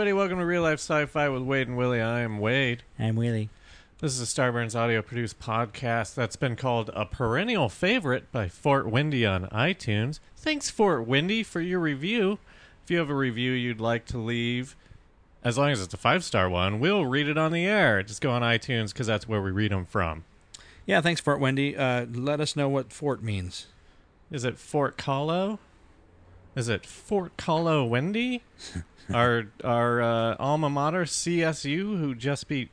everybody. Welcome to Real Life Sci-Fi with Wade and Willie. I am Wade. I'm Willie. This is a Starburns audio produced podcast that's been called a perennial favorite by Fort Windy on iTunes. Thanks, Fort Windy, for your review. If you have a review you'd like to leave, as long as it's a five star one, we'll read it on the air. Just go on iTunes because that's where we read them from. Yeah, thanks, Fort Wendy. Uh, let us know what fort means. Is it Fort Colo? Is it Fort Colo Wendy? our our uh, alma mater CSU who just beat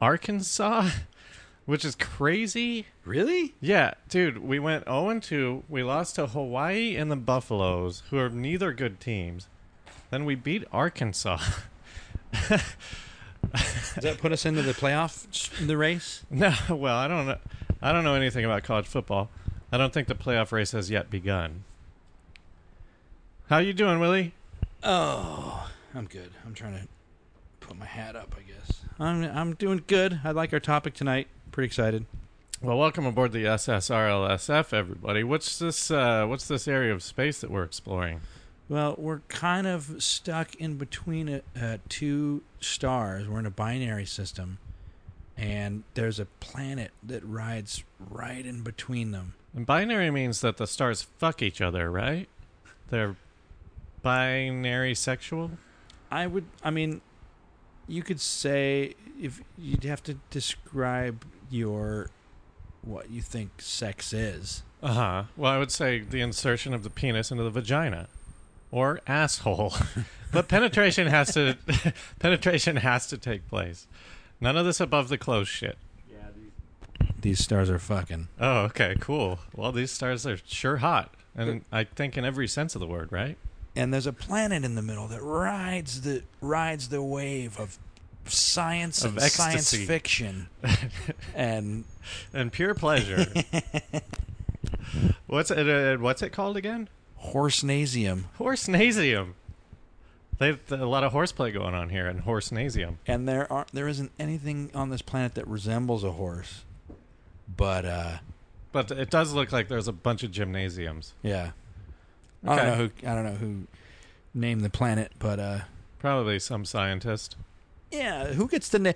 Arkansas, which is crazy. Really? Yeah, dude, we went 0 2. We lost to Hawaii and the Buffaloes, who are neither good teams. Then we beat Arkansas. Does that put us into the playoff in the race? no, well, I don't know. I don't know anything about college football. I don't think the playoff race has yet begun. How you doing, Willie? Oh, I'm good. I'm trying to put my hat up, I guess. I'm I'm doing good. I like our topic tonight. Pretty excited. Well, welcome aboard the SSRLSF, everybody. What's this? Uh, what's this area of space that we're exploring? Well, we're kind of stuck in between a, uh, two stars. We're in a binary system, and there's a planet that rides right in between them. And binary means that the stars fuck each other, right? They're binary sexual. I would. I mean, you could say if you'd have to describe your what you think sex is. Uh huh. Well, I would say the insertion of the penis into the vagina or asshole, but penetration has to penetration has to take place. None of this above the clothes shit. Yeah, these, these stars are fucking. Oh, okay, cool. Well, these stars are sure hot, and I think in every sense of the word, right? And there's a planet in the middle that rides the rides the wave of science Of and science fiction. and And pure pleasure. what's it? Uh, what's it called again? horsenasium. Horsenasium. They've a lot of horseplay going on here in Horsenasium. And there are there isn't anything on this planet that resembles a horse. But uh But it does look like there's a bunch of gymnasiums. yeah. I don't know who I don't know who named the planet, but uh Probably some scientist. yeah, who gets to name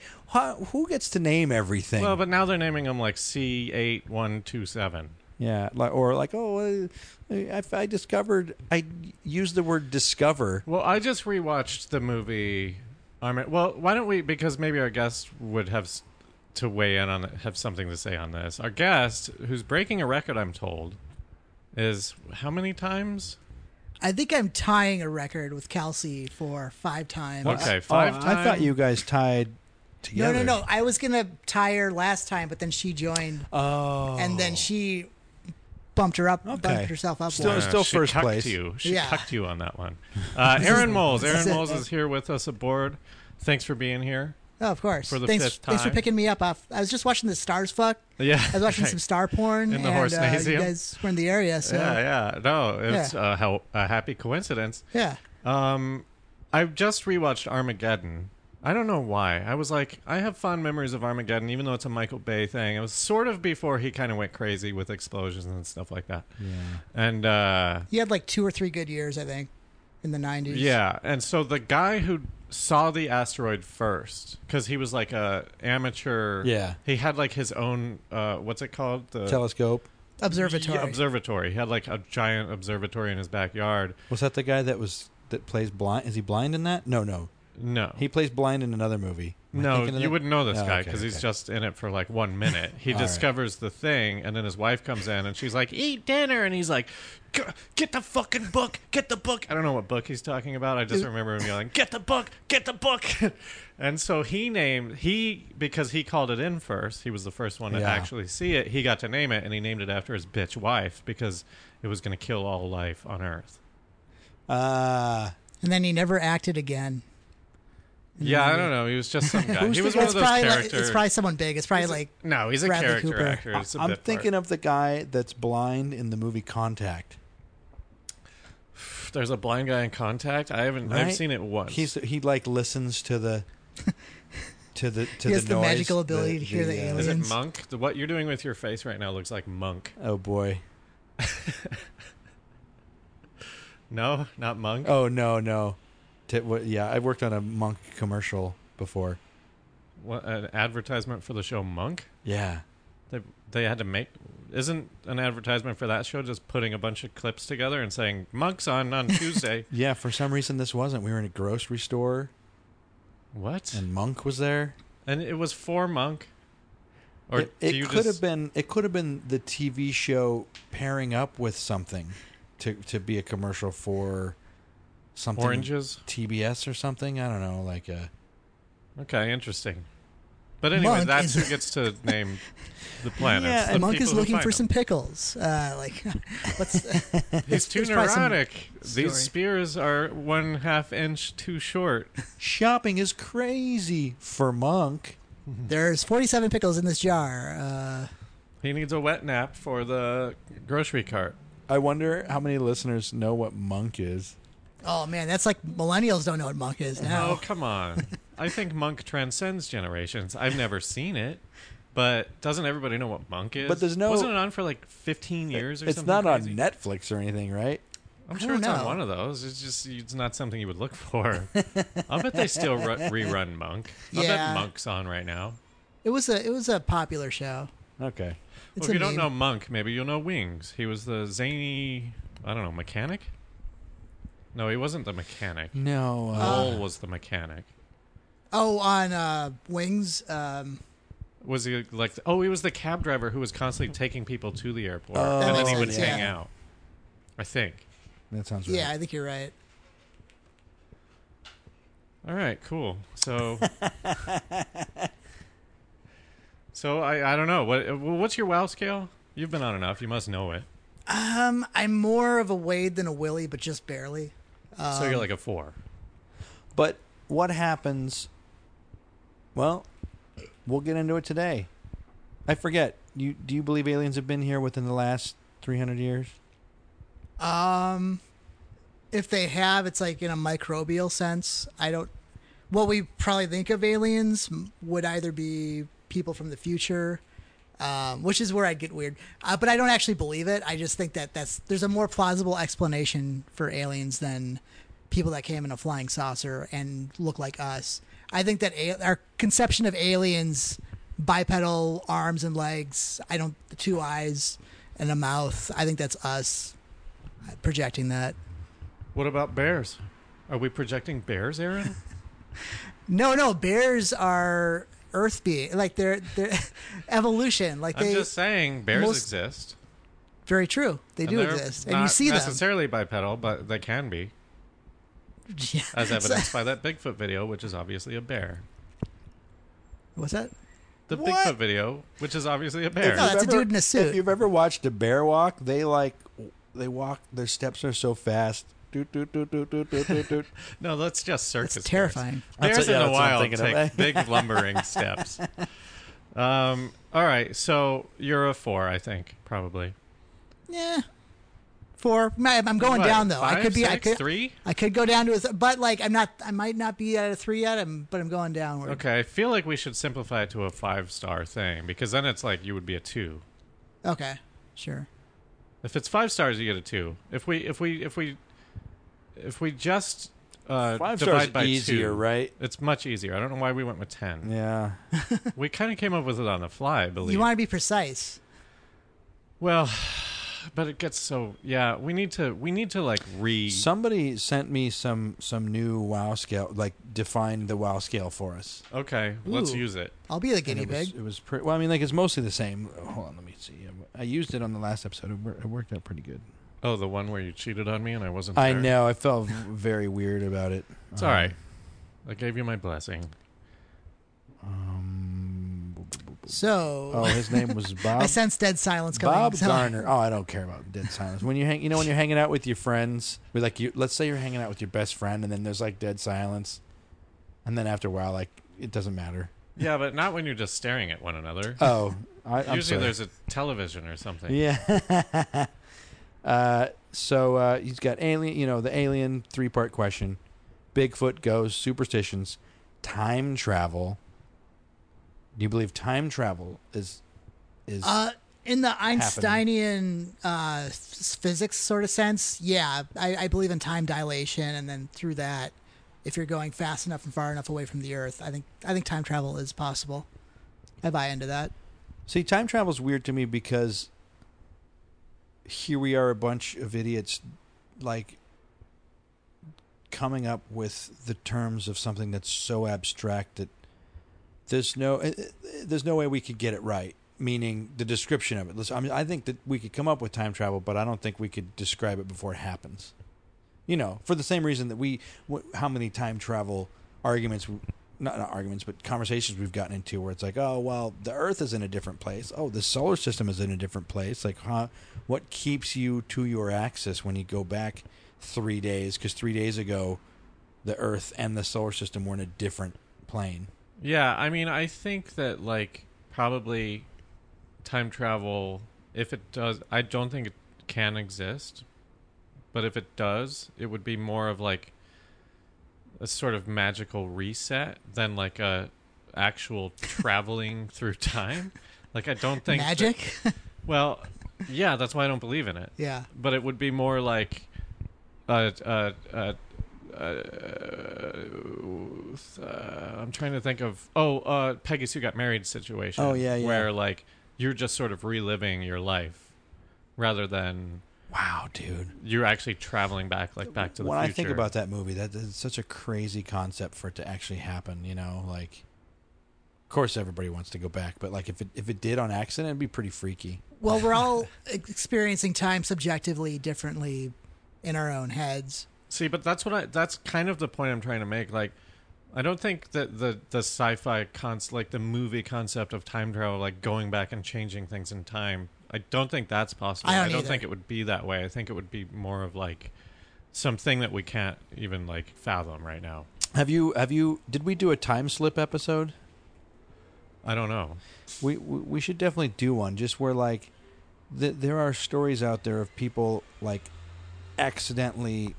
who gets to name everything? Well, but now they're naming them like C8127. yeah, like or like oh, uh, I, I discovered I used the word discover. Well, I just rewatched the movie. Well, why don't we? Because maybe our guest would have s- to weigh in on it, have something to say on this. Our guest, who's breaking a record, I'm told, is how many times? I think I'm tying a record with Kelsey for five times. Okay, five oh, times. I thought you guys tied No, together. no, no. I was gonna tie her last time, but then she joined, Oh, and then she bumped her up, Okay. bumped herself up. Still- one. still she first cucked place. You. She Yeah. cucked you on that one. Uh, Aaron Moles. Aaron. Moles is here with us aboard. Thanks for being here. Oh, of course. For the thanks, fifth thanks for picking me up. Off. I was just watching the stars fuck. Yeah, I was watching some star porn, In the and uh, you guys were in the area, so Yeah, yeah. No, it's Yeah. uh, how, a happy coincidence. yeah. Um, I've just rewatched Armageddon. I don't know why. I was like, I have fond memories of Armageddon, even though it's a Michael Bay thing. It was sort of before he kind of went crazy with explosions and stuff like that. Yeah. And uh, He had like two or three good years, I think, in the '90s. yeah, and so the guy who saw the asteroid first, because he was like a amateur. Yeah. He had like his own. Uh, what's it called? The Telescope. observatory. Yeah, observatory. He had like a giant observatory in his backyard. Was that the guy that was that plays blind? Is he blind in that? No, no. No, He plays blind in another movie. Am No, you that? wouldn't know this Oh, guy okay, because he's okay. just in it for like one minute. He All right. discovers the thing, and then his wife comes in, and she's like, "Eat dinner," and he's like, "G- "Get the fucking book, get the book." I don't know what book he's talking about. I just remember him yelling, "Get the book, get the book!" and so he named he because he called it in first. He was the first one to Yeah. actually see it. He got to name it, and he named it after his bitch wife because it was going to kill all life on Earth. Ah, and then he never acted again. Yeah, I don't know. He was just some guy. He was one It's of those probably like, characters. it's probably someone big. It's probably like no, he's a Bradley character Cooper. actor. It's a I'm thinking part. of the guy that's blind in the movie Contact. There's a blind guy in Contact. I haven't. Right? I've seen it once. He's he like listens to the to the to He has the, the noise, magical ability to hear the uh, Is it aliens. Monk? The, what you're doing with your face right now looks like Monk. Oh boy. No, not Monk. Oh no no. T- what, yeah, I've worked on a monk commercial before. What, an advertisement for the show Monk? Yeah. They they had to make. Isn't an advertisement for that show just putting a bunch of clips together and saying Monk's on on Tuesday? Yeah, for some reason this wasn't. We were in a grocery store what? and Monk was there. And it was for Monk. Or it it could just, have been it could have been the TV show pairing up with something to to be a commercial for something oranges. TBS or something. I don't know, like a Okay, interesting. But anyway, Monk that's who gets to name the planets. Yeah, the And Monk is looking for them. some pickles. Uh, like, let's. He's too there's probably neurotic. story. These spears are one half inch too short. shopping is crazy for Monk. There's 47 pickles in this jar. Uh, He needs a wet nap for the grocery cart. I wonder how many listeners know what Monk is. oh man, that's like millennials don't know what monk is now. Oh, come on. I think Monk transcends generations. I've never seen it, but doesn't everybody know what Monk is? But there's no- Wasn't it on for like 15 years or it's something? not crazy? on Netflix or anything, right? I'm I sure don't it's on know. one of those. It's just it's not something you would look for. I'll bet they still ru- rerun Monk. I'll Yeah. bet Monk's on right now. It was a it was a popular show. Okay. It's well, if a you don't meme. know Monk, maybe you'll know Wings. He was the zany, I don't know, mechanic. No, he wasn't the mechanic. No. Uh, Lowell was the mechanic. Oh, on uh, Wings. Um, Was he like? oh, he was the cab driver who was constantly taking people to the airport, Oh, and then he would sense, hang yeah. out. I think. that sounds right. yeah, I think you're right. All right, cool. So, so I I don't know what what's your WoW scale? You've been on enough. You must know it. Um, I'm more of a Wade than a Willie, but just barely. Um, so you're like a four. But what happens? Well, we'll get into it today. I forget. You do you believe aliens have been here within the last 300 years? Um, if they have, it's like in a microbial sense. I don't. What we probably think of aliens would either be people from the future, um, which is where I get weird. Uh, but I don't actually believe it. I just think that that's there's a more plausible explanation for aliens than people that came in a flying saucer and look like us. I think that a- our conception of aliens, bipedal arms and legs, I don't, the two eyes and a mouth. I think that's us projecting that. What about bears? Are we projecting bears, Aaron? No, no, bears are earth being like they're they're evolution. Like they, I'm they just saying bears most- exist. very true. They And do exist, and you not see them. Not necessarily bipedal, but they can be, Yeah. as evidenced by that Bigfoot video, which is obviously a bear. What's that? The What? Bigfoot video, which is obviously a bear. No, that's a dude in a suit. If you've ever watched a bear walk, they like they walk. Their steps are so fast. Doot, doot, doot, doot, doot, doot, doot, doot. No, that's just circus. That's bears. terrifying. Bears That's- in yeah, the that's what I'm wild thinking of. take big lumbering steps. Um, all right, so you're a four, I think, probably. Yeah. Four. I- I'm going What, down though. I could be. I could. three. I could go down to a. Th- but like, I'm not. I might not be at a three yet. I'm, but I'm going downward. Okay, I feel like we should simplify it to a five star thing because then it's like you would be a two. Okay. Sure. If it's five stars, you get a two. If we if we if we if we just uh, Five divide stars by easier, two, right? It's much easier. I don't know why we went with ten. Yeah. We kind of came up with it on the fly, I believe. You want to be precise. well, but it gets so yeah. We need to we need to like re. Somebody sent me some some new WoW scale, like define the WoW scale for us. okay, let's Ooh. use it. I'll be the guinea it was, pig. it was pretty. Well, I mean, like it's mostly the same. Hold on, let me see. I used it on the last episode. It, wor- it worked out pretty good. Oh, the one where you cheated on me and I wasn't. I there? know. I felt very weird about it. It's all right. I gave you my blessing. Um, So oh, his name was Bob. I sense dead silence coming. Bob So- Garner. Oh, I don't care about dead silence. When you hang, you know, when you're hanging out with your friends, with like you, let's say you're hanging out with your best friend, and then there's like dead silence, and then after a while, like it doesn't matter. Yeah, but not when you're just staring at one another. Oh, I, I'm Usually sorry. there's a television or something. Yeah. uh, so uh, he's got alien. You know, the alien three part question: Bigfoot goes superstitions, time travel. Do you believe time travel is is Uh, in the Einsteinian uh, physics sort of sense, yeah, I, I believe in time dilation, and then through that, if you're going fast enough and far enough away from the Earth. I think I think time travel is possible. I buy into that. See, time travel is weird to me because here we are, a bunch of idiots, like coming up with the terms of something that's so abstract that there's no eh, eh, there's no way we could get it right. Meaning the description of it. Listen, I mean, I think that we could come up with time travel, but I don't think we could describe it before it happens. You know, for the same reason that we, how many time travel arguments not, not arguments, but conversations we've gotten into where it's like, oh, well, the Earth is in a different place. Oh, the solar system is in a different place. Like, huh? What keeps you to your axis when you go back three days? Because three days ago, the Earth and the solar system were in a different plane. Yeah, I mean, I think that like probably time travel, if it does, I don't think it can exist. But if it does, it would be more of like a sort of magical reset than like a actual traveling through time. Like I don't think that- Magic. well, yeah, that's why I don't believe in it. yeah. But it would be more like a, a, a, Uh, uh, uh, I'm trying to think of oh, uh, Peggy Sue got married situation. Oh, yeah, yeah. Where like you're just sort of reliving your life rather than Wow, dude. you're actually traveling back like back to the when future. I think about that movie, that is such a crazy concept for it to actually happen. You know, like, of course, everybody wants to go back, but like, if it if it did on accident, it'd be pretty freaky. Well, we're all experiencing time subjectively differently in our own heads. See, but that's what I that's kind of the point I'm trying to make. Like I don't think that the the sci-fi concept like the movie concept of time travel like going back and changing things in time. I don't think that's possible. I don't either. think it would be that way. I think it would be more of like something that we can't even like fathom right now. Have you have you did we do a time slip episode? I don't know. We we, we should definitely do one just where like th- there are stories out there of people like accidentally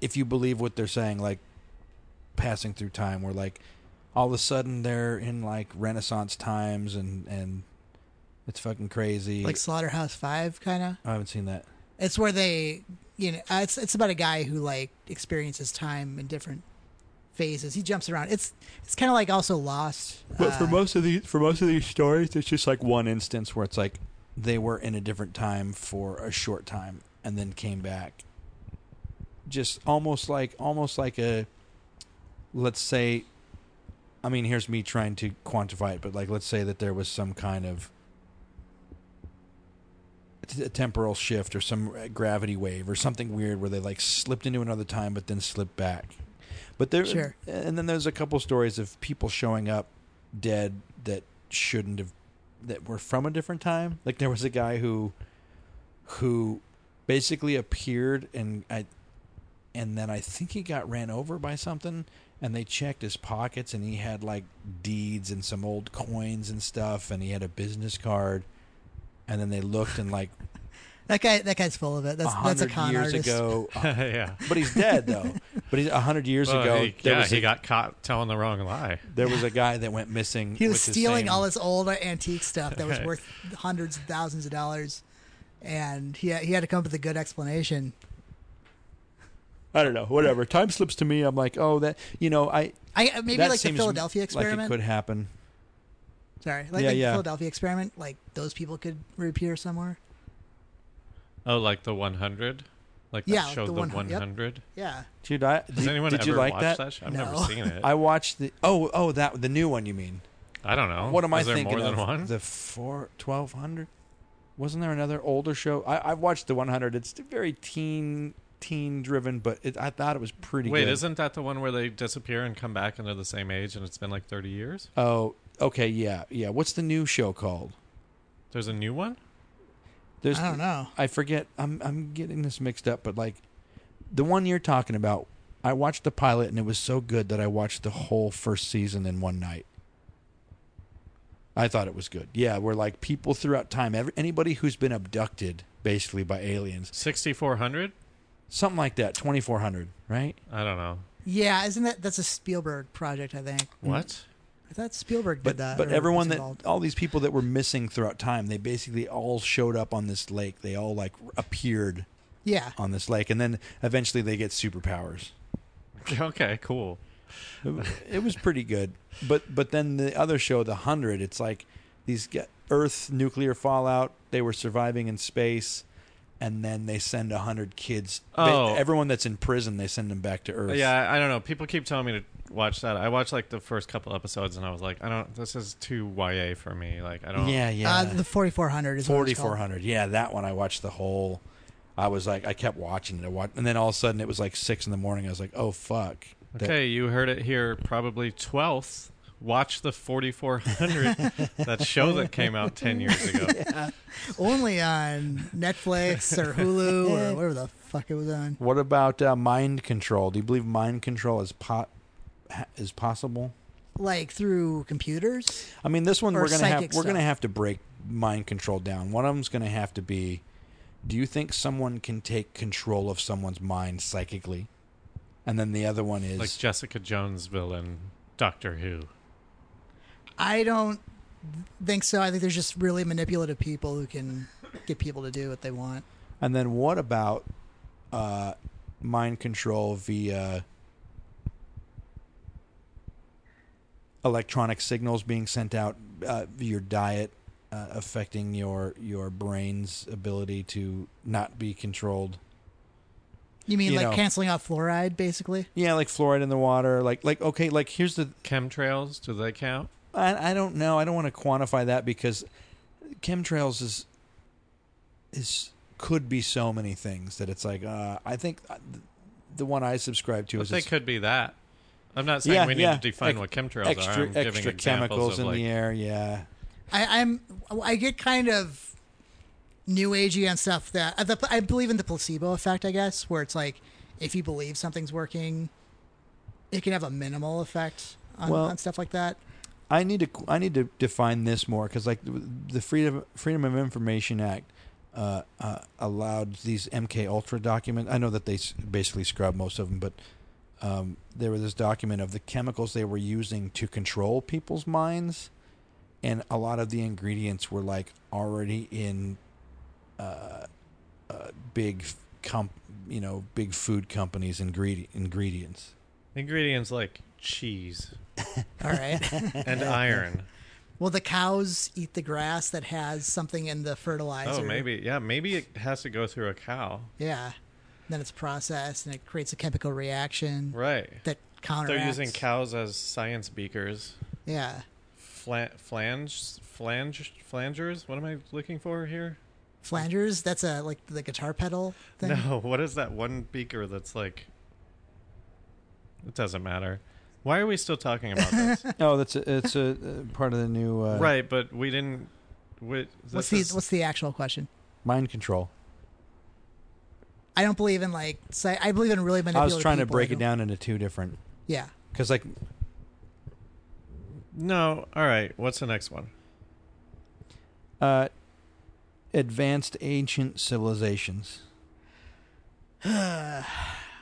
if you believe what they're saying like passing through time where like all of a sudden they're in like renaissance times and and it's fucking crazy. Like Slaughterhouse Five, kind of. I haven't seen that. It's where they, you know, uh, it's it's about a guy who like experiences time in different phases. He jumps around. It's it's kind of like also Lost. But for Uh, most of these for most of these stories, it's just like one instance where it's like they were in a different time for a short time and then came back. Just almost like almost like a let's say I mean, here's me trying to quantify it, but like let's say that there was some kind of a temporal shift or some gravity wave or something weird where they like slipped into another time but then slipped back. But there, Sure. and then there's a couple stories of people showing up dead that shouldn't have, that were from a different time. Like there was a guy who, who, basically appeared and I, and then I think he got ran over by something. And they checked his pockets, and he had like deeds and some old coins and stuff, and he had a business card. And then they looked and like that guy, that guy's full of it. That's that's a hundred con years artist. ago, yeah. but he's dead though. But he's a hundred years Well, ago. he, there yeah, was he a, got caught telling the wrong lie. there was a guy that went missing. He was stealing same- all this old antique stuff that was worth hundreds of thousands of dollars, and he he had to come up with a good explanation. I don't know. Whatever. Time slips to me. I'm like, oh, that you know, I I uh, maybe that like the seems Philadelphia Like experiment. it could happen. Sorry, like Yeah, the yeah. Philadelphia experiment. Like those people could reappear somewhere. Oh, like the 100? Like that Yeah, like show, the the 100 yep. Yeah, Dude, I Has did, anyone did ever you like watched that? that? show? I've No. never seen it. I watched the oh oh that the new one. You mean? I don't know. what am I Is there thinking more than of? one? The four twelve hundred. Wasn't there another older show? I, I've watched the 100. It's very teen teen driven, but it, I thought it was pretty. Wait, good. isn't that the one where they disappear and come back and they're the same age and it's been like 30 years? Oh, okay, yeah, yeah. What's the new show called? There's a new one? There's I don't know. I forget. I'm I'm getting this mixed up, but like the one you're talking about, I watched the pilot and it was so good that I watched the whole first season in one night. I thought it was good. Yeah, where like people throughout time, every, anybody who's been abducted basically by aliens, 6400? Something like that, 2400, right? I don't know. Yeah, isn't that that's a Spielberg project? I think. What? I thought Spielberg did But that. but everyone that involved. all these people that were missing throughout time, they basically all showed up on this lake. They all like appeared yeah, on this lake, and then eventually they get superpowers. Okay, cool. It, it was pretty good. But but then the other show, The Hundred, it's like these get Earth nuclear fallout. They were surviving in space, and then they send a hundred kids. they- Oh. everyone that's in prison, they send them back to Earth. Yeah, I I don't know. People keep telling me to watch that. I watched like the first couple episodes, and I was like, I don't. This is too YA for me. Like, I don't. yeah, yeah. Uh, the 4400 is what Forty it's called. four hundred. Yeah, that one I watched the whole. I was like, I kept watching it, I watched, and then all of a sudden it was like six in the morning. I was like, oh fuck. That- Okay, you heard it here. Probably twelfth. Watch the 4400. that show that came out 10 years ago. Only on Netflix or Hulu or whatever the fuck it was on. What about uh, mind control? Do you believe mind control is po- is possible? Like through computers. I mean, this one Or we're gonna have psychic we're gonna have to break mind control down. One of them's gonna have to be. Do you think someone can take control of someone's mind psychically? And then the other one is Like Jessica Jones villain, Doctor Who. I don't think so. I think there's just really manipulative people who can get people to do what they want. And then what about uh, mind control via electronic signals being sent out uh, via your diet, uh, affecting your your brain's ability to not be controlled? You mean You like know. canceling out fluoride, basically? Yeah, like fluoride in the water. Like like okay, like here's the Chemtrails, do they count? I, I don't know. I don't want to quantify that because chemtrails is is could be so many things that it's like uh, I think uh, the one I subscribe to But is they could be that. I'm not saying Yeah, we need yeah. to define Like, what chemtrails extra are. I'm extra examples chemicals in like, the air. Yeah, I, I'm I get kind of new agey on stuff that I, the, I believe in the placebo effect. I guess where it's like if you believe something's working, it can have a minimal effect on, Well- on stuff like that. I need to I need to define this more because like the- Freedom Freedom of Information Act uh, uh, allowed these MK Ultra documents. I know that they basically scrubbed most of them, but um, there was this document of the chemicals they were using to control people's minds, and a lot of the ingredients were like already in uh, uh, big comp, you know, big food companies' ingredient ingredients. ingredients like cheese All right. and iron. Will the cows eat the grass that has something in the fertilizer? Oh, maybe. Yeah, maybe it has to go through a cow. Yeah. Then it's processed and it creates a chemical reaction Right. that counteracts. They're using cows as science beakers. Yeah. Fla- flange, flange, flangers. What am I looking for here? Flangers. That's a like the guitar pedal thing. No, what is that one beaker that's like? It doesn't matter. Why are we still talking about this? Oh, that's a, it's a, uh part of the new uh, right, but we didn't. We, What's the is- What's the actual question? mind control. I don't believe in like. Psy- I believe in really I was trying to break it down into two different Yeah. because like no. All right. What's the next one? uh, advanced ancient civilizations,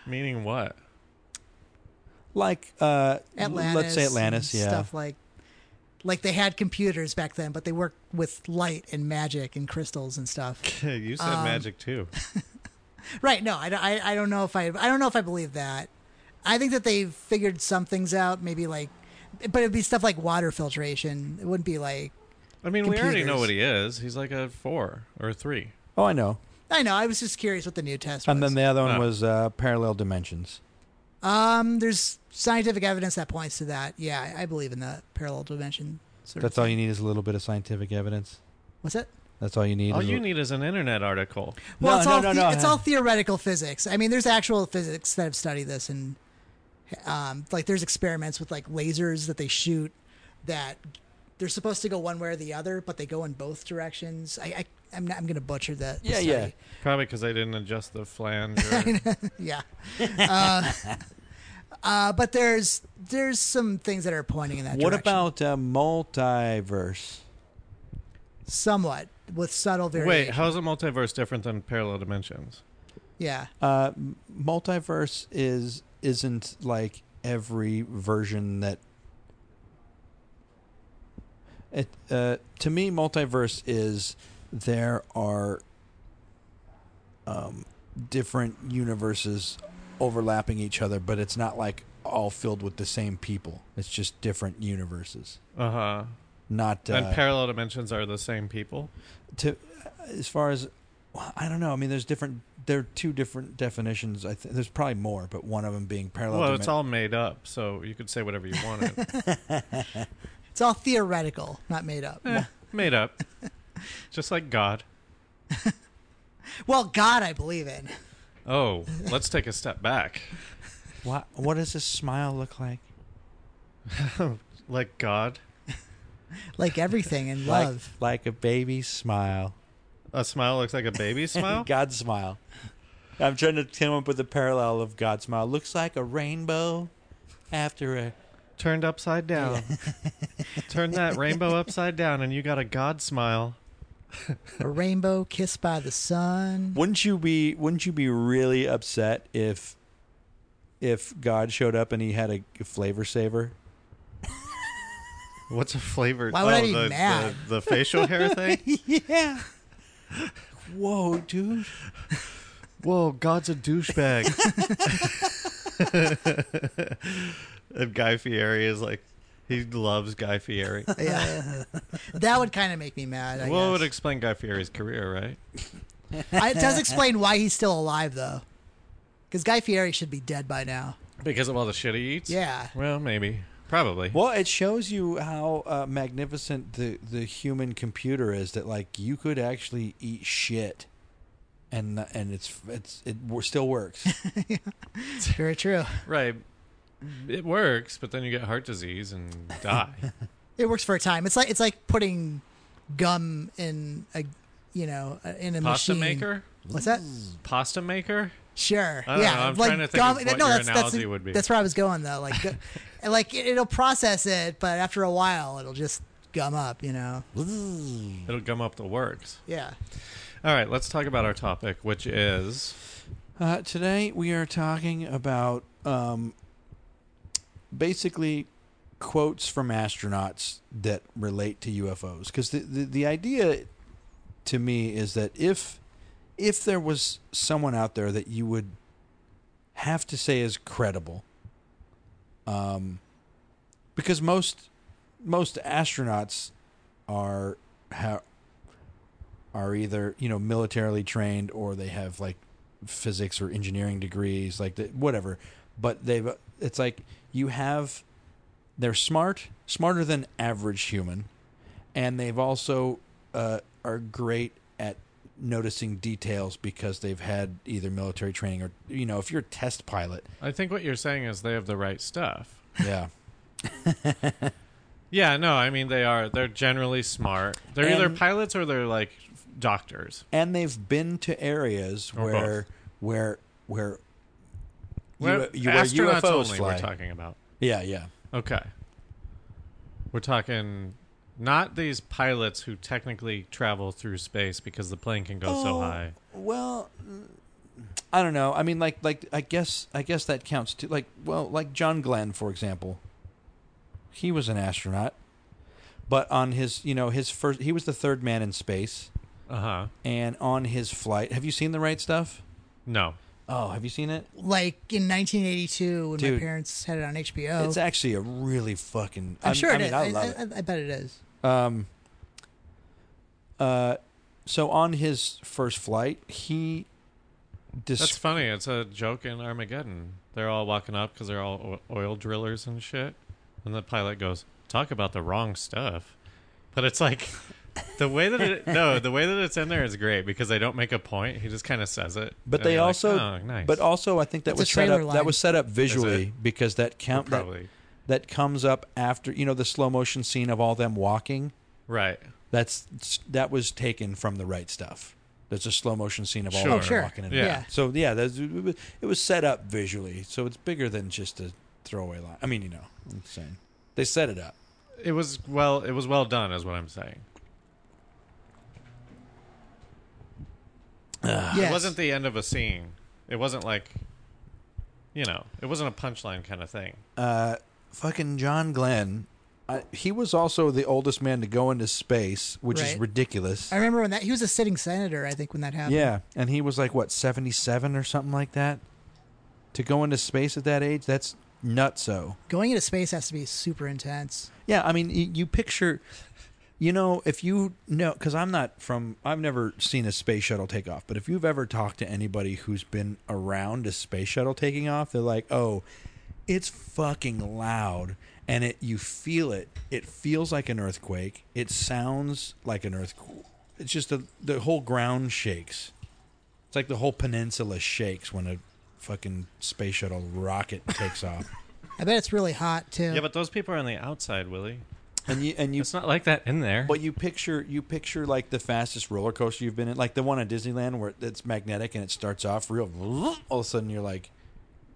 Meaning what? Like uh, Atlantis. let's say Atlantis, yeah. Stuff like. Like they had computers back then, but they worked with light and magic and crystals and stuff. you said Um, magic too. Right? No, I, don't- I, I don't know if I I don't know if I believe that. I think that they figured some things out, maybe like, but it'd be stuff like water filtration. It wouldn't be like I mean, we already know what he is. He's like a four or a three. Oh, I know. I know. I was just curious what the new test was. And then the other one Oh. was uh, parallel dimensions. Um, there's scientific evidence that points to that. Yeah, I, I believe in the parallel dimension. Sort That's of all you need is a little bit of scientific evidence. What's it? That's all you need. All you need is an internet article. Well, No, it's no, all no, the- no. it's all theoretical physics. I mean, there's actual physics that have studied this, and um, like there's experiments with like lasers that they shoot that they're supposed to go one way or the other, but they go in both directions. I, I I'm not, I'm gonna butcher that. Yeah, yeah. Probably because I didn't adjust the flange. Or, yeah. Uh, uh, but there's there's some things that are pointing in that direction. What direction. about uh, multiverse? somewhat with subtle variation? wait, how's a multiverse different than parallel dimensions? Yeah. Uh, multiverse is isn't like every version that it uh, to me multiverse is there are um, different universes overlapping each other, but it's not like all filled with the same people. It's just different universes. Uh huh. Not uh, and parallel dimensions are the same people. to as far as I don't know. I mean, there's different. There are two different definitions. I think there's probably more, but one of them being parallel. Well, dimen- it's all made up, so you could say whatever you wanted. It's all theoretical, not made up. Eh, made up, just like God. Well, God, I believe in. Oh, let's take a step back. What what does a smile look like? Like God, Like everything in Like love. like a baby smile. a smile looks like a baby smile. God smile. I'm trying to come up with a parallel of God smile. Looks like a rainbow after a. Turned upside down. Turn that rainbow upside down, and you got a God smile. A rainbow kissed by the sun. Wouldn't you be? Wouldn't you be really upset if, if God showed up and he had a flavor saver? What's a flavor? Why would I oh, be the, mad? The, the facial hair thing. yeah. Whoa, dude. Whoa, God's a douchebag. and Guy Fieri is like, he loves Guy Fieri. Yeah. that would kind of make me mad. I well, it guess. would explain Guy Fieri's career, right? I, it does explain why he's still alive, though. Because Guy Fieri should be dead by now. Because of all the shit he eats. Yeah. Well, maybe, probably. Well, it shows you how uh, magnificent the the human computer is. That like you could actually eat shit, and and it's it's it wo- still works. It's very true. Right. It works, but then you get heart disease and die. It works for a time. It's like it's like putting gum in a, you know, in a Pasta machine. maker? What's that? Pasta maker? Sure. I don't yeah. know. I'm like trying to think of what your that's, analogy that's, would be. That's where I was going though. Like, gu- like it, it'll process it, but after a while, it'll just gum up. You know. It'll gum up the works. Yeah. All right, let's talk about our topic, which is Uh, today we are talking about um, basically quotes from astronauts that relate to UFOs. Because the, the the idea to me is that if if there was someone out there that you would have to say is credible, um, because most most astronauts are ha- are either you know militarily trained or they have like physics or engineering degrees, like the, whatever. But they've it's like you have they're smart, smarter than average human, and they've also uh, are great at noticing details because they've had either military training or you know if you're a test pilot, I think what you're saying is they have the right stuff. yeah. Yeah, no, I mean they are. They're generally smart. They're either pilots or they're like doctors. and they've been to areas Or where where where Well, you, where astronauts UFOs only fly. we're talking about. Yeah, yeah. Okay. We're talking not these pilots who technically travel through space because the plane can go so Oh, high. Well, I don't know. I mean, like, like I guess, I guess that counts too. Like, well, like John Glenn, for example, he was an astronaut, but on his, you know, his first, he was the third man in space, Uh huh. and on his flight, have you seen the right stuff? No. Oh, have you seen it? Like in 1982 when my parents had it on HBO. It's actually a really fucking. I'm, sure I it mean, is. I love it. I, I bet it is. Um. Uh, so on his first flight, he. Dis- That's funny. It's a joke in Armageddon. They're all walking up because they're all oil drillers and shit. And the pilot goes, "Talk about the wrong stuff." But it's like the way that it no, the way that it's in there is great because they don't make a point. He just kind of says it. But And they you're like, also, oh, nice. but also, I think that It's a was set trailer up. line. That was set up visually because that count that, probably that comes up after you know the slow motion scene of all them walking. right. That's that was taken from the right stuff. There's a slow motion scene of all Sure. of them sure. walking in. Yeah. Yeah. So yeah, that's, it was set up visually, so it's bigger than just a throwaway line. I mean, you know, I'm saying they set it up. It was well. It was well done, is what I'm saying. Yes. It wasn't the end of a scene. It wasn't like, you know, it wasn't a punchline kind of thing. uh, fucking John Glenn. I, he was also the oldest man to go into space, which is ridiculous. I remember when that he was a sitting senator. I think when that happened. Yeah, and he was like what seventy seven or something like that. to go into space at that age, that's nutso. Going into space has to be super intense. Yeah, I mean, y- you picture, you know, if you know, because I'm not from, I've never seen a space shuttle take off, but if you've ever talked to anybody who's been around a space shuttle taking off, they're like, oh, it's fucking loud. And it, you feel it. It feels like an earthquake. It sounds like an earthquake. It's just the the whole ground shakes. It's like the whole peninsula shakes when a fucking space shuttle rocket takes off. I bet it's really hot too. Yeah, but those people are on the outside, Willie. And you and you It's not like that in there. But you picture you picture like the fastest roller coaster you've been in, like the one at Disneyland where it's magnetic and it starts off real. All of a sudden, you're like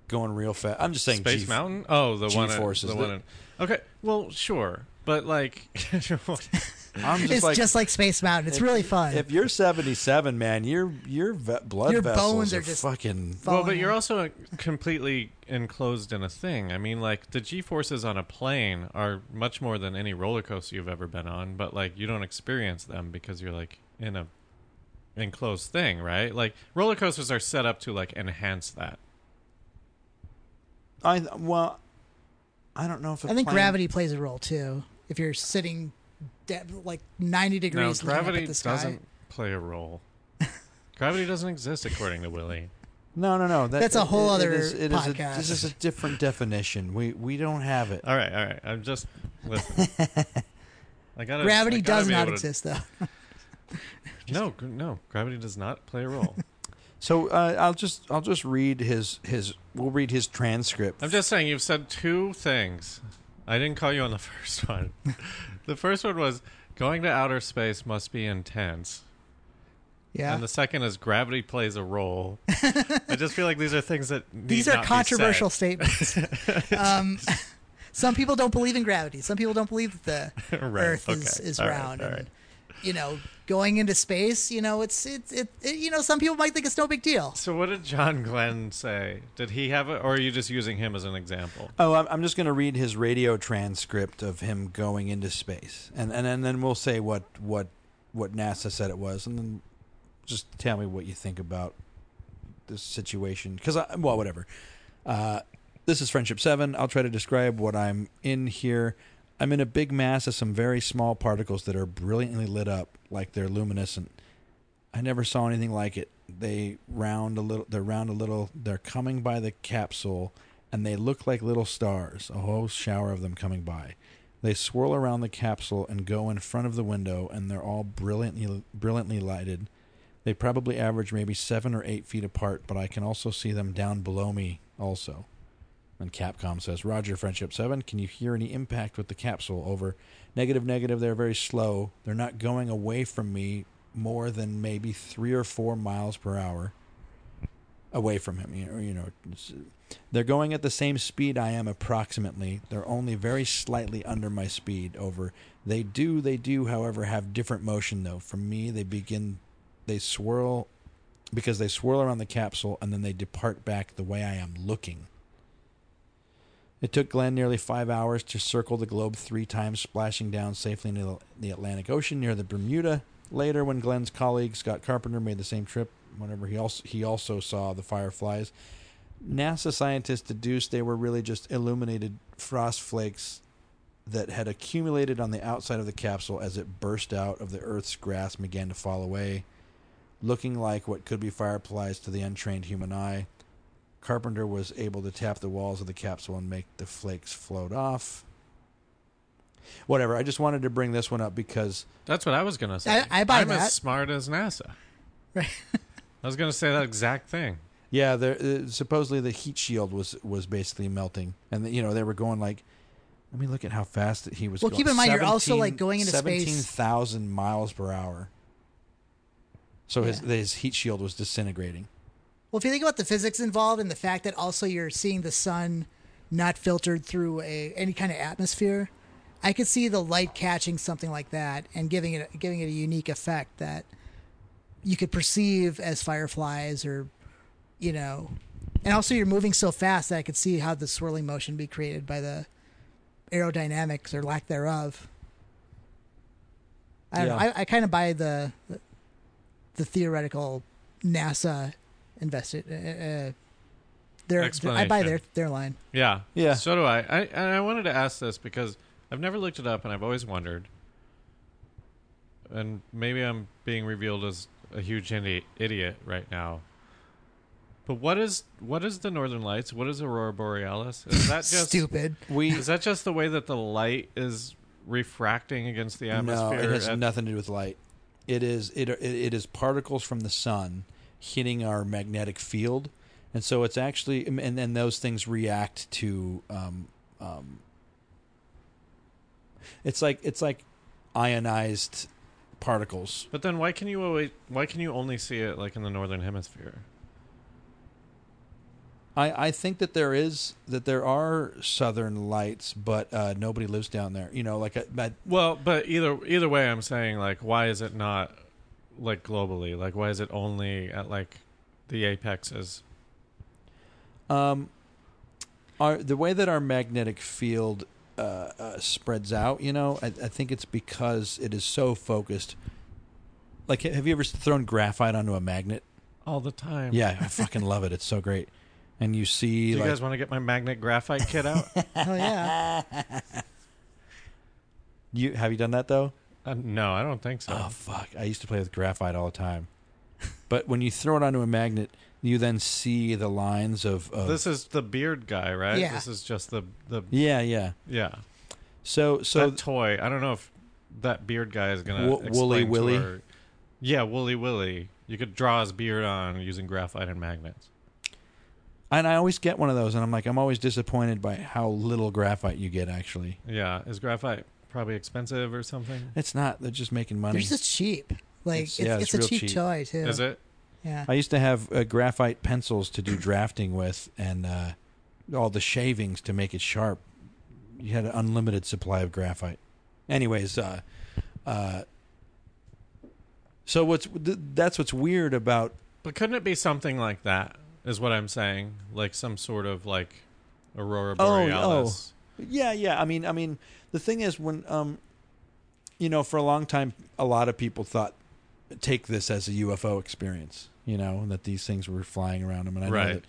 going real fast. I'm just saying, Space G- Mountain? Oh, the one. at- G-forces. The one. in- okay, well, sure, but like, I'm just it's like, just like Space Mountain. It's if- really fun. If you're 77, man, your your ve- blood Your vessels bones are, are just fucking. well, but you're also completely enclosed in a thing. I mean, like the G forces on a plane are much more than any roller coaster you've ever been on, but like you don't experience them because you're like in a enclosed thing, right? Like roller coasters are set up to like enhance that. I well, I don't know if a I think plane- gravity plays a role too. If you're sitting de- like 90 No, degrees looking up gravity at the sky. doesn't play a role. gravity doesn't exist according to Willie. No, no, no. That, That's a whole it- it other is- it is a- podcast. this is a different definition. We we don't have it. All right, all right. I'm just listen. I gotta, Gravity I gotta does not able to- exist though. No, no. Gravity does not play a role. So uh, I'll just I'll just read his his we'll read his transcript. I'm just saying you've said two things. I didn't call you on the first one. the first one was going to outer space must be intense. Yeah. And the second is gravity plays a role. I just feel like these are things that need These are controversial statements. um, some people don't believe in gravity. Some people don't believe that the Right, Earth is, okay. is All right, round. all and, right. You know, going into space, you know, it's it's it, it. You know, some people might think it's no big deal. So what did John Glenn say? Did he have it, or are you just using him as an example? Oh, I'm, I'm just going to read his radio transcript of him going into space, and and, and then we'll say what what what NASA said it was, and then just tell me what you think about this situation. Because I well, whatever. Uh, this is Friendship Seven. I'll try to describe what I'm in here. I'm in a big mass of some very small particles that are brilliantly lit up, like they're luminescent. I never saw anything like it. They round a little. They're round a little. They're coming by the capsule and they look like little stars, a whole shower of them coming by. They swirl around the capsule and go in front of the window, and they're all brilliantly brilliantly lighted. They probably average maybe seven or eight feet apart, but I can also see them down below me also. And Capcom says, Roger, Friendship 7, can you hear any impact with the capsule? Over. Negative, negative, they're very slow. They're not going away from me more than maybe three or four miles per hour away from him. You know, they're going at the same speed I am approximately. They're only very slightly under my speed. Over. They do, they do, however, have different motion though. For me, they begin, they swirl, because they swirl around the capsule and then they depart back the way I am looking. It took Glenn nearly five hours to circle the globe three times, splashing down safely into the Atlantic Ocean near the Bermuda. Later, when Glenn's colleague Scott Carpenter made the same trip, whenever he also he also saw the fireflies, NASA scientists deduced they were really just illuminated frost flakes that had accumulated on the outside of the capsule as it burst out of the Earth's grasp and began to fall away, looking like what could be fireflies to the untrained human eye. Carpenter was able to tap the walls of the capsule and make the flakes float off. Whatever. I just wanted to bring this one up because That's what I was gonna say. I- I buy am that. as smart as NASA. Right. I was gonna say that exact thing. yeah, there uh, supposedly the heat shield was was basically melting, and the, you know they were going like. Let me look at how fast that he was. Well, going. keep in mind, you're also, like, going into space- Seventeen thousand miles per hour. So his Yeah. his heat shield was disintegrating. Well, if you think about the physics involved and the fact that also you're seeing the sun not filtered through a any kind of atmosphere, I could see the light catching something like that and giving it giving it a unique effect that you could perceive as fireflies or you know, and also you're moving so fast that I could see how the swirling motion be created by the aerodynamics or lack thereof. I don't know. I, I kind of buy the the theoretical NASA invested uh, uh, their, I buy their their line. Yeah. Yeah. So do I. I. And I wanted to ask this because I've never looked it up and I've always wondered. And maybe I'm being revealed as a huge idi- idiot right now. But what is what is the Northern Lights? What is Aurora Borealis? Is that just Stupid. We Is that just the way that the light is refracting against the atmosphere? no, it has at- nothing to do with light. It is it, it it is particles from the sun hitting our magnetic field, and so it's actually and then those things react to. Um, um, it's like it's like ionized particles. But then why can you always why can you only see it like in the northern hemisphere? I, I think that there is that there are southern lights, but uh, nobody lives down there. You know, like a, but Well, but either either way, I'm saying like, why is it not like globally? Like, why is it only at like the apexes? Um, our the way that our magnetic field uh, uh, spreads out, you know, I, I think it's because it is so focused. Like, have you ever thrown graphite onto a magnet? All the time. Yeah, I fucking love it. It's so great. And you see, Do see, you like, guys want to get my magnet graphite kit out? Oh yeah. you have you done that though? Uh, no, I don't think so. Oh fuck! I used to play with graphite all the time. But when you throw it onto a magnet, you then see the lines of. of this is the beard guy, right? Yeah. This is just the the yeah, yeah. yeah. So so that toy. I don't know if that beard guy is gonna Wo- Wooly explain to Willy? our- yeah, Wooly Willy. You could draw his beard on using graphite and magnets. and I always get one of those, and I'm like, I'm always disappointed by how little graphite you get. Actually, Yeah, is graphite probably expensive or something? it's not. They're just making money. They're just cheap. Like It's- it's, yeah, it's, it's a cheap, cheap. toy too. Is it? Yeah. I used to have uh, graphite pencils to do drafting with, and uh, all the shavings to make it sharp. You had an unlimited supply of graphite. Anyways, uh, uh, so what's th- that's what's weird about But couldn't it be something like that? Is what I'm saying, like some sort of like aurora Oh, oh. Yeah, yeah. I mean, I mean, the thing is, when um, you know, for a long time, a lot of people thought take this as a UFO experience. You know, and that these things were flying around them, and I know that,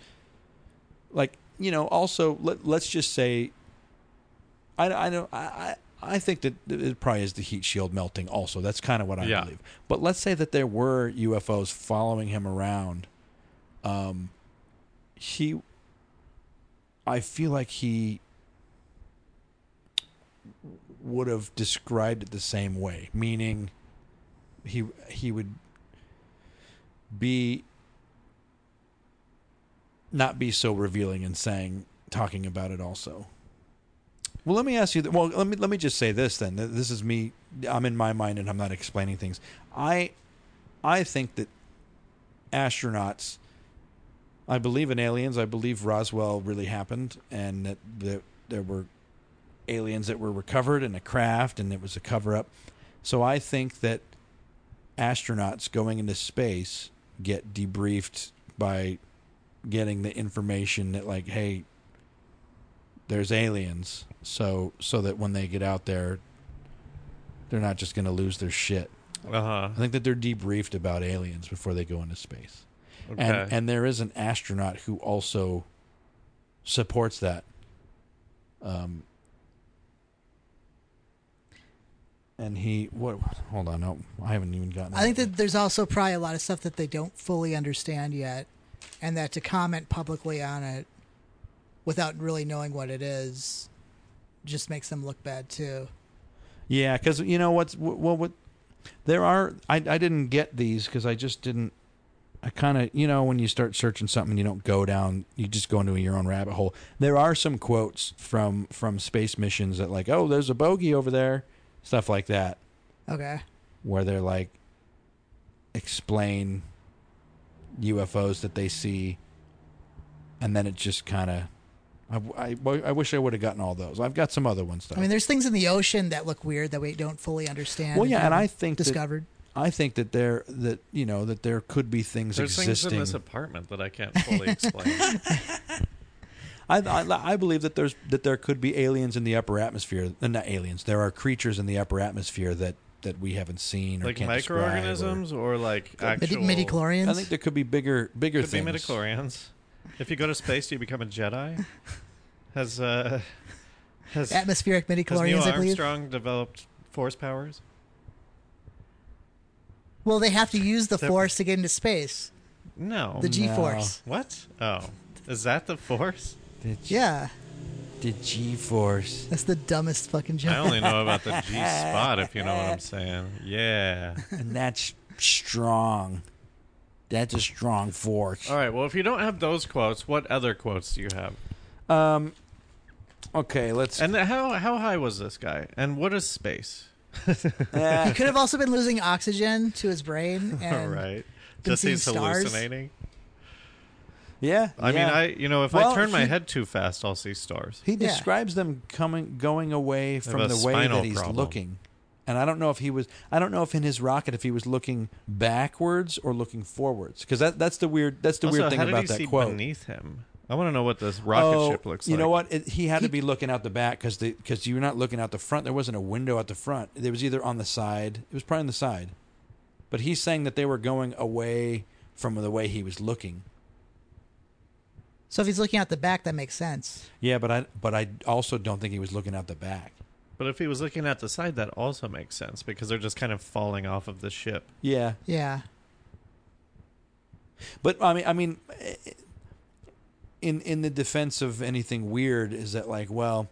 like, you know, also let let's just say, I I know I. I I think that it probably is the heat shield melting. Also, that's kind of what I Yeah. believe. But let's say that there were UFOs following him around. Um, he, I feel like he would have described it the same way, meaning he he would be not be so revealing and saying talking about it also. Well, let me ask you. Well, let me let me just say this then. This is me. I'm in my mind, and I'm not explaining things. I I think that astronauts. I believe in aliens. I believe Roswell really happened, and that, that there were aliens that were recovered in a craft, and it was a cover up. So I think that astronauts going into space get debriefed by getting the information that like, hey, there's aliens, so so that when they get out there, they're not just going to lose their shit. Uh huh. I think that they're debriefed about aliens before they go into space. Okay. And and there is an astronaut who also supports that. Um, and he what? Hold on, no, I haven't even gotten. I think that there's also probably a lot of stuff that they don't fully understand yet, and that to comment publicly on it without really knowing what it is just makes them look bad too. Yeah, because you know what's what, what what there are. I I didn't get these because I just didn't. I kind of you know when you start searching something, you don't go down. You just go into your own rabbit hole. There are some quotes from from space missions that like, oh, there's a bogey over there, stuff like that, Okay. where they're like explain UFOs that they see, and then it just kind of. I, I, I wish I would have gotten all those. I've got some other ones though. I mean, there's things in the ocean that look weird that we don't fully understand. Well, yeah, and I haven't think that- discovered. I think that there that you know that there could be things There's things in this apartment that I can't fully explain. I, I I believe that there's that there could be aliens in the upper atmosphere. Uh, not aliens. There are creatures in the upper atmosphere that that we haven't seen or like can't describe, or- microorganisms or like Midi- actual midi-chlorians. I think there could be bigger bigger Could be things. midichlorians. If you go to space, do you become a Jedi? Has uh, has, Atmospheric has Neil midichlorians, I believe. Armstrong developed force powers? Well, they have to use the They're- force to get into space. No. The G force. what? Oh, is that the force? The, G- Yeah, the G force. that's the dumbest fucking joke. I only know about the G spot, if you know what I'm saying. Yeah. And that's strong. That's a strong force. All right. Well, if you don't have those quotes, what other quotes do you have? Um. Okay, let's. And how how high was this guy? And what is space? He uh, could have also been losing oxygen to his brain. All And right. been Just he's stars. hallucinating. Yeah. I mean. I you know if Well, I turn my he- head too fast, I'll see stars. He Yeah. describes them coming, going away from the way that he's problem. looking, and I don't know if he was. I don't know if in his rocket if he was looking backwards or looking forwards, because that that's the weird. That's the also, weird thing how did about he that see quote. beneath him? I want to know what this rocket oh, ship looks like. you know what? It, he had He- to be looking out the back because because you're not looking out the front. There wasn't a window at the front. It was either on the side. It was probably on the side. But he's saying that they were going away from the way he was looking. So if he's looking out the back, that makes sense. Yeah, but I but I also don't think he was looking out the back. But if he was looking at the side, that also makes sense because they're just kind of falling off of the ship. Yeah, Yeah. But I mean, I mean, in in the defense of anything weird, is that like, well,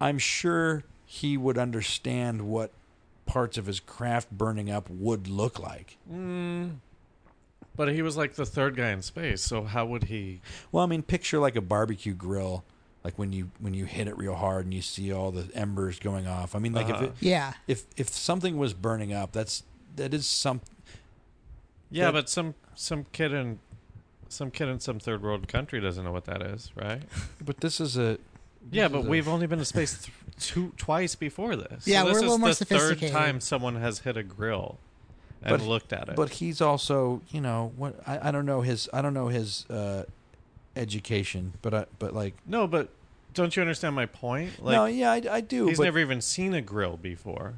I'm sure he would understand what parts of his craft burning up would look like. Mm. But he was like the third guy in space, so how would he? Well, I mean, picture like a barbecue grill, like when you when you hit it real hard and you see all the embers going off. I mean, like Uh-huh. if it, Yeah. if if something was burning up, that's that is some. Yeah, That- but some some kid in some kid in some third world country doesn't know what that is, right? But this is a. Yeah, but a- we've only been to space th- two twice before this. Yeah, so we're this a little is more the third sophisticated. time someone has hit a grill and But- looked at it. But he's also, you know, what I, I don't know his I don't know his uh, education, but I, but like no, but don't you understand my point? Like no, yeah, I, I do. he's but, never even seen a grill before.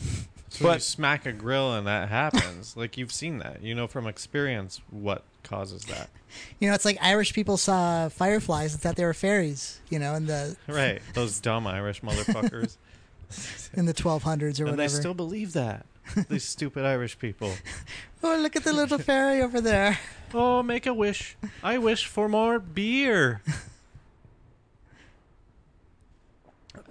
So But- you smack a grill and that happens. like you've seen that. You know from experience what causes that. You know, it's like Irish people saw fireflies and thought they were fairies. You know, in the Right. Those dumb Irish motherfuckers. in the 1200s or whatever. they still believe that. These stupid Irish people. oh, look at the little fairy over there. Oh, make a wish. I wish for more beer.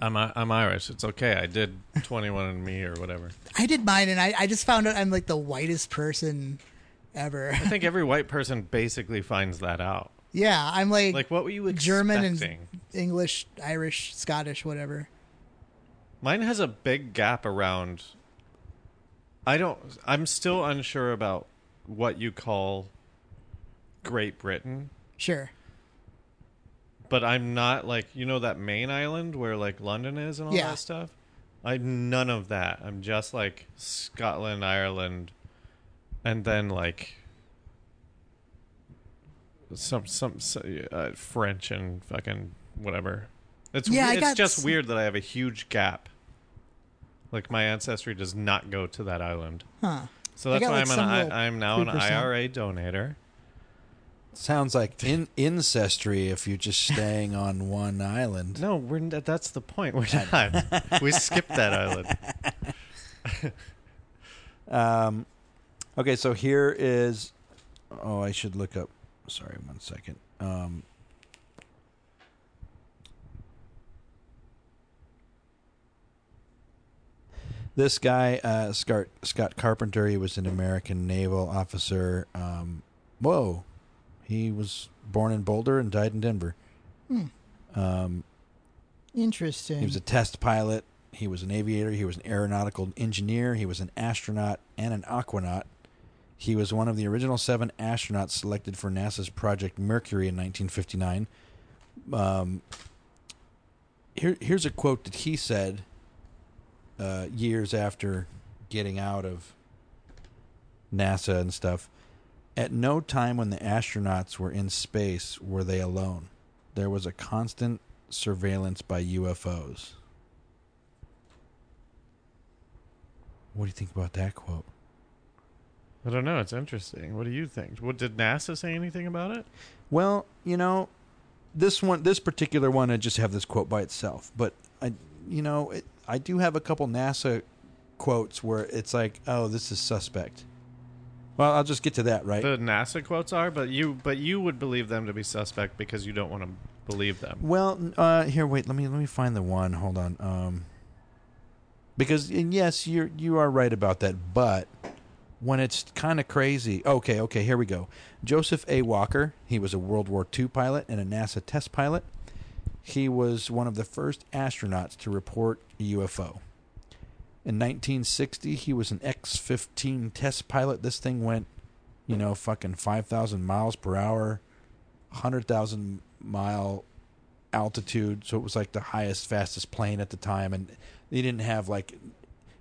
I'm I'm Irish. It's okay. I did 21 and me or whatever. I did mine, and I, I just found out I'm like the whitest person ever. I think every white person basically finds that out. yeah, I'm like, Like, what were you German and- English, Irish, Scottish, whatever. Mine has a big gap around. I don't. I'm still unsure about what you call Great Britain, Sure. but I'm not like you know that main island where like London is and all Yeah. that stuff. I'm none of that. I'm just like Scotland, Ireland, and then like some some uh, French and fucking whatever. It's Yeah, I it's got just s- weird that I have a huge gap. Like my ancestry does not go to that island, Huh. so I that's got, why like, I'm an little I, I'm now an 3%. IRA donator. sounds like in ancestry if you're just staying on one island. No, we're n- that's the point. We're not. we skipped that island. Um, okay, so here is. Oh, I should look up. Sorry, one second. Um, this guy, uh, Scott, Scott Carpenter, he was an American naval officer. Um, whoa, he was born in Boulder and died in Denver. Hmm. Um, Interesting. he was a test pilot. He was an aviator. He was an aeronautical engineer. He was an astronaut and an aquanaut. He was one of the original seven astronauts selected for NASA's Project Mercury in 1959. Um, here, here's a quote that he said uh, years after getting out of NASA and stuff. At no time when the astronauts were in space were they alone. There was a constant surveillance by UFOs. What do you think about that quote? I don't know. It's interesting. What do you think? What did NASA say anything about it? Well, you know, this one, this particular one, I just have this quote by itself. But I, you know, it, I do have a couple NASA quotes where it's like, oh, this is suspect. Well, I'll just get to that, right? The NASA quotes are, but you but you would believe them to be suspect because you don't want to believe them. Well, uh, here, wait. Let me let me find the one. Hold on. Um, because and yes, you you are right about that. But when it's kind of crazy, okay, okay. Here we go. Joseph A. Walker. He was a World War II pilot and a NASA test pilot. He was one of the first astronauts to report a UFO. In 1960, he was an X-15 test pilot. This thing went, you know, fucking 5,000 miles per hour, 100,000 mile altitude. So it was like the highest, fastest plane at the time. And he didn't have like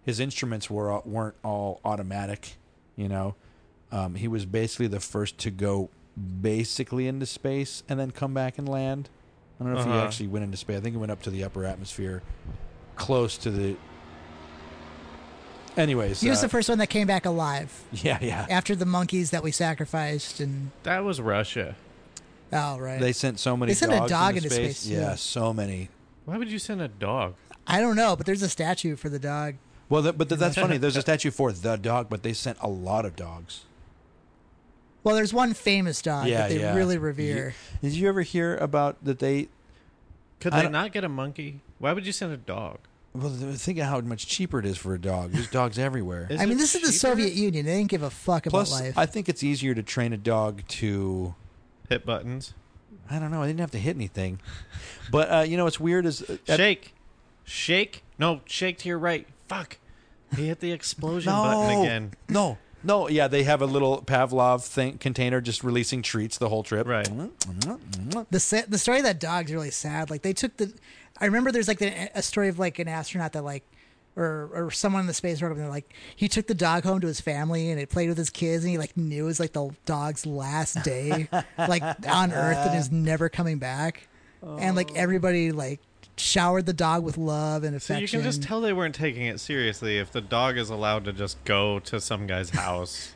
his instruments were weren't all automatic. You know, um, he was basically the first to go basically into space and then come back and land. I don't know if he Uh-huh. actually went into space. I think he went up to the upper atmosphere, close to the. Anyways, He was uh, the first one that came back alive yeah, yeah. after the monkeys that we sacrificed, and That was Russia. oh right. They sent so many. They sent a dog into into space. space, Yeah, too. so many. Why would you send a dog? I don't know, but there's a statue for the dog. Well, that, but th- that's funny. There's a statue for the dog, but they sent a lot of dogs. Well, there's one famous dog yeah, that they yeah. really revere. You- did you ever hear about that? They Could I they don't- not get a monkey? Why would you send a dog? well, th- think of how much cheaper it is for a dog. There's dogs everywhere. Is I mean, it this is the cheaper? Soviet Union. They didn't give a fuck Plus, about life. I think it's easier to train a dog to. Hit buttons. I don't know. I didn't have to hit anything, but uh, you know what's weird is uh, at- Shake. Shake. No, shake to your right. Fuck. He hit the explosion no, button again. No, no. Yeah, they have a little Pavlov thing container just releasing treats the whole trip. Right. Mm-hmm, mm-hmm, mm-hmm. the sa- the story of that dog's really sad. Like they took the, I remember there's like the, a story of like an astronaut that like, or or someone in the space program. They're like he took the dog home to his family and it played with his kids and he like knew it was like the dog's last day like on Earth and is never coming back. And like oh. everybody like showered the dog with love and So affection. you can just tell they weren't taking it seriously if the dog is allowed to just go to some guy's house.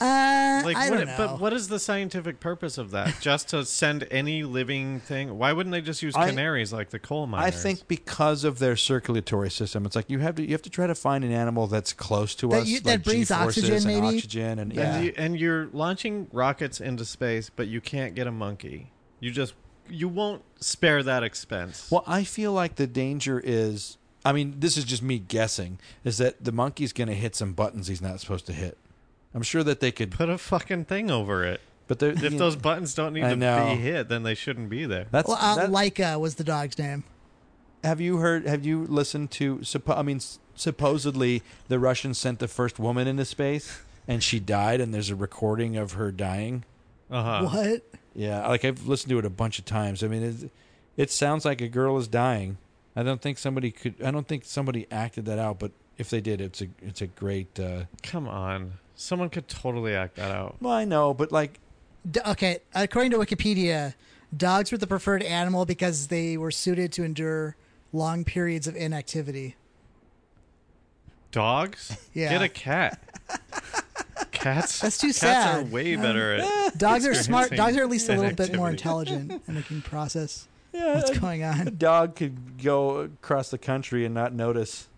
uh, Like, I what, don't know. but what is the scientific purpose of that? Just to send any living thing? Why wouldn't they just use I- canaries like the coal miners? I think because of their circulatory system, it's like you have to you have to try to find an animal that's close to That us, you- like that breathes oxygen, and maybe? oxygen, and And, yeah. you, and you're launching rockets into space, but you can't get a monkey. You just you won't spare that expense. Well, I feel like the danger is. I mean, this is just me guessing. Is that the monkey's going to hit some buttons he's not supposed to hit? I'm sure that they could, Put a fucking thing over it. but If you- those buttons don't need I to know. be hit, then they shouldn't be there. that's well, uh, that- Laika was the dog's name. have you heard? Have you listened to? Suppo- I mean, supposedly the Russians sent the first woman into space, and she died, and there's a recording of her dying. Uh huh. what? Yeah, like I've listened to it a bunch of times. I mean, it, it sounds like a girl is dying. I don't think somebody could. I don't think somebody acted that out, but if they did, it's a it's a great. Uh, Come on, someone could totally act that out. well, I know, but like, D- okay, according to Wikipedia, dogs were the preferred animal because they were suited to endure long periods of inactivity. Dogs? Yeah. Get a cat. Cats. That's too cats sad. are way better at. Dogs are smart. Dogs are at least a little bit more intelligent and they can process yeah, what's a, going a on. dog could go across the country and not notice.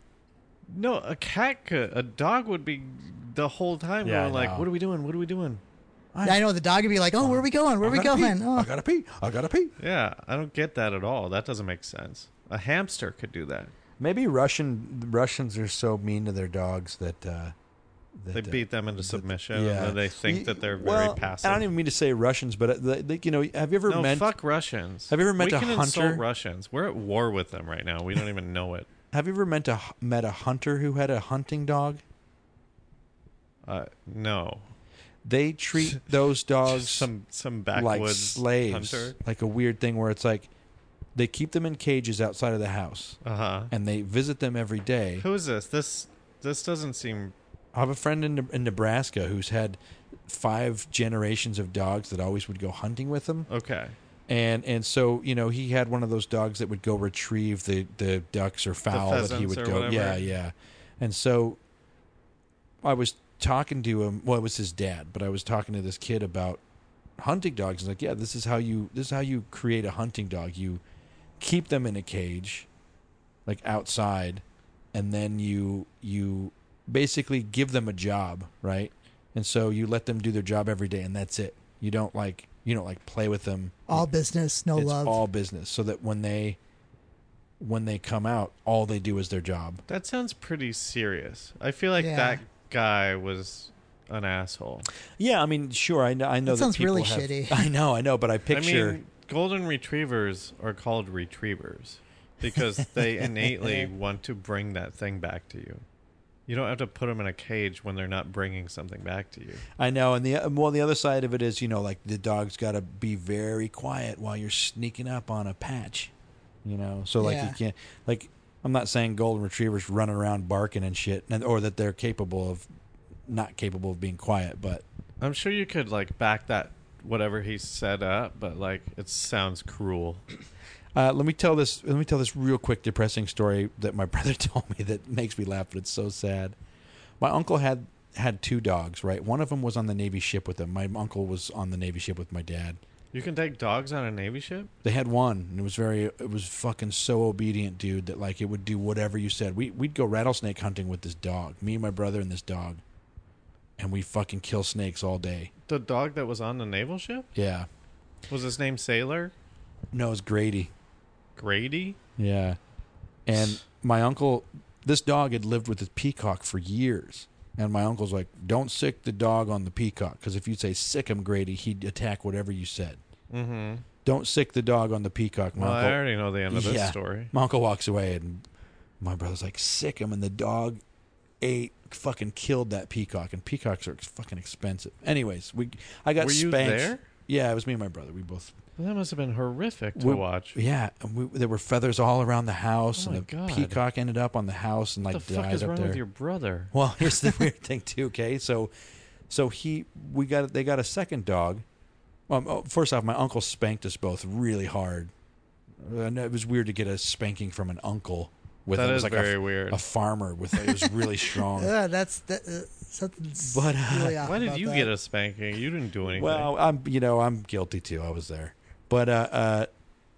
No, a cat could. A dog would be the whole time Yeah, going like, "What are we doing? What are we doing?" I know the dog would be like, "Oh, where are we going? Where are we I gotta going? Pee. Oh, I gotta pee. I gotta pee. Yeah, I don't get that at all. That doesn't make sense. A hamster could do that. Maybe Russian Russians are so mean to their dogs that, uh, that They beat them into submission, yeah. and they think that they're well, very passive. I don't even mean to say Russians, but uh, they, they, you know, have you ever no, met? fuck Russians. Have you ever met we a can hunter? insult Russians. We're at war with them right now. We don't even know it. Have you ever met a met a hunter who had a hunting dog? Uh, no, They treat those dogs some some like backwoods slaves, hunter. like a weird thing where it's like they keep them in cages outside of the house Uh huh. and they visit them every day. Who is this? This this doesn't seem. I have a friend in, in Nebraska who's had five generations of dogs that always would go hunting with him, Okay. and and so you know he had one of those dogs that would go retrieve the the ducks or fowl that he would go whatever. yeah yeah, and so I was talking to him. Well, it was his dad, but I was talking to this kid about hunting dogs. He's like, yeah, this is how you this is how you create a hunting dog. You keep them in a cage, like outside, and then you you basically give them a job, right? And so you let them do their job every day, and that's it. You don't like you don't like play with them. All business, no it's love. all business, so that when they when they come out, all they do is their job. That sounds pretty serious. I feel like Yeah. that guy was an asshole. Yeah, I mean, sure, I know. I know That sounds people really have- shitty. I know, I know, but I picture. I mean, golden retrievers are called retrievers because they innately want to bring that thing back to you. You don't have to put them in a cage when they're not bringing something back to you. I know, and the uh, well, the other side of it is, you know, like the dog's got to be very quiet while you're sneaking up on a patch, you know. So like Yeah. you can't like. I'm not saying golden retrievers running around barking and shit, and, or that they're capable of not capable of being quiet, but I'm sure you could like back that whatever he set up, but like it sounds cruel. Uh, let me tell this. Let me tell this real quick, depressing story that my brother told me that makes me laugh, but it's so sad. My uncle had had two dogs. Right, one of them was on the Navy ship with him. My uncle was on the Navy ship with my dad. You can take dogs on a navy ship. They had one, and it was very. It was fucking so obedient, dude. That like it would do whatever you said. We we'd go rattlesnake hunting with this dog. Me, and my brother, and this dog, and we fucking kill snakes all day. The dog that was on the naval ship Yeah. was his name Sailor No, it was Grady. Grady. Yeah. And my uncle, this dog had lived with his peacock for years. And my uncle's like, don't sick the dog on the peacock. Because if you say sick him, Grady, he'd attack whatever you said. Mm-hmm. Don't sick the dog on the peacock. My, Well, I already know the end of this Yeah. story. my uncle walks away, and my brother's like, sick him. And the dog ate, fucking killed that peacock. And peacocks are fucking expensive. Anyways, we I got Were you spanked. there? Yeah, it was me and my brother. We both that must have been horrific to We- watch. Yeah, and we, there were feathers all around the house, Oh and the God. peacock ended up on the house and what like the fuck died is up wrong there. with your brother? Well, here's the weird thing too. Okay, so so he we got they got a second dog. Well, oh, first off, my uncle spanked us both really hard. And it was weird to get a spanking from an uncle with That it is was like very a, weird. a farmer with it was really strong. Uh, that's that, uh, something's But, uh, really off Why did about you that. get a spanking? You didn't do anything. well, I'm you know I'm guilty too. I was there, but uh, uh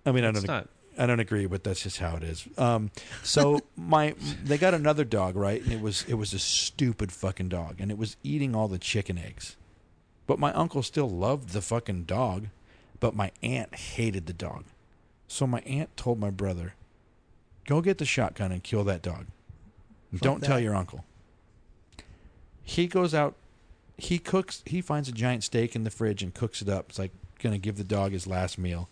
I mean I don't not. I don't agree, but that's just how it is. Um, so my they got another dog, right? And it was it was a stupid fucking dog, and it was eating all the chicken eggs. But my uncle still loved the fucking dog, but my aunt hated the dog. So my aunt told my brother, "Go get the shotgun and kill that dog. Fuck Don't tell your uncle." He goes out. He cooks. He finds a giant steak in the fridge and cooks it up. It's like gonna give the dog his last meal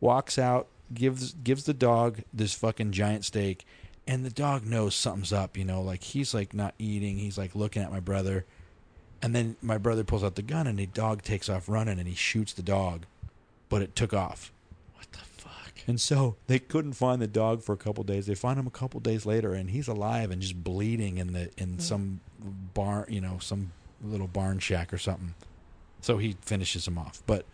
walks out, gives gives the dog this fucking giant steak, and the dog knows something's up, you know, like he's like not eating, he's like looking at my brother. And then my brother pulls out the gun and the dog takes off running and he shoots the dog, but it took off. What the fuck? And so they couldn't find the dog for a couple days. They find him a couple days later and he's alive and just bleeding in the in hmm. some barn, you know, some little barn shack or something. So he finishes him off. But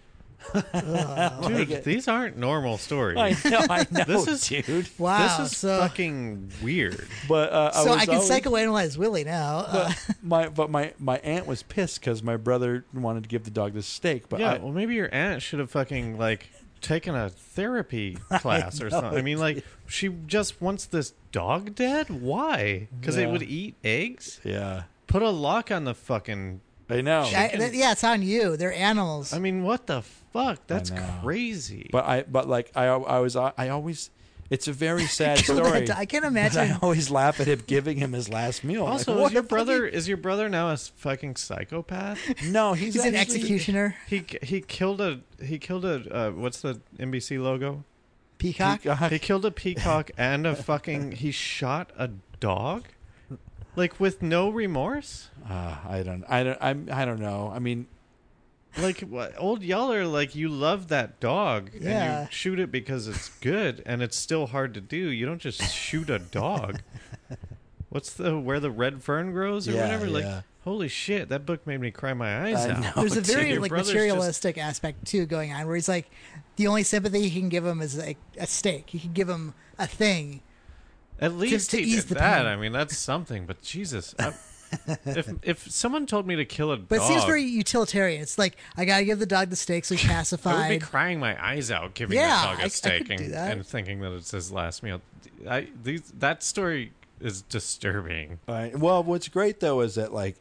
Ugh. Dude, Like- these aren't normal stories. I know, I know, This is- dude. wow. this is so fucking weird. But uh, so was I can always- psychoanalyze Willie now. Uh, But my but my my aunt was pissed because my brother wanted to give the dog this steak. But yeah, I, well, maybe your aunt should have fucking like taken a therapy class or something. I mean, like she just wants this dog dead. Why? Because Yeah. it would eat eggs. yeah, Put a lock on the fucking. I know. I- that- yeah, it's on you. They're animals. I mean, what the fuck? That's know. crazy. But I but like I I was I always. It's a very sad Kill story. dog. I can't imagine. I always laugh at him giving him his last meal. also, Like, what is your the fuck brother is your brother now a fucking psychopath? No, he's, He's an executioner. he he killed a he killed a uh, what's the NBC logo? Peacock. Peacock. He killed a peacock and a fucking. He shot a dog, like with no remorse. Uh, I don't. I don't. I'm. I don't know. I mean, Like what, old Yeller, like you love that dog and Yeah. you shoot it because it's good and it's still hard to do. You don't just shoot a dog. What's the where the red fern grows or Yeah, whatever? Like yeah. holy shit, that book made me cry my eyes I out. know. There's a very your like brother's materialistic aspect too going on, where he's like, the only sympathy he can give him is like a steak. He can give him a thing. At least to he ease did the that. pain. I mean, that's something. But Jesus, I, if if someone told me to kill a But dog, it seems very utilitarian. It's like I gotta give the dog the steak so he's pacified. I would be crying my eyes out giving Yeah, that dog I- a I steak could do and, and thinking that it's his last meal. I these that story is disturbing. Right. Well, what's great though is that like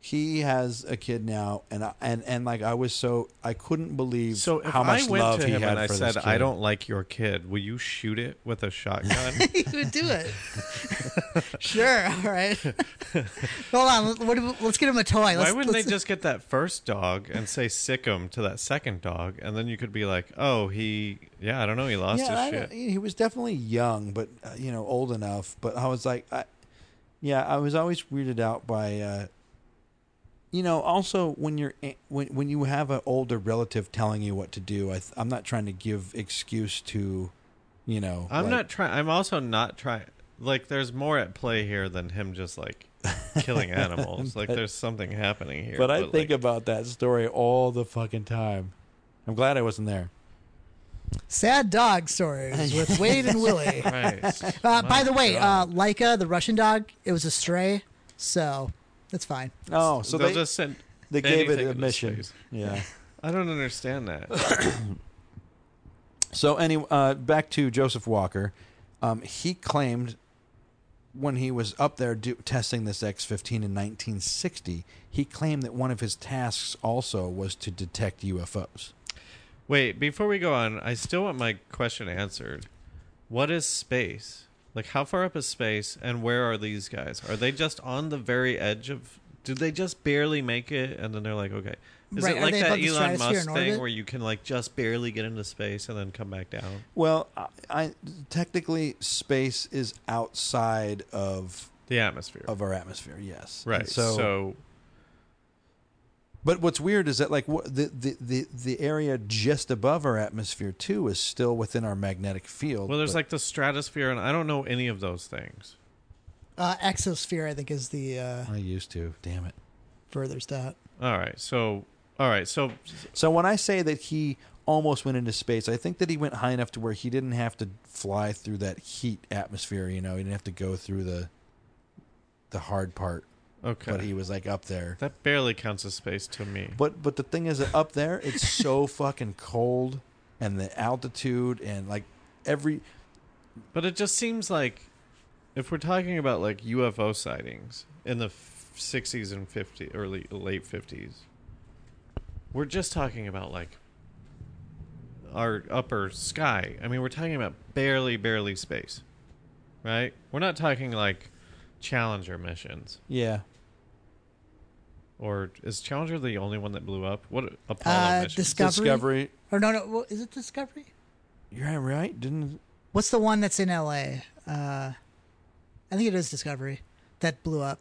he has a kid now, and I, and and like I was so I couldn't believe So how much I went love to he him had and I for said, this "I don't like your kid," will you shoot it with a shotgun? you would do it. sure. All right. Hold on. let- what do we- Let's get him a toy. Why Let's, wouldn't let's, they just get that first dog and say sick him to that second dog, and then you could be like, "Oh, he, yeah, I don't know, he lost Yeah, I his don't- shit." he was definitely young, but uh, you know, old enough. But I was like, I, yeah, I was always weirded out by, uh, you know, also when you're when when you have an older relative telling you what to do. I th- I'm not trying to give excuse to, you know, I'm like- not trying. I'm also not trying. Like, there's more at play here than him just like killing animals. like, there's something happening here. But I think like, about that story all the fucking time. I'm glad I wasn't there. sad dog stories with Wade and Willie. right. Uh, by the way, uh, Laika, the Russian dog, it was a stray, so that's fine. Oh, so they'll they just send. they gave it anything a into mission. space. Yeah. I don't understand that. So anyway, uh, back to Joseph Walker. Um, he claimed when he was up there do, testing this X-15 in 1960, he claimed that one of his tasks also was to detect UFOs. Wait, before we go on, I still want my question answered. What is space? Like, how far up is space, and where are these guys? Are they just on the very edge of? Do they just barely make it, and then they're like, okay? Is Right, it like that Elon Musk thing where you can like just barely get into space and then come back down? Well, I, I technically space is outside of The atmosphere, of our atmosphere. Yes, right? And So, so, but what's weird is that like the, the the the area just above our atmosphere too is still within our magnetic field. well, there's but- like the stratosphere, and I don't know any of those things. Uh, exosphere, I think, is the uh, I used to. Damn it. furthest out. All right, so all right, so So when I say that he almost went into space, I think that he went high enough to where he didn't have to fly through that heat atmosphere. You know, he didn't have to go through the the hard part. Okay, But he was like up there. that barely counts as space to me. But but the thing is that up there, it's so fucking cold, and the altitude, and like every But it just seems like if we're talking about like UFO sightings in the f- 60s and 50 early late 50s, we're just talking about like our upper sky. I mean, we're talking about barely barely space. Right? We're not talking like Challenger missions. yeah. Or is Challenger the only one that blew up? What Apollo Uh, missions? Discovery? Discovery. Or no, no, Is it Discovery? You're right. Didn't What's the one that's in L.A.? Uh, I think it is Discovery that blew up.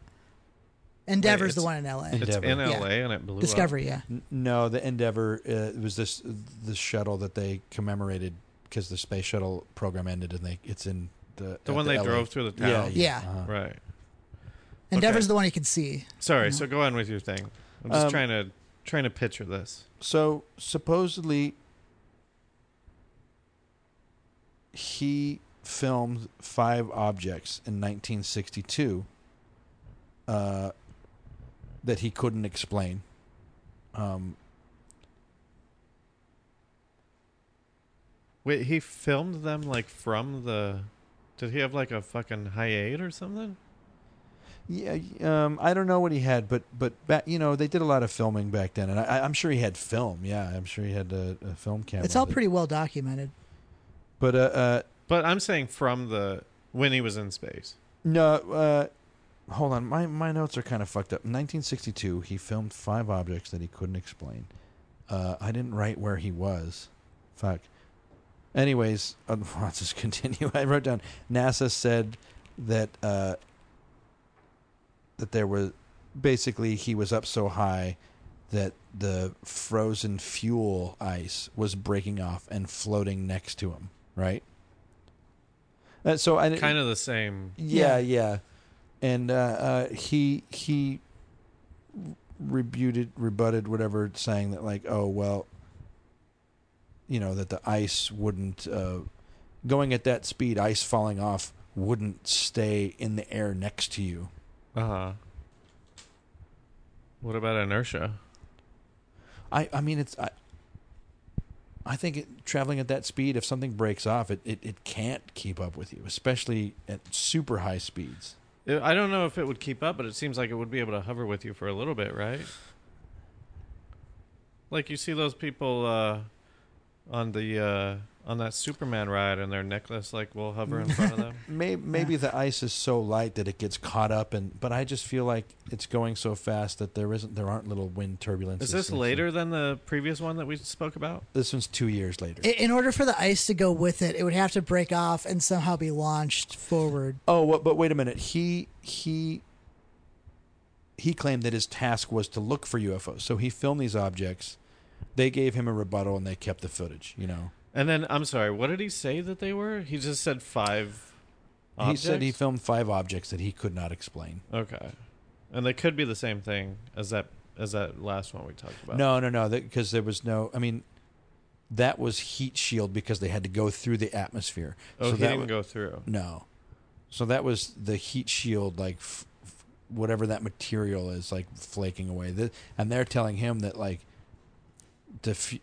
Endeavour's the one in L.A. it's Endeavour. in Yeah. LA and it blew up. Discovery, yeah. N- No, the Endeavour uh, it was this the shuttle that they commemorated because the space shuttle program ended, and they it's in the The at one they LA. drove through the Yeah, town. Yeah. uh-huh. Right. Endeavour's Okay. the one you can see. Sorry, so go on with your thing. I'm just Um, trying to trying to picture this. So supposedly, he filmed five objects in 1962 uh, that he couldn't explain. Um, Wait, he filmed them like from the. Did he have like a fucking Hi8 or something? Yeah, um, I don't know what he had, but but back, you know, they did a lot of filming back then, and I, I'm sure he had film. Yeah, I'm sure he had a, a film camera. It's all that- pretty well documented. But uh, uh, But I'm saying from the when he was in space. no, uh, hold on, my my notes are kind of fucked up. In 1962, he filmed five objects that he couldn't explain. Uh, I didn't write where he was. Fuck. Anyways, uh, let's just continue. I wrote down NASA said that uh, that there was basically he was up so high that the frozen fuel ice was breaking off and floating next to him. Right. Uh, so I Kind of the same. yeah, Yeah. yeah. And uh, uh, he he rebutted, rebutted whatever, saying that like, oh well, you know that the ice wouldn't uh, going at that speed, ice falling off wouldn't stay in the air next to you. Uh huh. What about inertia? I, I mean, it's I, I think it, traveling at that speed, if something breaks off, it, it, it can't keep up with you, especially at super high speeds. I I don't know if it would keep up, but it seems like it would be able to hover with you for a little bit, right? Like you see those people uh, on the uh, on that Superman ride, and their necklace like will hover in front of them. Maybe, maybe the ice is so light that it gets caught up, and but I just feel like it's going so fast that there isn't there aren't little wind turbulences. Is this and later than the previous one that we spoke about? This one's two years later. I- In order for the ice to go with it, it would have to break off and somehow be launched forward. Oh, what, but wait a minute. He he he claimed that his task was to look for UFOs. So he filmed these objects. They gave him a rebuttal and they kept the footage, you know. And then I'm sorry, what did he say that they were? He just said five. He said he filmed five objects that he could not explain. Okay, and they could be the same thing as that as that last one we talked about. No, no, no, because there was no I mean that was heat shield because they had to go through the atmosphere. oh, he that didn't wa- go through. No. So that was the heat shield, like f- f- whatever that material is, like flaking away. The, and they're telling him that like the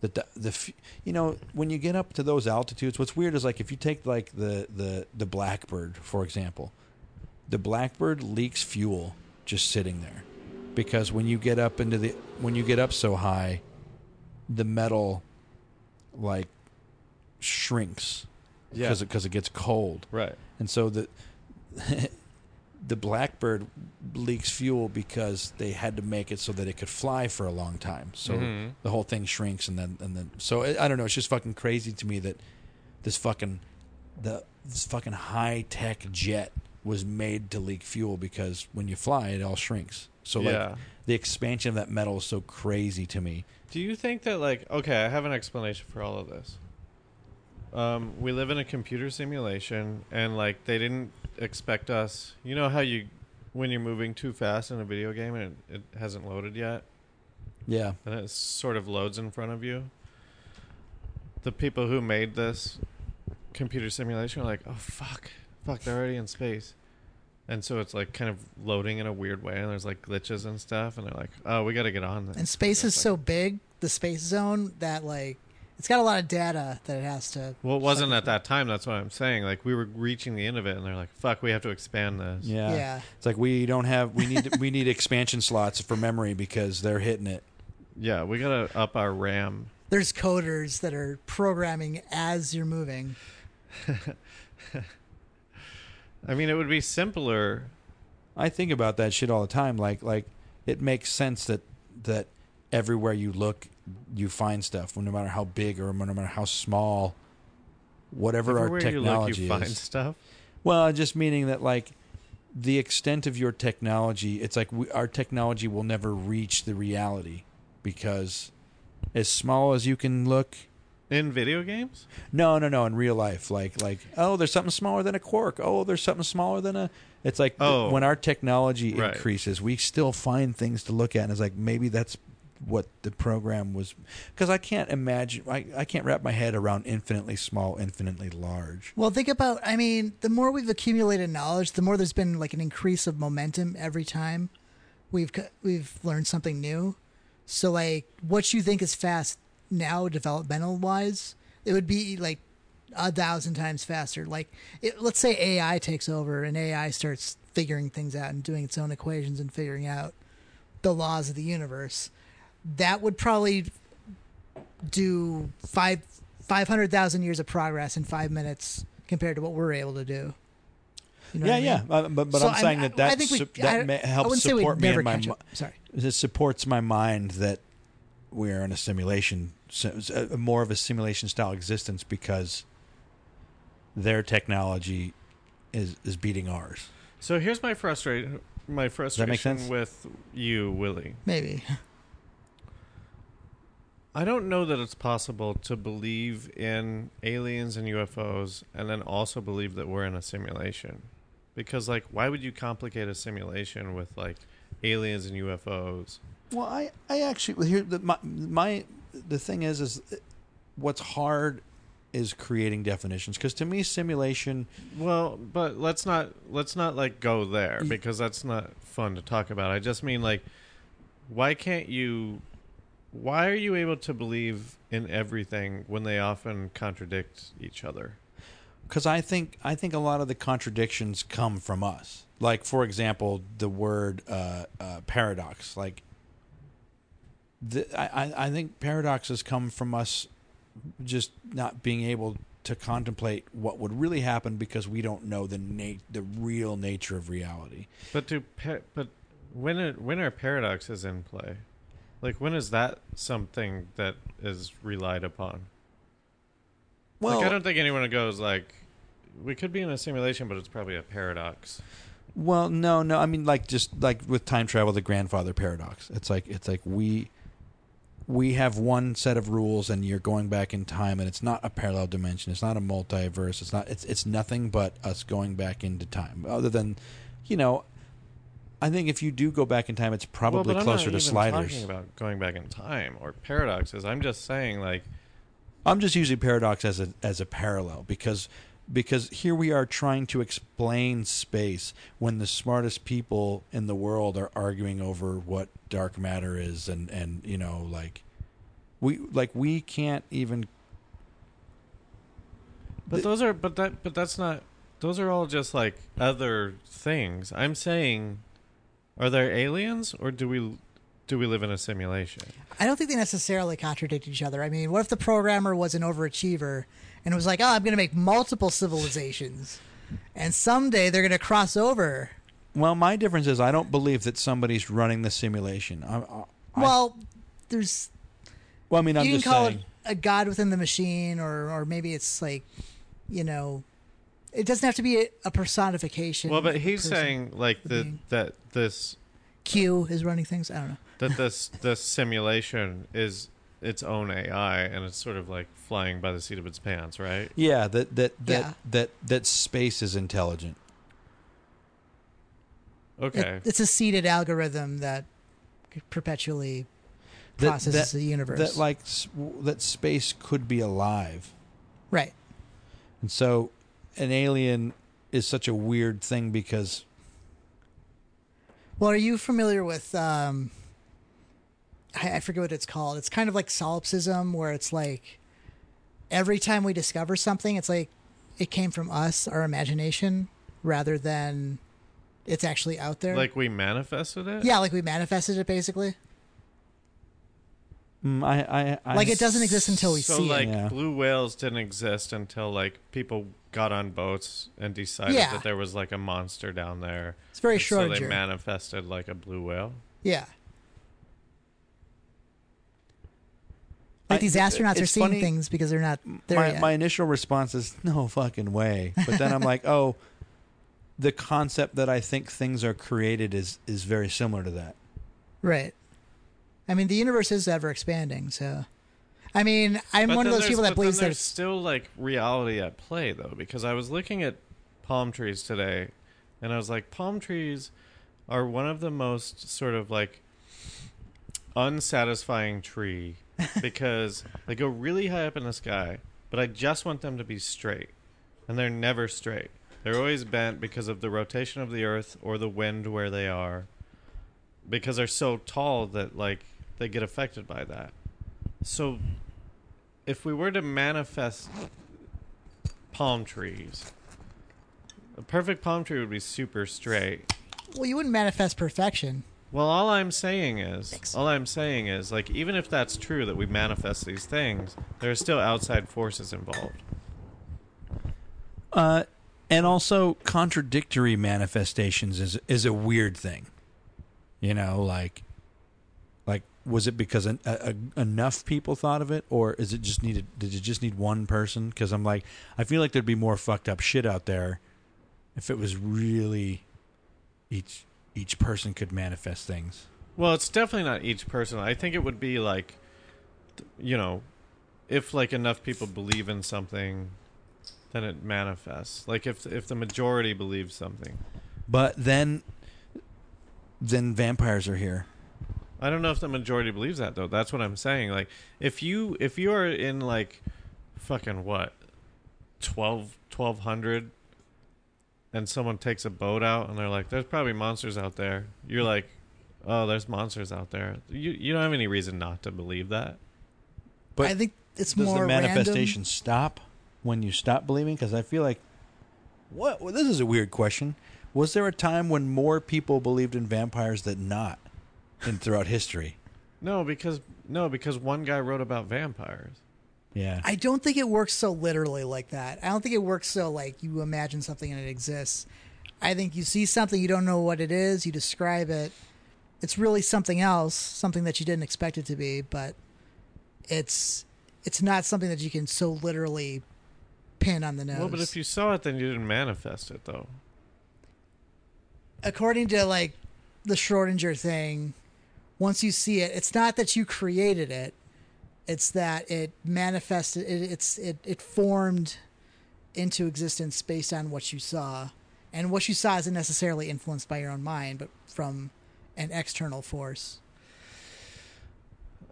the the you know when you get up to those altitudes, what's weird is like if you take like the the the Blackbird for example, the Blackbird leaks fuel just sitting there because when you get up into the when you get up so high, the metal like shrinks Yeah, because because it gets cold, right. and so the the Blackbird leaks fuel because they had to make it so that it could fly for a long time. So Mhm. the whole thing shrinks, and then and then so I I don't know. It's just fucking crazy to me that this fucking the this fucking high tech jet was made to leak fuel because when you fly, it all shrinks. So like yeah. the expansion of that metal is so crazy to me. Do you think that like okay, I have an explanation for all of this. Um, we live in a computer simulation, and like they didn't expect us. You know how you, when you're moving too fast in a video game and it, it hasn't loaded yet, Yeah, and it sort of loads in front of you. The people who made this computer simulation are like, oh fuck, fuck, they're already in space. And so it's like kind of loading in a weird way, and there's like glitches and stuff, and they're like, "Oh, we got to get on this." And space is It's so big, the space zone, that like it's got a lot of data that it has to. Well, it wasn't at that time. That's what I'm saying. Like we were reaching the end of it, and they're like, "Fuck, we have to expand this." yeah, Yeah. It's like we don't have we need we need expansion slots for memory because they're hitting it. Yeah, we gotta up our RAM. There's coders that are programming as you're moving. I mean, it would be simpler. I think about that shit all the time. Like like it makes sense that that everywhere you look, you find stuff. No matter how big or no matter how small, whatever Everywhere our you look, technology you find is. stuff. Well, just meaning that like the extent of your technology, it's like we, our technology will never reach the reality because as small as you can look. In video games? No, no, no. In real life, like like oh, there's something smaller than a quark. Oh, there's something smaller than a. It's like Oh. when our technology Right. increases, we still find things to look at, and it's like maybe that's what the program was. Because I can't imagine, I, I can't wrap my head around infinitely small, infinitely large. Well, think about. I mean, the more we've accumulated knowledge, the more there's been like an increase of momentum every time we've we've learned something new. So, like, what you think is fast now, developmental wise, it would be like a thousand times faster. Like, it, let's say AI takes over and AI starts figuring things out and doing its own equations and figuring out the laws of the universe. That would probably do five five hundred thousand years of progress in five minutes compared to what we're able to do. You know yeah, what I yeah. mean? Uh, but but So I'm saying that that, I think we, su- that I, ma- helps wouldn't say we'd support me in my. catch mi- up. Sorry. It supports my mind that we're in a simulation, so a, more of a simulation style existence because their technology is is beating ours. So here's my frustrate my frustration sense? with you, Willie. Maybe. I don't know that it's possible to believe in aliens and UFOs and then also believe that we're in a simulation. Because like why would you complicate a simulation with like aliens and UFOs? Well, I I actually well, here the, my my the thing is is uh, what's hard is creating definitions because to me simulation Well, but let's not let's not like go there because that's not fun to talk about. I just mean like why can't you? Why are you able to believe in everything when they often contradict each other? because I think I think a lot of the contradictions come from us. Like, for example, the word uh, uh, paradox. Like, the, I I- think paradoxes come from us just not being able to contemplate what would really happen because we don't know the na- the real nature of reality. But do but when are, when are paradoxes in play? Like when is that something that is relied upon? Well, like I don't think anyone goes like, we could be in a simulation, but it's probably a paradox. Well, no, no. I mean, like just like with time travel, the grandfather paradox. It's like it's like we we have one set of rules, and you're going back in time, and it's not a parallel dimension. It's not a multiverse. It's not. It's it's nothing but us going back into time. Other than, you know, I think if you do go back in time, it's probably well, closer I'm not to sliders. Talking about going back in time or paradoxes. I'm just saying like I'm just using paradox as a as a parallel because because here we are trying to explain space when the smartest people in the world are arguing over what dark matter is and and you know like we like we can't even But those are but that but that's not those are all just like other things. I'm saying are there aliens or do we do we live in a simulation? I don't think they necessarily contradict each other. I mean, what if the programmer was an overachiever and was like, "Oh, I'm going to make multiple civilizations, and someday they're going to cross over." well my difference is I don't believe that somebody's running the simulation I, I, I- Well, there's well I mean I'm you can just call saying it a god within the machine, or or maybe it's like, you know, it doesn't have to be a, a personification. Well, but of he's person. saying like the being. that this Q is running things. I don't know. that this this simulation is its own AI and it's sort of like flying by the seat of its pants, right? yeah that that that Yeah. that that space is intelligent Okay. It, it's a seeded algorithm that perpetually That- processes that- the universe. that like that space could be alive right. and so an alien is such a weird thing because Well, are you familiar with? Um, I, I forget what it's called. It's kind of like solipsism, where it's like every time we discover something, it's like it came from us, our imagination, rather than it's actually out there. like we manifested it? yeah, like we manifested it basically. mm, I, I, I Like it doesn't exist until we so see like it. Yeah. blue whales didn't exist until like people got on boats and decided Yeah. that there was like a monster down there. It's very And so they manifested like a blue whale. yeah. Like these astronauts are seeing funny- things because they're not there my yet. my initial response is no fucking way but then I'm like oh the concept that I think things are created is is very similar to that Right. I mean, the universe is ever expanding, so. I mean, I'm But one of those people that believes that there's it's. still like reality at play though, because I was looking at palm trees today, and I was like, palm trees are one of the most sort of like unsatisfying tree because they go really high up in the sky, but I just want them to be straight, and they're never straight. They're always bent because of the rotation of the earth or the wind where they are, because they're so tall that like they get affected by that. So if we were to manifest palm trees, a perfect palm tree would be super straight. Well, you wouldn't manifest perfection. Well, all I'm saying is, Thanks. all I'm saying is, like, even if that's true that we manifest these things, there are still outside forces involved. uh and also contradictory manifestations is is a weird thing you know like like was it because en- a, a, enough people thought of it or is it just needed did you just need one person because i'm like i feel like there'd be more fucked up shit out there if it was really each each person could manifest things Well, it's definitely not each person. I think it would be like, you know, if like enough people believe in something, then it manifests. Like if if the majority believes something. but then then vampires are here I don't know if the majority believes that though. That's what I'm saying. Like if you if you are in like fucking what 12 1200 and someone takes a boat out and they're like there's probably monsters out there. You're like oh, there's monsters out there. You you don't have any reason not to believe that. But I think it's Does more the manifestation random. stop when you stop believing? Because I feel like what? Well, this is a weird question. Was there a time when more people believed in vampires than not, in throughout history? No, because no, because one guy wrote about vampires. Yeah. I don't think it works so literally like that. I don't think it works so like you imagine something and it exists. I think you see something, you don't know what it is, you describe it. It's really something else, something that you didn't expect it to be, but it's it's not something that you can so literally pin on the nose. Well, but if you saw it, then you didn't manifest it, though. according to like the Schrodinger thing, once you see it, it's not that you created it; it's that it manifested. It, it's it it formed into existence based on what you saw, and what you saw isn't necessarily influenced by your own mind, but from an external force.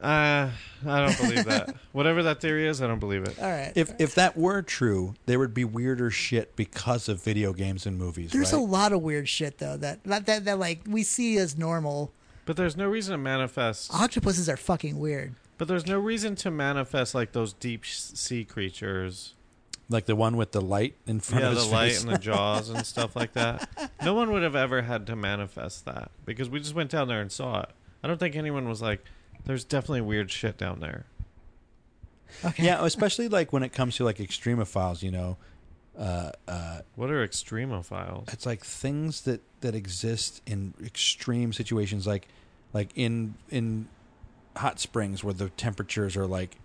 Uh, I don't believe that. Whatever that theory is, I don't believe it. All right. if if that were true, there would be weirder shit because of video games and movies. There's right? a lot of weird shit though that that that, that like we see as normal. But there's no reason to manifest. Octopuses are fucking weird. But there's no reason to manifest like those deep sea creatures. like the one with the light in front yeah, of the his light and the jaws and stuff like that. No one would have ever had to manifest that because we just went down there and saw it. I don't think anyone was like, "There's definitely weird shit down there." Okay. yeah, especially like when it comes to like extremophiles, you know. Uh, uh, What are extremophiles? it's like things that that exist in extreme situations like like in in hot springs where the temperatures are like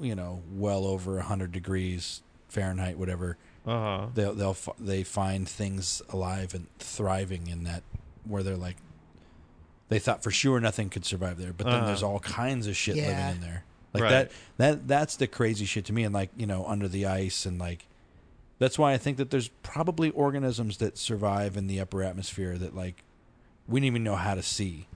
you know well over 100 degrees fahrenheit whatever Uh huh. they'll they'll they find things alive and thriving in that where they're like they thought for sure nothing could survive there but then Uh-huh. there's all kinds of shit Yeah. living in there like Right. that that that's the crazy shit to me and like you know under the ice and like that's why I think that there's probably organisms that survive in the upper atmosphere that like we didn't even know how to see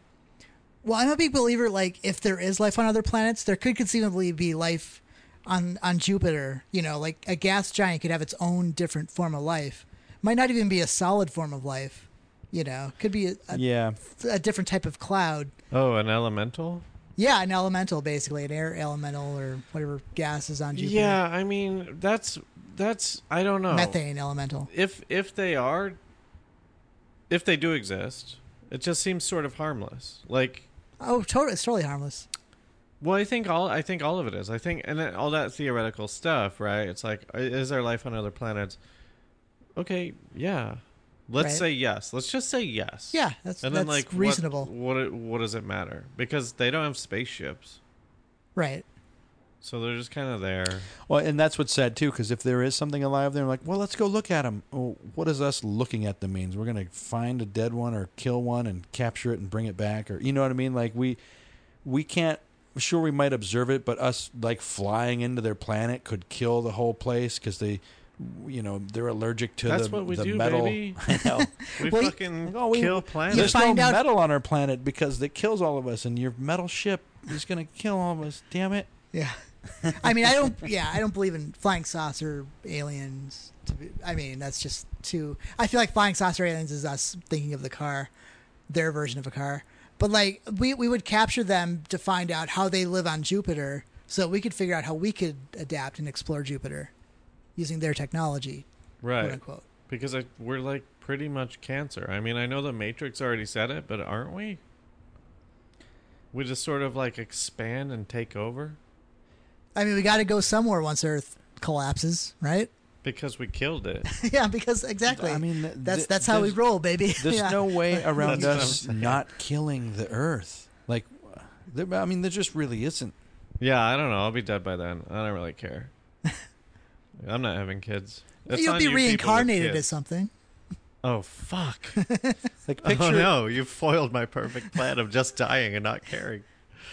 Well, I'm a big believer. Like, if there is life on other planets, there could conceivably be life on on Jupiter. You know, like a gas giant could have its own different form of life. Might not even be a solid form of life. You know, could be a, a, yeah a different type of cloud. Oh, an elemental? Yeah, an elemental, basically, an air elemental or whatever gas is on Jupiter. Yeah, I mean that's that's I don't know. methane elemental. If if they are, if they do exist, it just seems sort of harmless. Like, Oh, totally, it's totally harmless. well, I think all I think all of it is. I think and then all that theoretical stuff, right? It's like, is there life on other planets? Okay, yeah. Let's Right. say yes. Let's just say yes. Yeah, that's and that's like reasonable, What, what what does it matter? Because they don't have spaceships, right? So they're just kind of there. well and that's what's sad too because if there is something alive there like well let's go look at them well, what does us looking at them means we're gonna find a dead one or kill one and capture it and bring it back or you know what I mean like we we can't sure we might observe it but us like flying into their planet could kill the whole place because they you know they're allergic to That's the, what we the do, metal baby. We Well, fucking Oh, we- kill planets. There's find no out- metal on our planet because it kills all of us and your metal ship is gonna kill all of us damn it Yeah. I mean, I don't. Yeah, I don't believe in flying saucer aliens. To be, I mean, that's just too. I feel like flying saucer aliens is us thinking of the car, their version of a car. But like, we we would capture them to find out how they live on Jupiter, so we could figure out how we could adapt and explore Jupiter, using their technology, right? quote unquote. Because I, we're like pretty much cancer. I mean, I know the Matrix already said it, but aren't we? We just sort of like expand and take over I mean, we got to go somewhere once Earth collapses, right? because we killed it. yeah, because exactly. I mean, th- that's that's how we roll, baby. There's Yeah. no way around That's us not killing the Earth. Like, there, I mean, there just really isn't. yeah, I don't know. I'll be dead by then. I don't really care. I'm not having kids. It's You'll be you reincarnated as something. Oh fuck! Like, oh, picture, oh no, you foiled my perfect plan of just dying and not caring.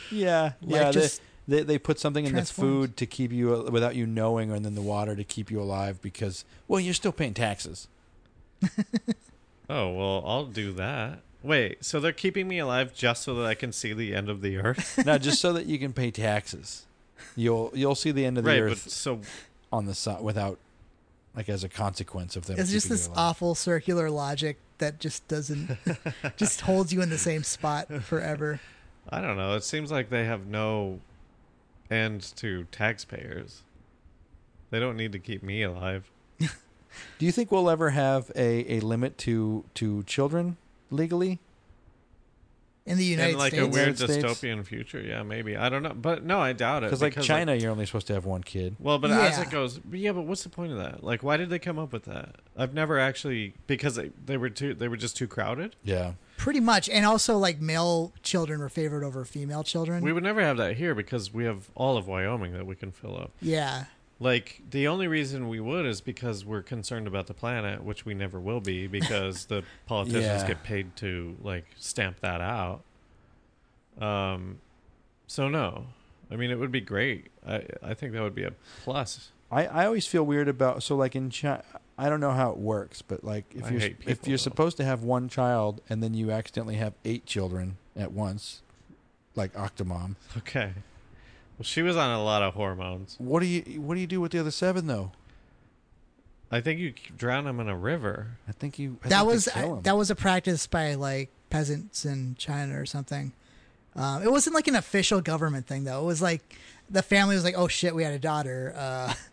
yeah, Like yeah. They, just they they put something in the food to keep you uh, without you knowing, and then the water to keep you alive because, well, you're still paying taxes. Oh well, I'll do that. Wait, so they're keeping me alive just so that I can see the end of the earth? now, just so that you can pay taxes, you'll you'll see the end of the right, but Earth so on the side without, like, as a consequence of them. It's just this you alive. awful circular logic that just doesn't just holds you in the same spot forever. I don't know. It seems like they have no end to taxpayers. They don't need to keep me alive. Do you think we'll ever have a, a limit to to children legally? In the United States, in like States, a weird States? dystopian future, yeah, maybe. I don't know, but no, I doubt it. Because like China, you're only supposed to have one kid. well, but as Yeah. it goes, but yeah, but what's the point of that? Like, why did they come up with that? I've never actually because they, they were too they were just too crowded. Yeah. Pretty much, and also like male children were favored over female children. We would never have that here because we have all of Wyoming that we can fill up. yeah, Like the only reason we would is because we're concerned about the planet, which we never will be because the politicians Yeah. get paid to like stamp that out. Um, so no, I mean it would be great. I I think that would be a plus. I, I always feel weird about so like in China I don't know how it works, but like if I you're hate if you're though. supposed to have one child and then you accidentally have eight children at once, like Octomom, Okay. Well, she was on a lot of hormones. what do you what do you do with the other seven though? I think you drown them in a river. I think you I that think they was kill 'em. that was a practice by like peasants in China or something. Um, it wasn't like an official government thing though. It was like the family was like, "Oh shit, we had a daughter. Uh,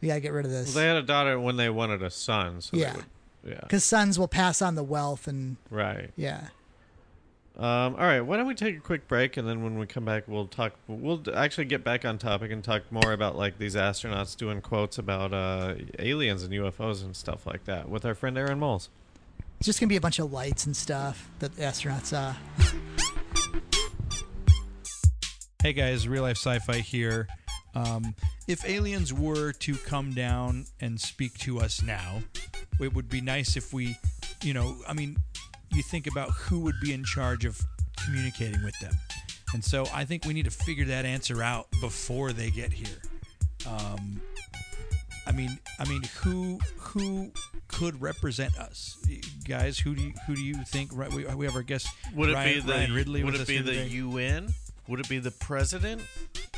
we gotta get rid of Well, this." they had a daughter when they wanted a son. So Yeah. Would, yeah. Because sons will pass on the wealth and Right. yeah. Um, all right, why don't we take a quick break and then when we come back, we'll talk. We'll actually get back on topic and talk more about like these astronauts doing quotes about uh, aliens and UFOs and stuff like that with our friend Aaron Moles. It's just gonna be a bunch of lights and stuff that the astronauts saw. Hey guys, real life sci fi here. Um, if aliens were to come down and speak to us now, it would be nice if we, you know, I mean, you think about who would be in charge of communicating with them. And so I think we need to figure that answer out before they get here. Um, I mean, I mean, who who could represent us, guys? Who do you, who do you think? Right, we, we have our guest. Would it Ryan, be the Ryan Ridley Would it be the today. UN? Would it be the president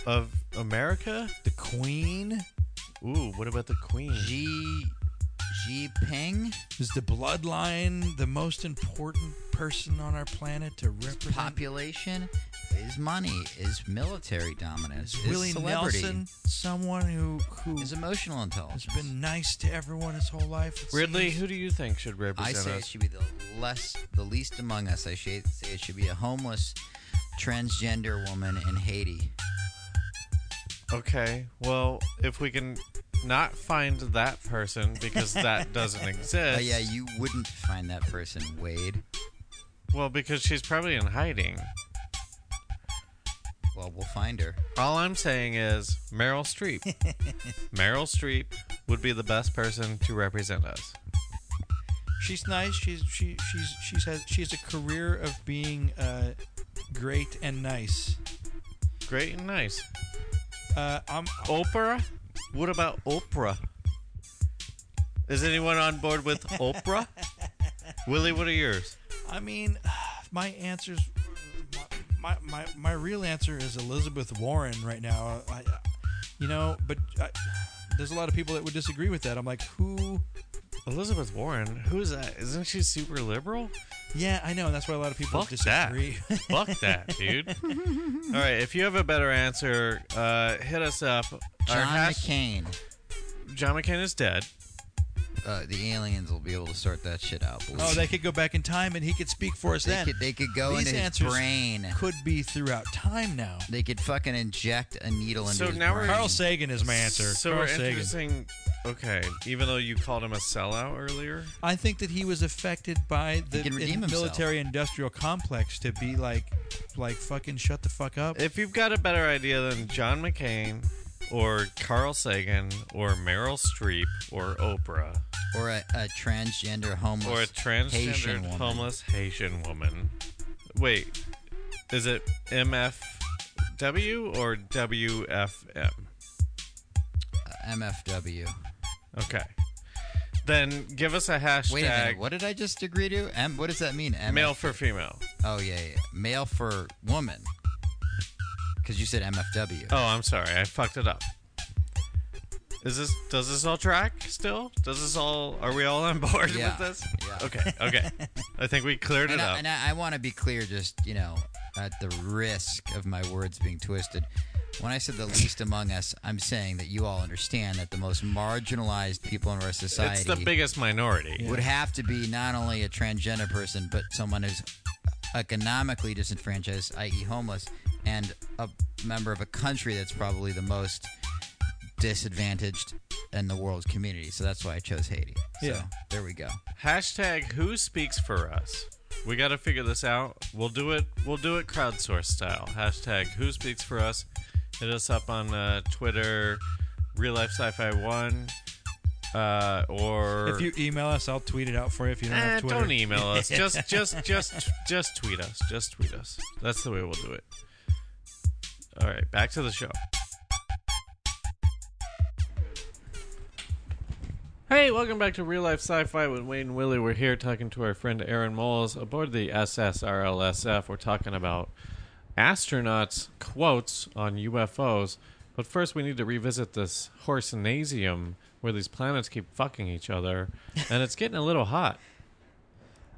of America? the Queen? Ooh, what about the Queen? Xi Jinping Is the bloodline the most important person on our planet to represent? population is money is military dominance Is is Willie celebrity Nelson someone who who is emotional intelligence? has been nice to everyone his whole life? it Ridley, seems? who do you think should represent? us? I represent say it should be the less, the least among us. I say it should be a homeless transgender woman in Haiti. Okay, well, if we can not find that person because that doesn't exist. Oh yeah, you wouldn't find that person, Wade. Well, because she's probably in hiding. Well, we'll find her. All I'm saying is Meryl Streep. Meryl Streep would be the best person to represent us. She's nice. She's she she's she's has she has a career of being uh, great and nice. Great and nice. Uh, I'm Oprah? What about Oprah? Is anyone on board with Oprah? Willie, what are yours? I mean, my answers, my, my my my real answer is Elizabeth Warren right now. I, you know, but I, there's a lot of people that would disagree with that. I'm like, who? Elizabeth Warren? Who is that? Isn't she super liberal? Yeah, I know, and that's why a lot of people Fuck that. disagree. Fuck that, dude. All right, if you have a better answer, uh, hit us up. John hash- McCain. John McCain is dead. Uh, the aliens will be able to sort that shit out. believe oh, they could go back in time, and he could speak for us they then. could they could go These into his answers brain. Could be throughout time now. They could fucking inject a needle into So his now we're- brain. Carl Sagan is my answer. So Carl we're Sagan. introducing. Okay, even though you called him a sellout earlier, I think that he was affected by the can redeem himself. military-industrial complex to be like, like fucking shut the fuck up. if you've got a better idea than John McCain or Carl Sagan or Meryl Streep or Oprah or a, a transgender homeless or a Haitian transgendered woman. homeless Haitian woman. Wait, is it MFW or WFM? uh, MFW. Okay. Then give us a hashtag Wait a minute. What did I just agree to? M. What does that mean? M- male for female. Oh yeah, yeah. Male for woman. Because you said MFW. Oh, I'm sorry. I fucked it up. Is this does this all track still? Does this all are we all on board Yeah. with this? Yeah. Okay, okay. I think we cleared it And, I, up. and I, I want to be clear, just you know, at the risk of my words being twisted. When I said the least among us, I'm saying that you all understand that the most marginalized people in our society it's the biggest minority. would have to be not only a transgender person, but someone who's economically disenfranchised, i.e., homeless, and a member of a country that's probably the most disadvantaged in the world's community. So that's why I chose Haiti. So Yeah. there we go. Hashtag who speaks for us. We got to figure this out. We'll do it. We'll do it crowdsource style. Hashtag who speaks for us. Hit us up on uh, Twitter, real life sci-fi one, uh, or If you email us, I'll tweet it out for you if you don't Eh, have Twitter. don't email us. Just, just, just, just tweet us. Just tweet us. That's the way we'll do it. All right, back to the show. Hey, welcome back to Real Life Sci-Fi with Wayne and Willie. We're here talking to our friend Aaron Moles aboard the SSRLSF. We're talking about astronauts' quotes on UFOs. But first, we need to revisit this horsenasium where these planets keep fucking each other, and it's getting a little hot.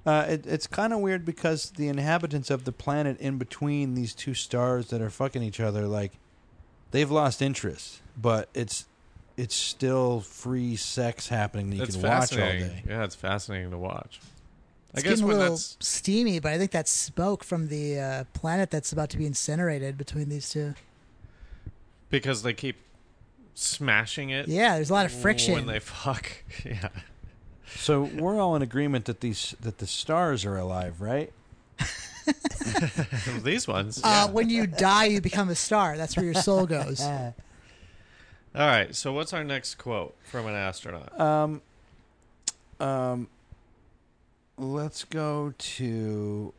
Uh, it, it's kind of weird because the inhabitants of the planet in between these two stars that are fucking each other, like, they've lost interest, but it's it's still free sex happening that you it's can watch all fascinating. day. Yeah, it's fascinating to watch. I It's guess getting a little that's steamy, but I think that's smoke from the uh, planet that's about to be incinerated between these two. because they keep smashing it. Yeah, there's a lot of friction. when they fuck. Yeah, So we're all in agreement that these that the stars are alive, right? these ones. uh, yeah. when you die, you become a star. That's where your soul goes. All right. So what's our next quote from an astronaut? Um, um, let's go to.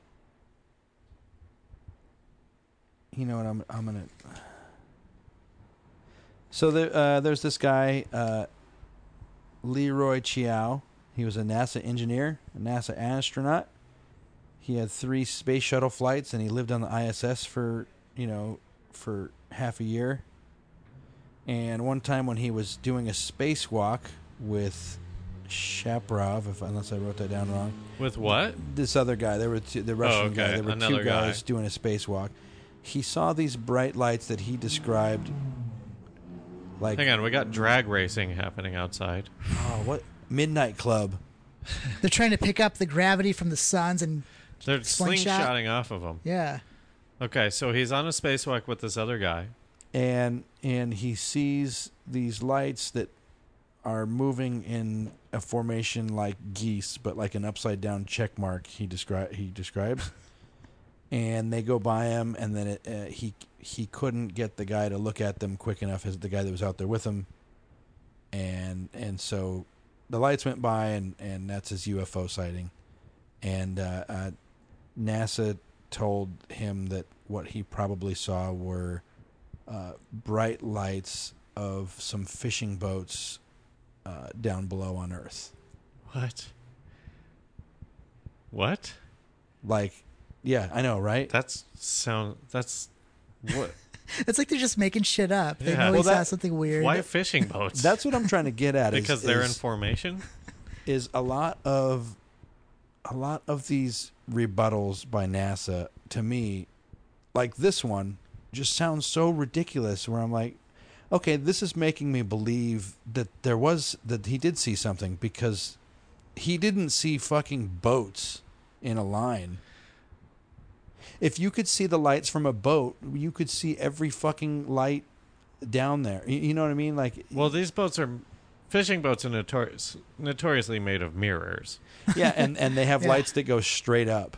You know what? I'm I'm gonna. So there, uh, there's this guy, uh, Leroy Chiao. He was a NASA engineer, a NASA astronaut. He had three space shuttle flights, and he lived on the ISS for you know for half a year. And one time when he was doing a spacewalk with Shaprov, if unless I wrote that down wrong, With what? this other guy, there were two, the Russian oh, okay, guy, there were another two guys guy. doing a spacewalk. He saw these bright lights that he described like Hang on, we got drag racing happening outside. oh, what Midnight Club. They're trying to pick up the gravity from the suns, and They're Slingshot? slingshotting off of them. yeah, Okay, so he's on a spacewalk with this other guy. and and he sees these lights that are moving in a formation like geese, but like an upside down check mark. He describe he describes, and they go by him, and then it, uh, he he couldn't get the guy to look at them quick enough. As the guy that was out there with him, and and so the lights went by, and and that's his UFO sighting, and uh, uh, NASA told him that what he probably saw were uh, bright lights of some fishing boats uh, down below on Earth. What? What? Like, yeah, I know, right? That's sound. That's what? it's like they're just making shit up. They Yeah. know Well, he saw something weird. Why fishing boats? That's what I'm trying to get at. because is, they're in is, formation. is a lot of a lot of these rebuttals by NASA to me, like this one, just sounds so ridiculous. Where I'm like, okay, this is making me believe that there was that he did see something because he didn't see fucking boats in a line. If you could see the lights from a boat, you could see every fucking light down there. You, you know what I mean? Like, Well, these boats are fishing boats are notorious, notoriously made of mirrors. yeah, and and they have Yeah. lights that go straight up.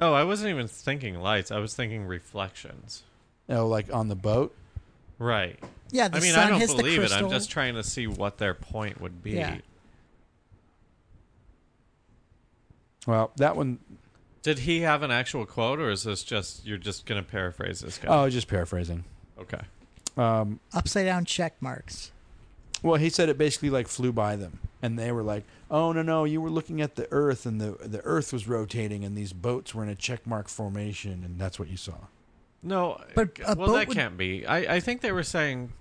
Oh, I wasn't even thinking lights. I was thinking reflections. Oh, like on the boat. Right. yeah, the I mean, sun I don't hits the believe it. I'm just trying to see what their point would be. Yeah. Well, that one Did he have an actual quote, or is this just you're just gonna paraphrase this guy? Oh, just paraphrasing. okay. Um, Upside down check marks. well, he said it basically like flew by them, and they were like, "Oh no, no, you were looking at the Earth, and the the Earth was rotating, and these boats were in a check mark formation, and that's what you saw." No, But well, that would- can't be. I, I think they were saying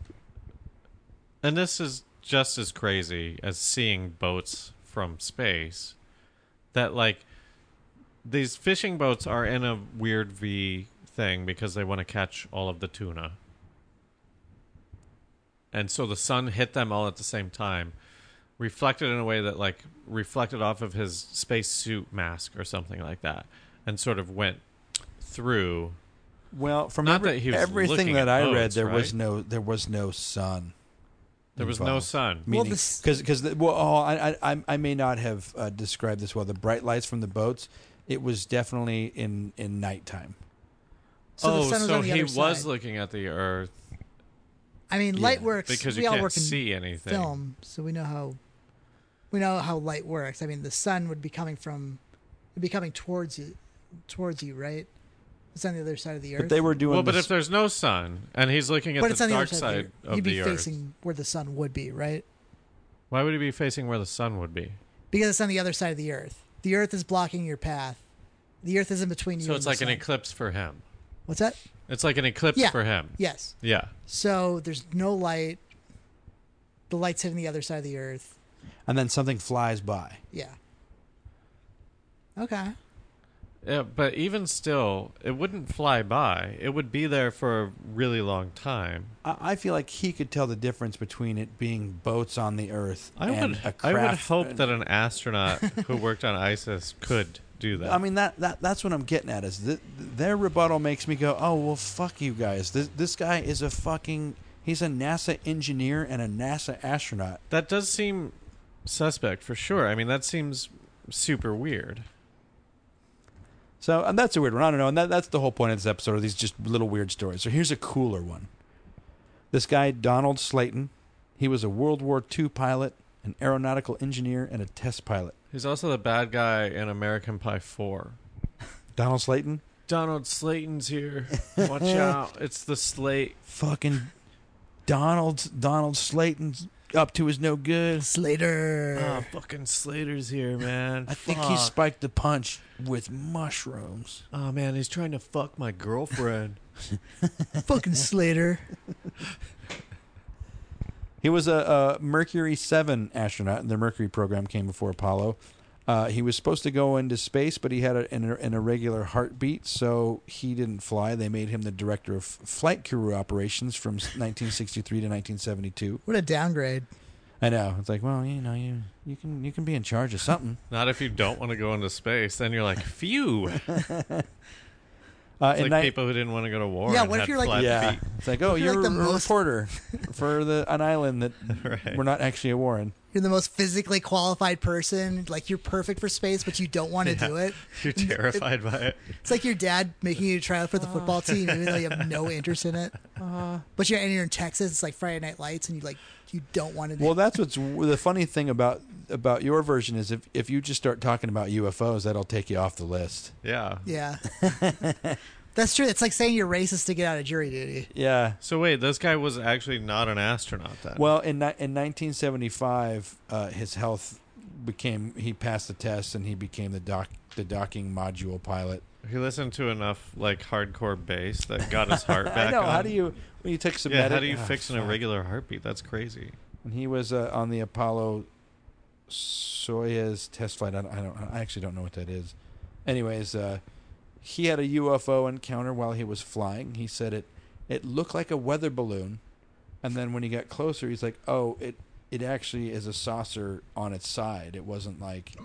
And this is just as crazy as seeing boats from space. That like these fishing boats are in a weird V thing because they want to catch all of the tuna. And so the sun hit them all at the same time, reflected in a way that like reflected off of his spacesuit mask or something like that, and sort of went through. Well, from Not every- that he was everything that at I read, boats, there was no there was no sun. There was no involved. sun. Well, Meaning, this- because because well, oh, I, I I- I may not have uh, described this well. The bright lights from the boats, it was definitely in in nighttime. So the oh, sun was so on the he was side. looking at the Earth I mean, Yeah, light works. because we you all can't work in see anything. film, so we know how we know how light works. I mean, the sun would be coming from would be coming towards you, towards you, right? It's on the other side of the earth. But they were doing. Well, but this- if there's no sun and he's looking at but the it's on the dark other side, side of the earth. of You'd be the Earth, facing where the sun would be, right? why would he be facing where the sun would be? Because it's on the other side of the earth. The earth is blocking your path. The earth is in between you. So and it's the like an eclipse for him. What's that? It's like an eclipse Yeah. for him. Yes. Yeah. So there's no light. The light's hitting the other side of the earth. and then something flies by. Yeah. Okay. Yeah, but even still, it wouldn't fly by. It would be there for a really long time. I, I feel like he could tell the difference between it being boats on the Earth I and would, a I would hope that an astronaut who worked on ISIS could do that. I mean that, that that's what I'm getting at is th- their rebuttal makes me go, oh well, fuck you guys. This this guy is a fucking he's a NASA engineer and a NASA astronaut. that does seem suspect for sure. I mean, that seems super weird. So and that's a weird one. I don't know, and that, that's the whole point of this episode. Are these just little weird stories? So here's a cooler one. This guy Donald Slayton, he was a World War II pilot, an aeronautical engineer, and a test pilot. He's also the bad guy in American Pie 4. Donald Slayton, Donald Slayton's here. Watch out. It's the slate. fucking Donald Donald Slayton's up to his no good. Slater. Oh, fucking Slater's here, man. I think Fuck. he spiked the punch with mushrooms. Oh, man, he's trying to fuck my girlfriend. Fucking Slater. He was a, a Mercury 7 astronaut, and the Mercury program came before Apollo. Uh, he was supposed to go into space, but he had a, an, an irregular heartbeat, so he didn't fly. They made him the director of flight crew operations from 1963 to 1972. What a downgrade. I know. It's like, well, you know, you you can you can be in charge of something. Not if you don't want to go into space. Then you're like, phew. Uh, It's like ni- people who didn't want to go to war. Yeah, and what if had you're like- yeah, feet. it's like, oh, You're you're, like the a most- reporter for the an island that Right. we're not actually a war in. You're the most physically qualified person. Like you're perfect for space, but you don't want to Yeah. do it. You're terrified by it. It's like your dad making you try out for the football uh. team, even though you have no interest in it. Uh-huh. But you're and you're in Texas. It's like Friday Night Lights, and you like you don't want to. Do it. Well, that's what's the funny thing about about your version is if if you just start talking about UFOs, that'll take you off the list. Yeah. yeah, that's true. It's like saying you're racist to get out of jury duty. Yeah. So wait, this guy was actually not an astronaut then. Well, in ni- in 1975, uh, his health became he passed the test and he became the dock the docking module pilot. he listened to enough like hardcore bass that got his heart back I know. on. How do you when you take some? Yeah, how do you Ah, fix an fuck. irregular heartbeat? That's crazy. And he was uh, on the Apollo Soyuz test flight. I don't, I don't. I actually don't know what that is. Anyways, uh, he had a UFO encounter while he was flying. He said it it looked like a weather balloon, and then when he got closer, he's like, "Oh, it it actually is a saucer on its side. It wasn't like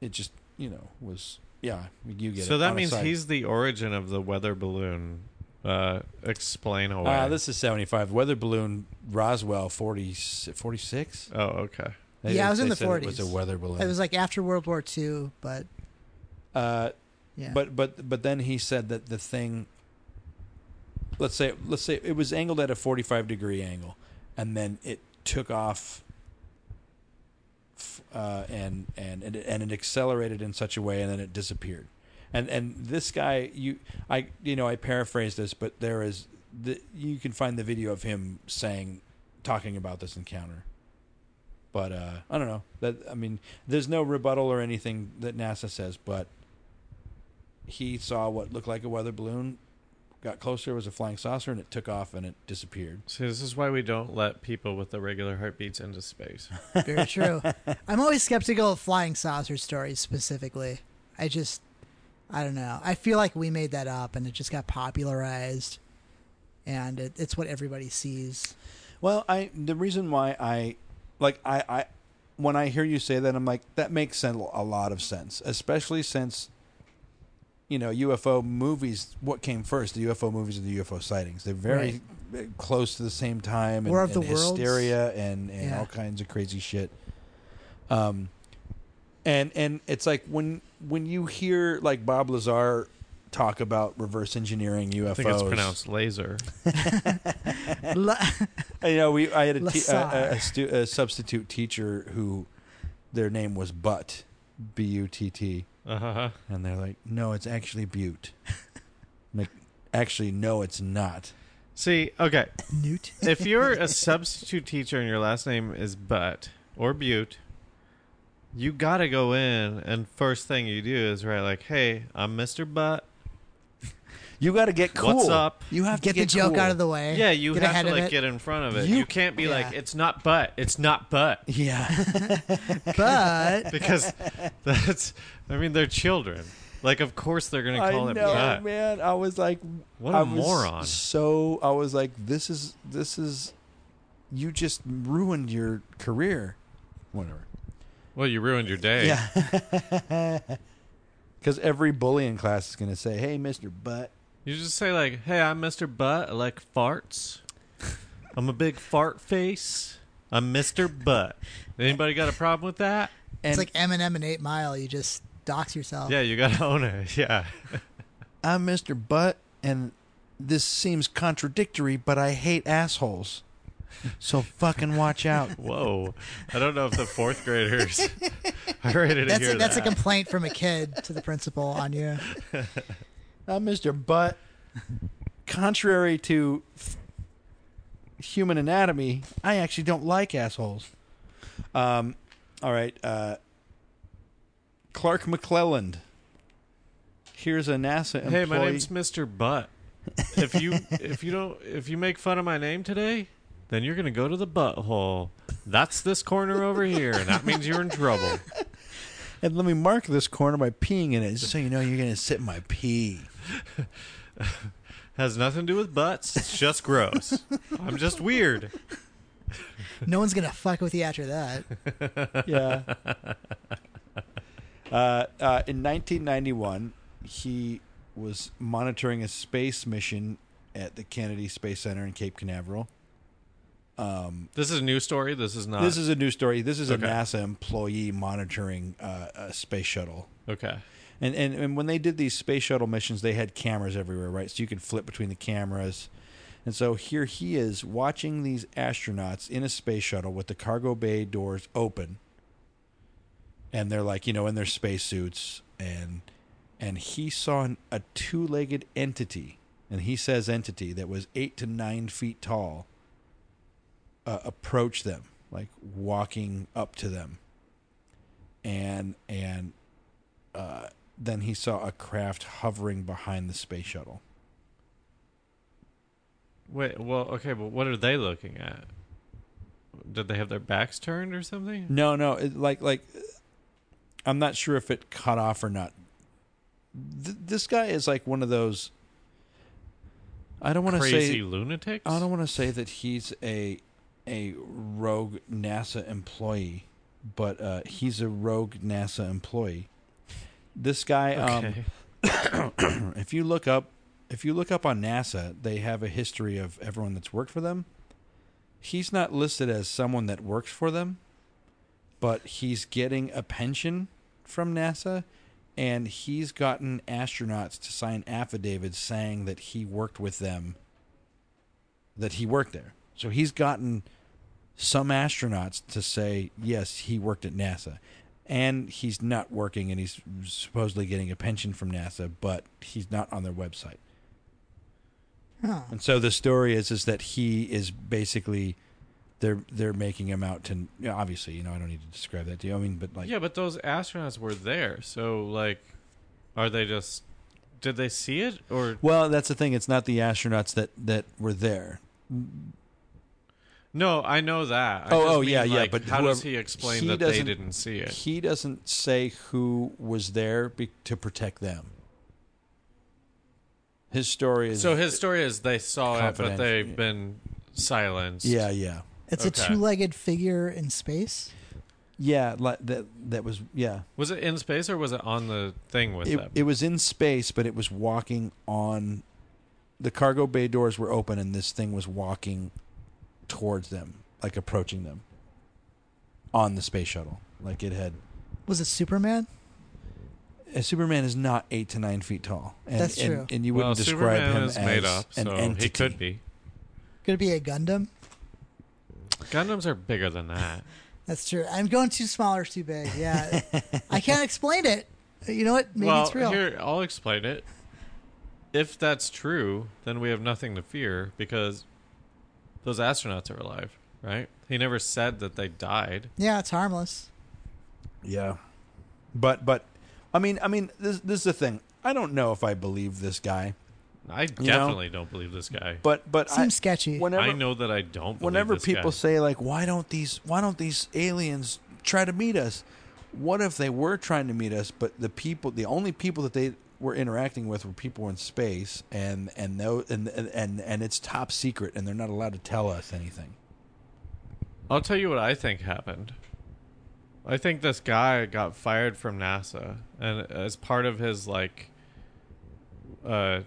it just you know was yeah. You get So it. that means he's the origin of the weather balloon. Uh, explain away. Ah, this is 75. Weather balloon Roswell 40, 46? oh, okay. They- Yeah, I was in the said It was a weather balloon. It was like after World War II, but uh, yeah. But but but then he said that the thing. Let's say let's say it was angled at a forty-five degree angle, and then it took off. Uh, and and and it, and it accelerated in such a way, and then it disappeared. And and this guy, you I you know I paraphrase this, but there is the you can find the video of him saying, talking about this encounter. But uh, I don't know that I mean, there's no rebuttal or anything that NASA says, but he saw what looked like a weather balloon got closer, it was a flying saucer, and it took off and it disappeared. See, this is why we don't let people with irregular heartbeats into space. Very true. I'm always skeptical of flying saucer stories specifically. I just, I don't know. I feel like we made that up and it just got popularized, and it, it's what everybody sees. Well, I the reason why I like I I when I hear you say that I'm like that makes sense a lot of sense, especially since you know UFO movies. What came first, the UFO movies or the UFO sightings? They're very close to the same time, and, War of and the Worlds. hysteria and and Yeah. all kinds of crazy shit. Um, and and it's like when when you hear like Bob Lazar talk about reverse engineering UFOs. I think it's pronounced laser. L- I know we. I had a, te- a, a, a, stu- a substitute teacher who their name was Butt, B U T T, Uh huh. and they're like, "No, it's actually Butte." Like, actually, no, it's not. See, okay, Newt. if you're a substitute teacher and your last name is Butt or Butte, you gotta go in and first thing you do is write like, "Hey, I'm Mr. Butt." You got to get cool. What's up? You have Get to the get joke cool. out of the way. Yeah, you get have ahead to like it. get in front of it. You- You, can't be like, "It's not Butt." It's not Butt Yeah, But because that's. I mean, they're children. Like, of course they're gonna I call know, it Butt. man. I was like, What a I was moron. So I was like, this is this is, you just ruined your career. Whatever. Well, you ruined your day. Yeah. Because every bully in class is going to say, "Hey, Mister Butt." You just say like, "Hey, I'm Mr. Butt. I like farts. I'm a big fart face. I'm Mr. Butt." Anybody got a problem with that? And it's like Eminem and Eight Mile. You just dox yourself. Yeah, you gotta own it. Yeah. I'm Mr. Butt, and this seems contradictory, but I hate assholes. So fucking watch out. Whoa. I don't know if the fourth graders are ready to That's hear a, that's a complaint from a kid to the principal on you. I'm Mr. Butt. Contrary to f- human anatomy, I actually don't like assholes. Um, all right. Uh, Clark McClelland. Here's a NASA employee. hey, my name's Mr. Butt. If you if you don't if you make fun of my name today, then you're gonna go to the butthole. That's this corner over here, and that means you're in trouble. And let me mark this corner by peeing in it, just so you know you're going to sit in my pee. Has nothing to do with butts. It's just gross. I'm just weird. No one's gonna fuck with you after that. yeah. Uh, uh, in 1991, he was monitoring a space mission at the Kennedy Space Center in Cape Canaveral. Um, This is a new story. This is not. this is a new story. This is Okay. a NASA employee monitoring uh, a space shuttle. okay. And, and and when they did these space shuttle missions, they had cameras everywhere, right? So you could flip between the cameras. And so here he is watching these astronauts in a space shuttle with the cargo bay doors open. And they're like, you know, in their spacesuits and and he saw an, a two-legged entity, and he says entity that was 8 to 9 feet tall uh, approach them, like walking up to them. And and uh, then he saw a craft hovering behind the space shuttle. Wait. Well, okay, but what are they looking at? Did they have their backs turned or something? No, no, it, like like I'm not sure if it cut off or not. Th- this guy is like one of those. I don't want to Crazy say. lunatics. I don't want to say that he's a a rogue NASA employee, but uh, he's a rogue NASA employee. This guy um if you look up if you look up on NASA, they have a history of everyone that's worked for them. He's not listed as someone that works for them, but he's getting a pension from NASA and he's gotten astronauts to sign affidavits saying that he worked with them that he worked there. So he's gotten some astronauts to say yes, he worked at NASA and he's not working and he's supposedly getting a pension from NASA, but he's not on their website. Huh. And so the story is is that he is basically they're they're making him out to you know, obviously, you know, I don't need to describe that to you. I mean, but like yeah, but those astronauts were there, so like, are they just did they see it or Well, that's the thing. It's not the astronauts that that were there. No? I know that. I Oh, oh, mean, yeah, yeah, like, but how does he explain he that they didn't see it? He doesn't say who was there be, to protect them. His story is So his story is they saw it, but they've been silenced. yeah, yeah, It's a two-legged figure in space. yeah. Like that. That was yeah. Was it in space or was it on the thing with It, them? it was in space, but it was walking on. The cargo bay doors were open, and this thing was walking towards them, like approaching them. On the space shuttle, like it had. Was it Superman? A Superman is not eight to nine feet tall. And, That's true. And, you wouldn't describe Superman him is as made up, an so entity. he could be. Could it be a Gundam? Gundams are bigger than that. That's true. I'm going too small or too big. Yeah, I can't explain it. You know what? Maybe well, it's real. here I'll explain it. If that's true, then we have nothing to fear because those astronauts are alive, right? He never said that they died. Yeah, it's harmless. Yeah, but but, I mean I mean this this is the thing. I don't know if I believe this guy, I know? definitely don't believe this guy. but but I, Seems sketchy. whenever I know that I don't. Believe whenever this people guy. say like why don't these why don't these aliens try to meet us? What if they were trying to meet us, but the people the only people that they were interacting with were people in space, and and and and and, and it's top secret, and they're not allowed to tell us anything. I'll tell you what I think happened. I think this guy got fired from NASA, and as part of his like uh,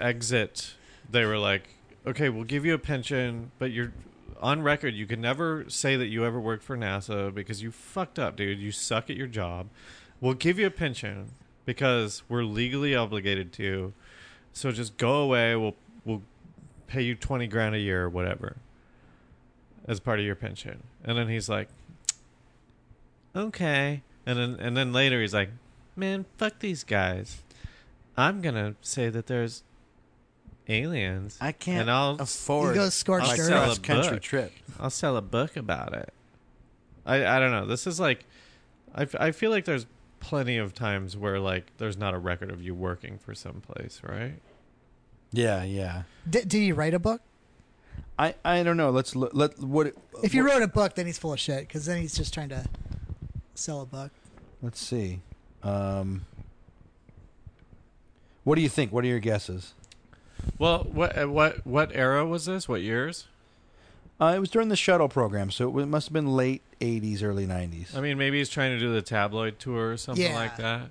exit, they were like, "Okay, we'll give you a pension, but you're on record. You can never say that you ever worked for NASA because you fucked up, dude. You suck at your job. We'll give you a pension because we're legally obligated to. So just go away. We'll we'll pay you twenty grand a year or whatever." as part of your pension. And then he's like, okay. And then and then later he's like, man, fuck these guys. I'm gonna say that there's aliens. I can't And I'll afford He goes scorched I'll earth. sell a cross country book. trip. I'll sell a book about it. I I don't know. This is like, I, f- I feel like there's plenty of times where like there's not a record of you working for some place, right? Yeah, yeah. D- did he write a book? I, I don't know. Let's look. Let what If he what- wrote a book, then he's full of shit. Because then he's just trying to sell a book. Let's see. Um, what do you think? What are your guesses? Well, what uh, what what era was this? What years? Uh, it was during the shuttle program, so it wa- must have been late '80s, early '90s. I mean, maybe he's trying to do the tabloid tour or something Yeah. like that.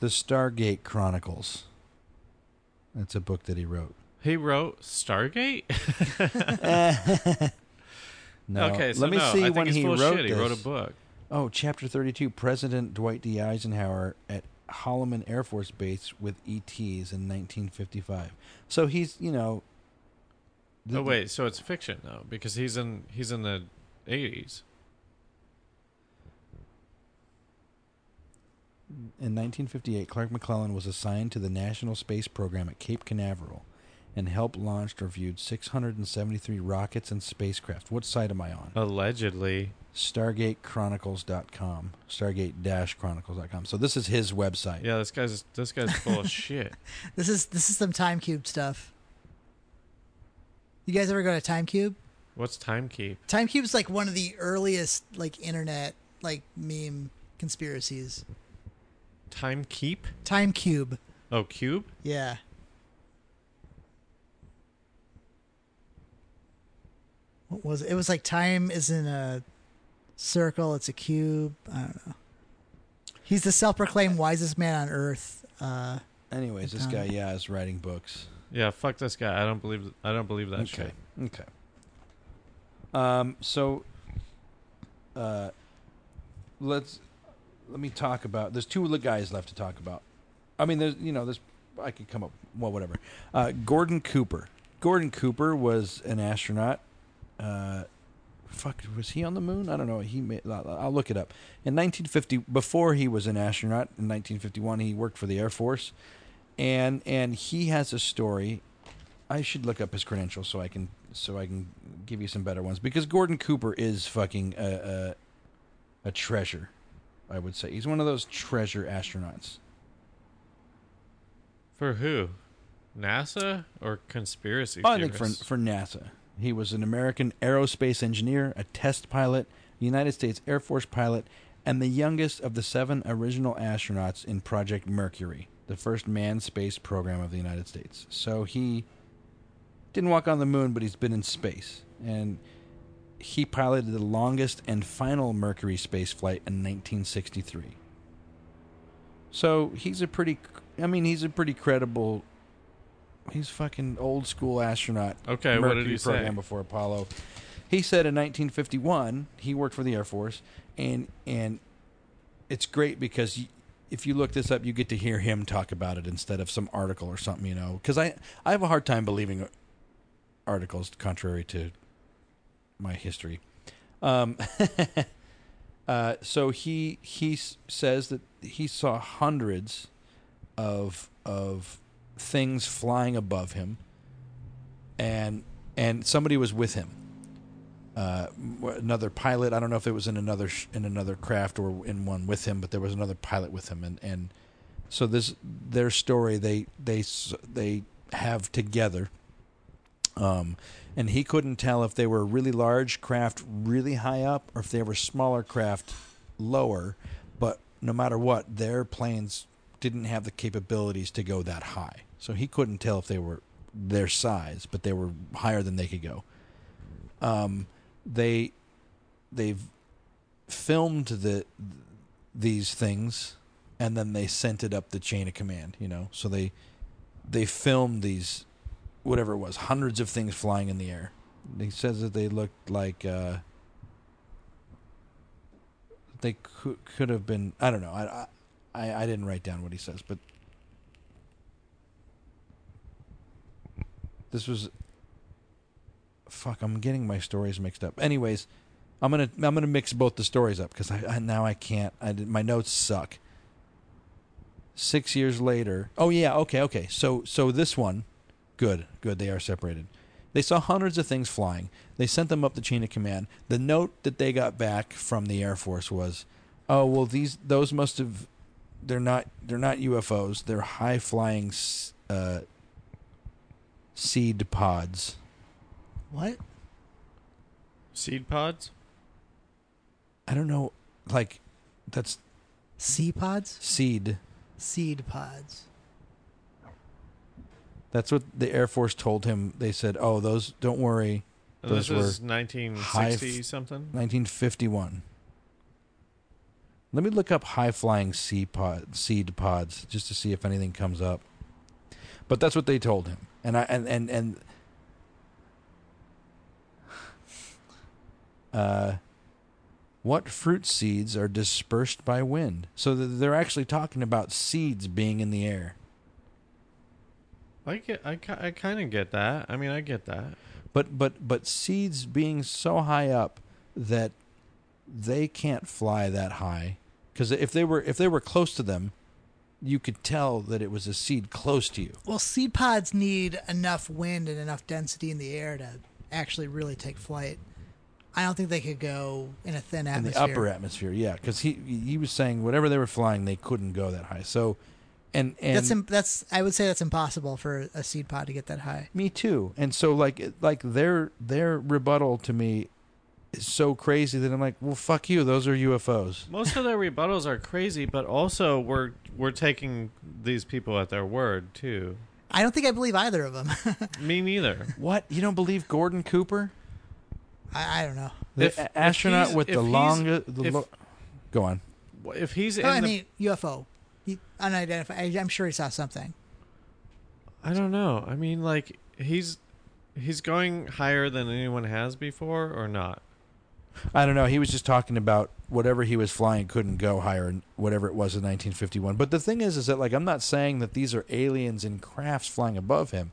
the Stargate Chronicles. That's a book that he wrote. He wrote Stargate. No. okay, so let me no, see I think when he's he full of wrote shit. this. He wrote a book. Oh, chapter 32. President Dwight D. Eisenhower at Holloman Air Force Base with ETs in 1955. So he's, you know. the- oh wait, so it's fiction though, because he's in he's in the eighties. In 1958, Clark McClelland was assigned to the National Space Program at Cape Canaveral and helped launch or viewed 673 rockets and spacecraft. What site am I on? Allegedly, StargateChronicles.com. Stargate-Chronicles.com. So this is his website. yeah. This guy's this guy's full of shit. This is this is some Time Cube stuff. You guys ever go to Time Cube? What's time keep? Time Cube's like one of the earliest like internet like meme conspiracies. Time keep? Time Cube. Oh, cube. Yeah. What was it? It was like time isn't a circle, it's a cube. I don't know. He's the self-proclaimed wisest man on earth. Uh, Anyways, this guy, yeah, is writing books. Yeah, fuck this guy. I don't believe. I don't believe that okay. shit. Okay. Um. So, uh, let's let me talk about. There's two guys left to talk about. I mean, there's you know, there's I could come up. Well, whatever. Uh, Gordon Cooper. Gordon Cooper was an astronaut. Uh, fuck, was he on the moon? I don't know. He may, I'll look it up. In 1950, before he was an astronaut, in 1951, he worked for the Air Force, and and he has a story. I should look up his credentials so I can so I can give you some better ones because Gordon Cooper is fucking a a, a treasure. I would say he's one of those treasure astronauts. For who? NASA or conspiracy Oh, I think for for NASA, he was an American aerospace engineer, a test pilot, United States Air Force pilot, and the youngest of the seven original astronauts in Project Mercury, the first manned space program of the United States. So he didn't walk on the moon, but he's been in space, and he piloted the longest and final Mercury space flight in 1963. So he's a pretty, I mean, he's a pretty credible. He's fucking old school astronaut. Okay, what did he say? program before Apollo. He said in 1951 he worked for the Air Force, and and it's great because y if you look this up, you get to hear him talk about it instead of some article or something, you know. Because I I have a hard time believing articles contrary to my history. Um, uh, so he he s- says that he saw hundreds of of things flying above him, and and somebody was with him. Uh, another pilot. I don't know if it was in another sh- in another craft or in one with him, but there was another pilot with him, and and so this their story they they they have together. Um, and he couldn't tell if they were really large craft really high up or if they were smaller craft lower. But no matter what, their planes didn't have the capabilities to go that high. So he couldn't tell if they were their size, but they were higher than they could go. Um, they they've filmed the these things and then they sent it up the chain of command. You know, so they they filmed these whatever it was, hundreds of things flying in the air. He says that they looked like uh, they could could have been. I don't know. I, I I didn't write down what he says, but this was. Fuck! I'm getting my stories mixed up. Anyways, I'm gonna I'm gonna mix both the stories up because I, I now I can't. I did, my notes suck. Six years later. Oh yeah. Okay. Okay. So so this one. Good, good. They are separated. They saw hundreds of things flying. They sent them up the chain of command. The note that they got back from the Air Force was, "Oh well, these those must have. They're not. They're not UFOs. They're high flying uh, seed pods." What? Seed pods? I don't know. Like, that's Sea pods? seed. Seed pods. That's what the Air Force told him. They said, "Oh, those. Don't worry. Oh, those this were is 1960 something? 1951. Let me look up high flying seed, pod, seed pods just to see if anything comes up. But that's what they told him, and I and and and. Uh, what fruit seeds are dispersed by wind? So they're actually talking about seeds being in the air. I get, I, I kind of get that. I mean, I get that. but but but seeds being so high up that they can't fly that high because if they were if they were close to them you could tell that it was a seed close to you Well, seed pods need enough wind and enough density in the air to actually really take flight. I don't think they could go in a thin atmosphere. in the upper atmosphere yeah because he he was saying whatever they were flying they couldn't go that high so and and that's im- that's I would say that's impossible for a seed pod to get that high. me too and so like like their their rebuttal to me is so crazy that i'm like well fuck you those are ufos Most of their rebuttals are crazy, but also we're we're taking these people at their word too. I don't think I believe either of them. Me neither. what you don't believe gordon cooper I, I don't know. the If- a- if astronaut he's- with if the he's- longest the if- lo- go on If he's oh, in Oh, I the, mean UFO, He- unidentified. I, I'm sure he saw something. I don't know. I mean, like he's he's going higher than anyone has before, or not? I don't know. He was just talking about whatever he was flying couldn't go higher, and whatever it was in 1951. But the thing is, is that like I'm not saying that these are aliens in crafts flying above him.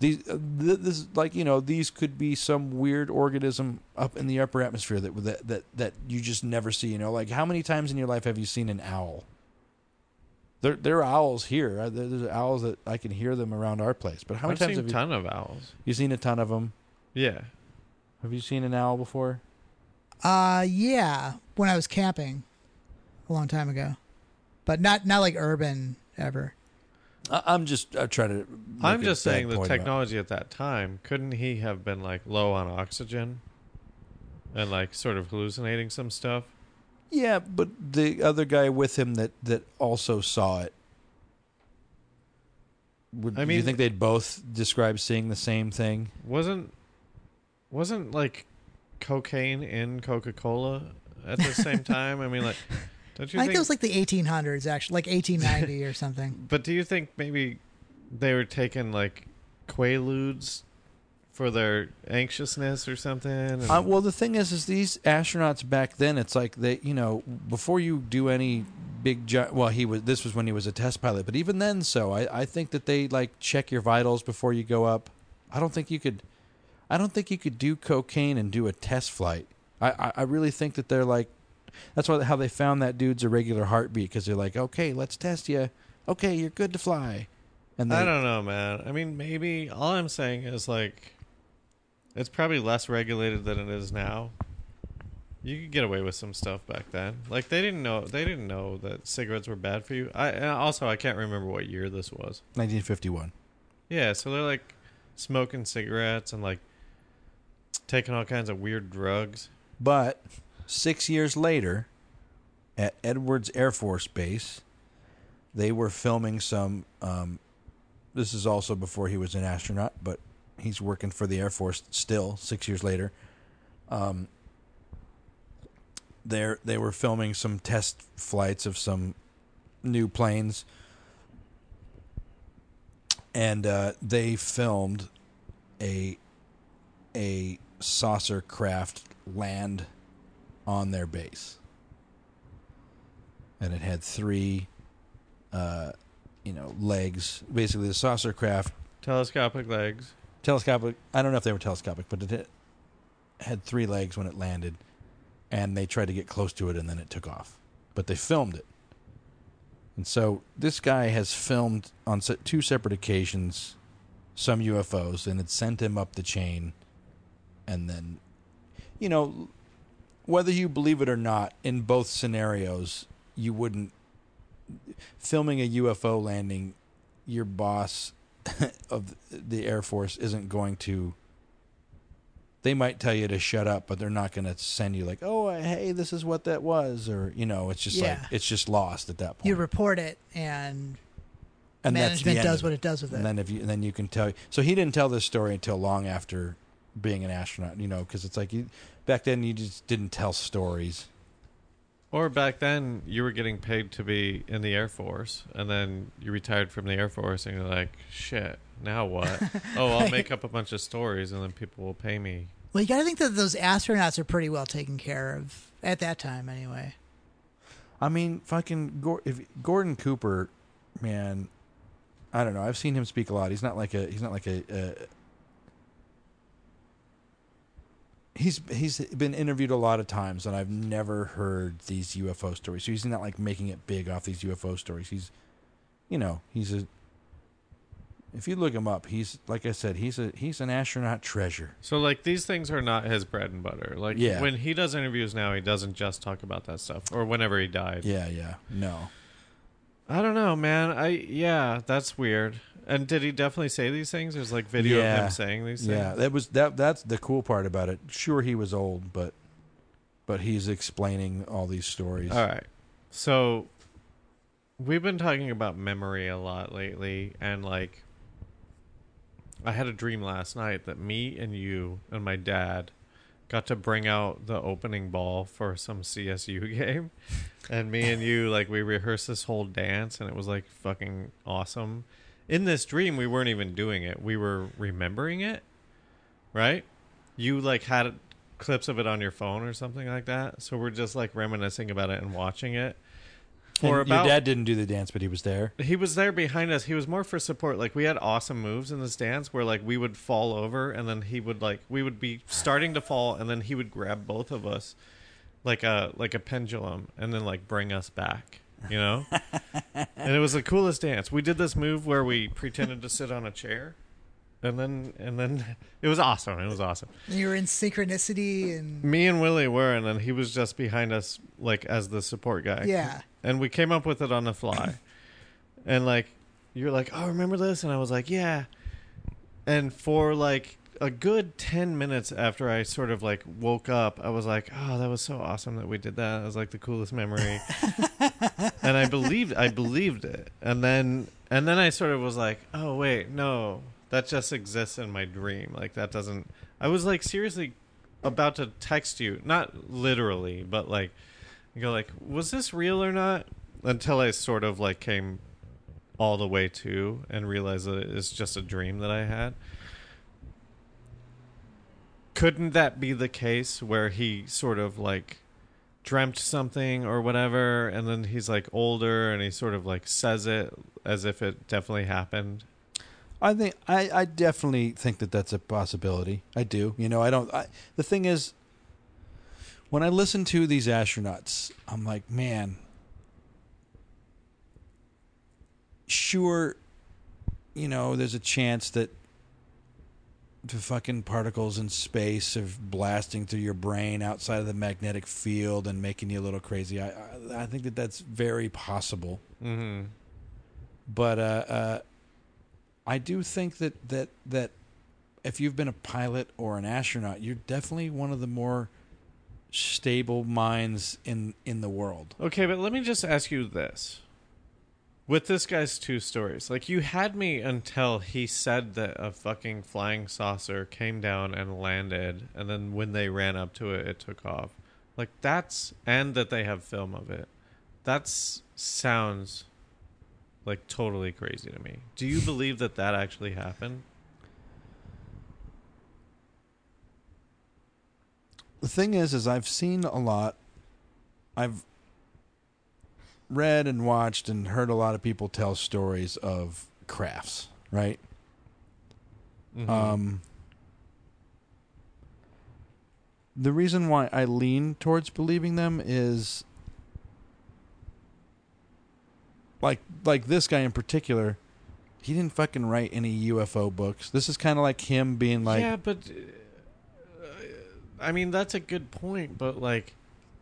These, uh, this, like you know, these could be some weird organism up in the upper atmosphere that that that that you just never see. You know, like how many times in your life have you seen an owl? There, there are owls here. Uh, There's owls that I can hear them around our place. But how many I've times seen have a ton of owls. You've seen a ton of them? Yeah. Have you seen an owl before? Uh, yeah. When I was camping, a long time ago, but not not like urban ever. I, I'm just uh, trying to. I'm just saying the point about- technology at that time couldn't he have been like low on oxygen and like sort of hallucinating some stuff? Yeah, but the other guy with him that that also saw it. Would, I do you think they'd both describe seeing the same thing? Wasn't wasn't like cocaine in Coca-Cola at the same time? I mean, like, don't you I think? think it was like the 1800s, actually, like 1890 or something. but do you think maybe they were taking like quaaludes for their anxiousness or something? And- Uh, well, the thing is, is these astronauts back then. It's like they, you know, before you do any big, gi- well, he was. This was when he was a test pilot, but even then, so I, I think that they like check your vitals before you go up. I don't think you could. I don't think you could do cocaine and do a test flight. I, I, I really think that they're like. That's why how they found that dude's irregular heartbeat because they're like, okay, let's test you. Okay, you're good to fly. And they, I don't know, man. I mean, maybe all I'm saying is like, it's probably less regulated than it is now. You could get away with some stuff back then. Like they didn't know they didn't know that cigarettes were bad for you. I and also I can't remember what year this was. 1951. Yeah, so they're like smoking cigarettes and like taking all kinds of weird drugs. But six years later, at Edwards Air Force Base, they were filming some. Um, this is also before he was an astronaut, but he's working for the Air Force still. Six years later, um, they they were filming some test flights of some new planes, and uh, they filmed a a saucer craft land on their base. And it had three, uh, you know, legs. Basically, the saucer craft, Telescopic legs. telescopic. I don't know if they were telescopic, but it had- three legs when it landed. And they tried to get close to it, and then it took off. But they filmed it. And so this guy has filmed on two separate occasions some UFOs, and it sent him up the chain. And then, you know, whether you believe it or not, in both scenarios, you wouldn't filming a UFO landing. Your boss of the Air Force isn't going to. They might tell you to shut up, but they're not going to send you like, "Oh, hey, this is what that was," or you know, it's just Yeah. like it's just lost at that point. You report it, and, and management does what it does with and it. then if you and then you can tell. So he didn't tell this story until long after being an astronaut, you know, because it's like you back then you just didn't tell stories. Or back then, you were getting paid to be in the Air Force, and then you retired from the Air Force, and you're like, shit, now what? oh, I'll make up a bunch of stories, and then people will pay me. Well, you got to think that those astronauts are pretty well taken care of at that time, anyway. I mean, fucking Gor- if Gordon Cooper, man, I don't know. I've seen him speak a lot. He's not like a. He's not like a. Uh, he's he's been interviewed a lot of times, and I've never heard these UFO stories. So he's not like making it big off these UFO stories. He's, you know, he's a. If you look him up, he's like I said, he's a he's an astronaut treasure. So, like, these things are not his bread and butter. Like, Yeah. when he does interviews now, he doesn't just talk about that stuff, or whenever he died. Yeah, yeah, no. I don't know, man. I yeah, that's weird. And did he definitely say these things? There's like video of Yeah. him saying these things. Yeah, that was that. That's the cool part about it. Sure, he was old, but but he's explaining all these stories. All right. So we've been talking about memory a lot lately and like I had a dream last night that me and you and my dad got to bring out the opening ball for some CSU game. And me and you like we rehearsed this whole dance and it was like fucking awesome. In this dream we weren't even doing it. We were remembering it. Right? You like had clips of it on your phone or something like that. So we're just like reminiscing about it and watching it. For And about your dad didn't do the dance, but he was there. he was there behind us. He was more for support. Like we had awesome moves in this dance where like we would fall over and then he would like we would be starting to fall and then he would grab both of us like a like a pendulum and then like bring us back. You know? and it was the coolest dance. We did this move where we pretended to sit on a chair and then and then it was awesome. It was awesome. You were in synchronicity and Me and Willie were, and then he was just behind us, like as the support guy. yeah. and we came up with it on the fly. and like you're like, "Oh, remember this?" And I was like, "Yeah." And for like a good 10 minutes after I sort of like woke up, I was like, "Oh, that was so awesome that we did that." It was like the coolest memory. and I believed I believed it. And then and then I sort of was like, "Oh, wait, no. That just exists in my dream. Like that doesn't I was like seriously about to text you, not literally, but like go like, was this real or not? Until I sort of like came all the way to and realized that it's just a dream that I had. Couldn't that be the case where he sort of like dreamt something or whatever, and then he's like older and he sort of like says it as if it definitely happened? I think I, I definitely think that that's a possibility. I do. You know, I don't. I, the thing is, when I listen to these astronauts, I'm like, man. Sure, you know, there's a chance that the fucking particles in space are blasting through your brain outside of the magnetic field and making you a little crazy. I I, I think that that's very possible Mm-hmm. but uh, uh, I do think that that that if you've been a pilot or an astronaut, you're definitely one of the more stable minds in in the world. Okay, but let me just ask you this. With this guy's two stories, like you had me until he said that a fucking flying saucer came down and landed, and then when they ran up to it, it took off. Like that's, and that they have film of it. That's sounds like totally crazy to me. Do you believe that that actually happened? The thing is, is I've seen a lot. I've read and watched and heard a lot of people tell stories of crafts, right? Mhm. Um, the reason why I lean towards believing them is like like this guy in particular. He didn't fucking write any UFO books. This is kind of like him being like, yeah, but uh, I mean that's a good point, but like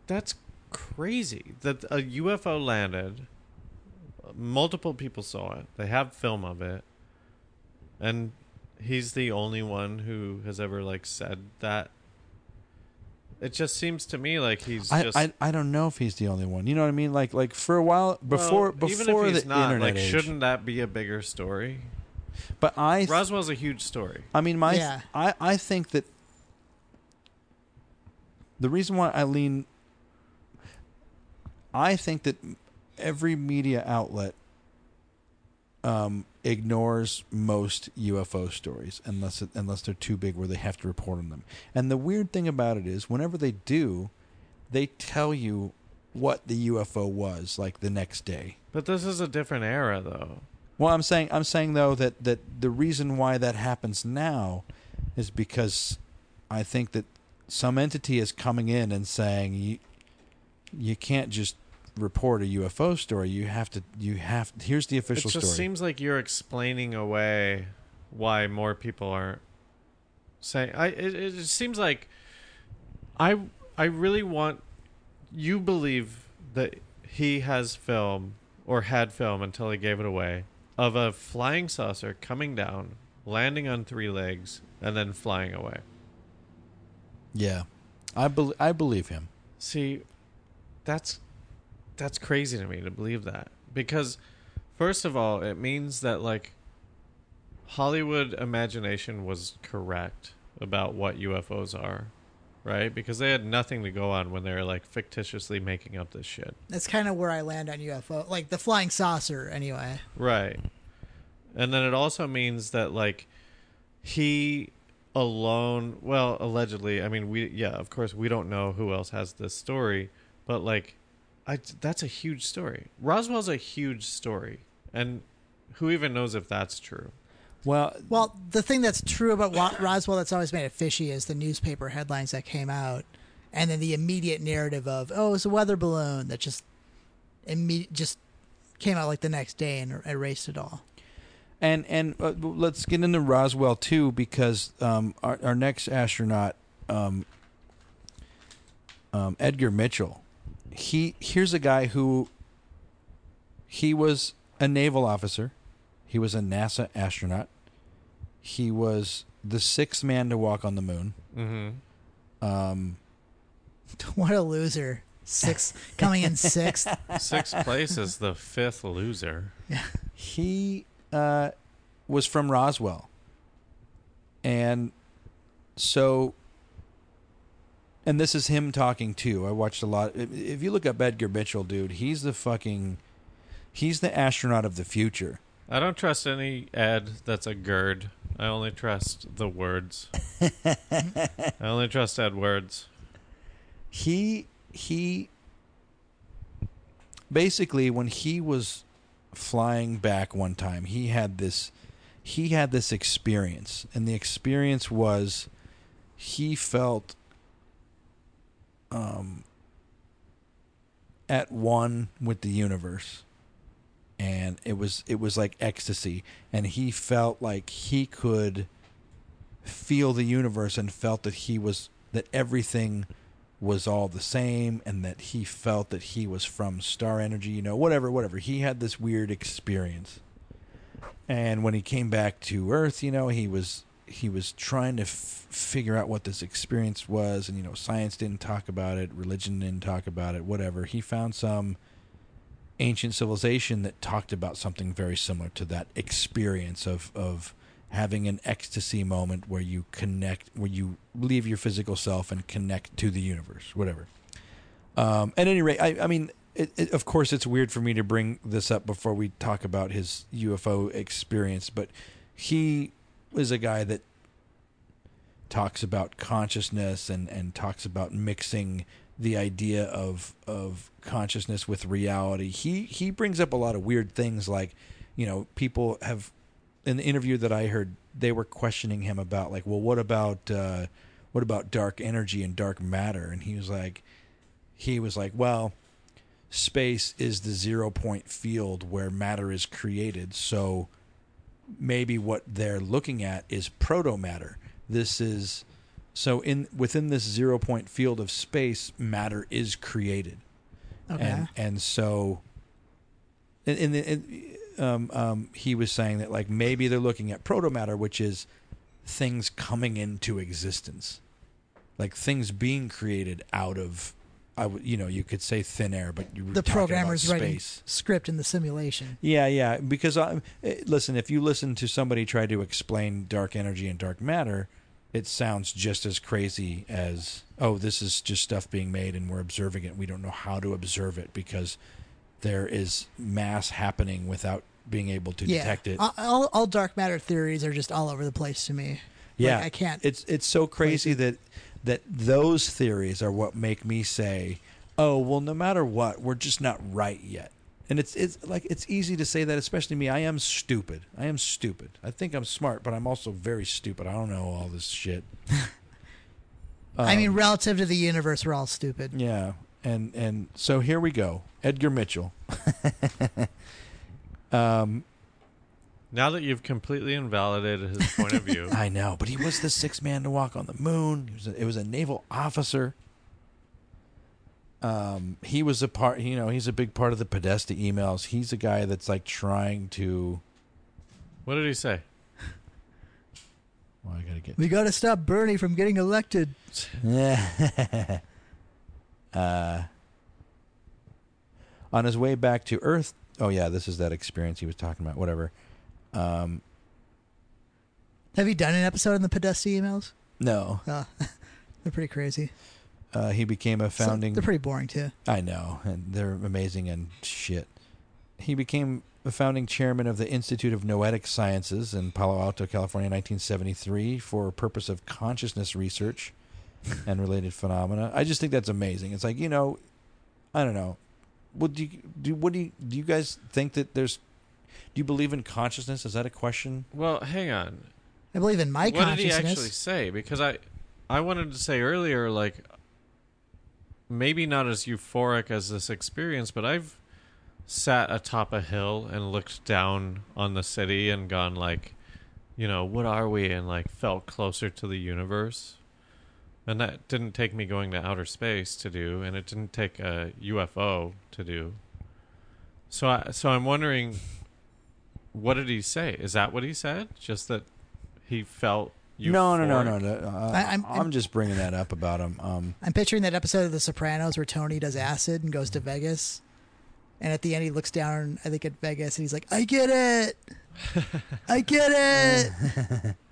that's crazy that a UFO landed. Multiple people saw it. They have film of it, and he's the only one who has ever like said that. It just seems to me like he's I, just I I don't know if he's the only one. You know what I mean? Like like for a while before Well, even before if he's the not, internet like, age. shouldn't that be a bigger story? but I th- Roswell's a huge story. I mean, my Yeah. I I think that the reason why I lean, I think that every media outlet um, ignores most UFO stories unless it, unless they're too big where they have to report on them. And the weird thing about it is, whenever they do, they tell you what the UFO was like the next day. But this is a different era, though. Well, I'm saying I'm saying though that that the reason why that happens now is because I think that some entity is coming in and saying you you can't just report a UFO story. You have to you have here's the official story It just story. seems like you're explaining away why more people aren't saying. I it, it just seems like I I really want you believe that he has film or had film until he gave it away of a flying saucer coming down, landing on three legs, and then flying away. yeah. I bel I believe him. See, that's that's crazy to me to believe that because first of all, it means that like Hollywood imagination was correct about what UFOs are, right? Because they had nothing to go on when they were like fictitiously making up this shit. That's kind of where I land on UFO, like the flying saucer. Anyway, Right. And then it also means that like he alone, well, allegedly, I mean we yeah, of course we don't know who else has this story, but like I that's a huge story. Roswell's a huge story. And who even knows if that's true? Well, well, the thing that's true about Roswell that's always made it fishy is the newspaper headlines that came out, and then the immediate narrative of oh, it's a weather balloon that just imme- just came out like the next day and er, erased it all. And and uh, let's get into Roswell too, because um, our our next astronaut, um, um, Edgar Mitchell, he here's a guy who he was a naval officer, he was a NASA astronaut, he was the sixth man to walk on the moon. Mm-hmm. Um, What a loser. Six coming in sixth. Sixth place is the fifth loser. he uh, was from Roswell, and so, and this is him talking too. I watched a lot. If, you look up Edgar Mitchell, dude, he's the fucking, he's the astronaut of the future. I don't trust any ad that's a GERD. I only trust the words. I only trust Ed words. he he basically when he was flying back one time he had this he had this experience and the experience was he felt um at one with the universe. And it was it was like ecstasy. And he felt like he could feel the universe and felt that he was that everything was all the same and that he felt that he was from star energy you know whatever whatever. He had this weird experience. And when he came back to earth you know he was he was trying to f- figure out what this experience was and you know science didn't talk about it religion didn't talk about it whatever. He found some ancient civilization that talked about something very similar to that experience of of having an ecstasy moment where you connect where you leave your physical self and connect to the universe whatever. Um, at any rate i, I mean it, it, of course it's weird for me to bring this up before we talk about his ufo experience but he is a guy that talks about consciousness and, and talks about mixing the idea of of consciousness with reality. He he brings up a lot of weird things like, you know, people have in the interview that I heard they were questioning him about like, well, what about uh, what about dark energy and dark matter? And he was like, he was like, well, space is the zero point field where matter is created. So maybe what they're looking at is proto matter. This is so in within this zero point field of space, matter is created, Okay. and and so, in, in the in, um, um, he was saying that like maybe they're looking at proto matter, which is things coming into existence, like things being created out of. I would, you know, you could say thin air, but you were the programmer's writing space. script in the simulation. Yeah, yeah. Because I, eh, listen, if you listen to somebody try to explain dark energy and dark matter, it sounds just as crazy as oh, this is just stuff being made and we're observing it. We don't know how to observe it because there is mass happening without being able to yeah. detect it. All- All, all dark matter theories are just all over the place to me. yeah, Like, I can't. It's it's so crazy that that those theories are what make me say, oh, well, no matter what, we're just not right yet. And it's it's like it's easy to say that, especially me. I am stupid. I am stupid. I think I'm smart, but I'm also very stupid. I don't know all this shit. I mean, Um, relative to the universe, we're all stupid. yeah, and and so here we go. Edgar Mitchell. um, Now that you've completely invalidated his point of view, I know, but he was the sixth man to walk on the moon. He was a, it was a naval officer. Um, he was a part. You know, he's a big part of the Podesta emails. He's a guy that's like trying to. what did he say? Well, I gotta get. We got to stop Bernie from getting elected. Yeah. uh, on his way back to Earth. Oh yeah, this is that experience he was talking about. Whatever. Um, Have you done an episode on the Podesta emails? no, Uh, they're pretty crazy. uh, he became a So- founding. they're pretty boring too. I know, and they're amazing and shit. He became a founding chairman of the Institute of Noetic Sciences in Palo Alto, California, in 1973, for purpose of consciousness research and related phenomena. I just think that's amazing. It's like you know, I don't know. What do you do? What do you do? You guys think that there's? Do you believe in consciousness? Is that a question? Well, hang on. I believe in my what did he actually say? Because I, I wanted to say earlier, like, maybe not as euphoric as this experience, but I've sat atop a hill and looked down on the city and gone like, you know, what are we? And like felt closer to the universe. And that didn't take me going to outer space to do, and it didn't take a UFO to do. So, I, so I'm wondering, what did he say? Is that what he said? Just that he felt No, no, no, no, euphoric? no. Uh, I- I'm, I'm- just bringing that up about him. Um, I'm picturing that episode of The Sopranos where Tony does acid and goes to Vegas. And at the end, he looks down, I think, at Vegas and he's like, I get it. I get it.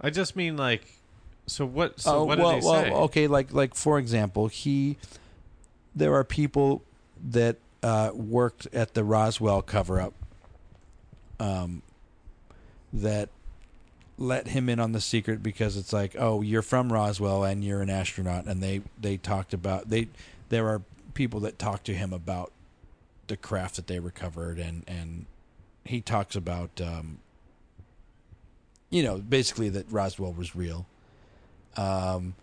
I just mean like, so what? So oh, what did well, he well, say? okay, like like for example, he there are people that uh, worked at the Roswell cover up um, that let him in on the secret because it's like, oh, you're from Roswell and you're an astronaut, and they they talked about they there are people that talk to him about the craft that they recovered, and and he talks about um, you know basically that Roswell was real. Um,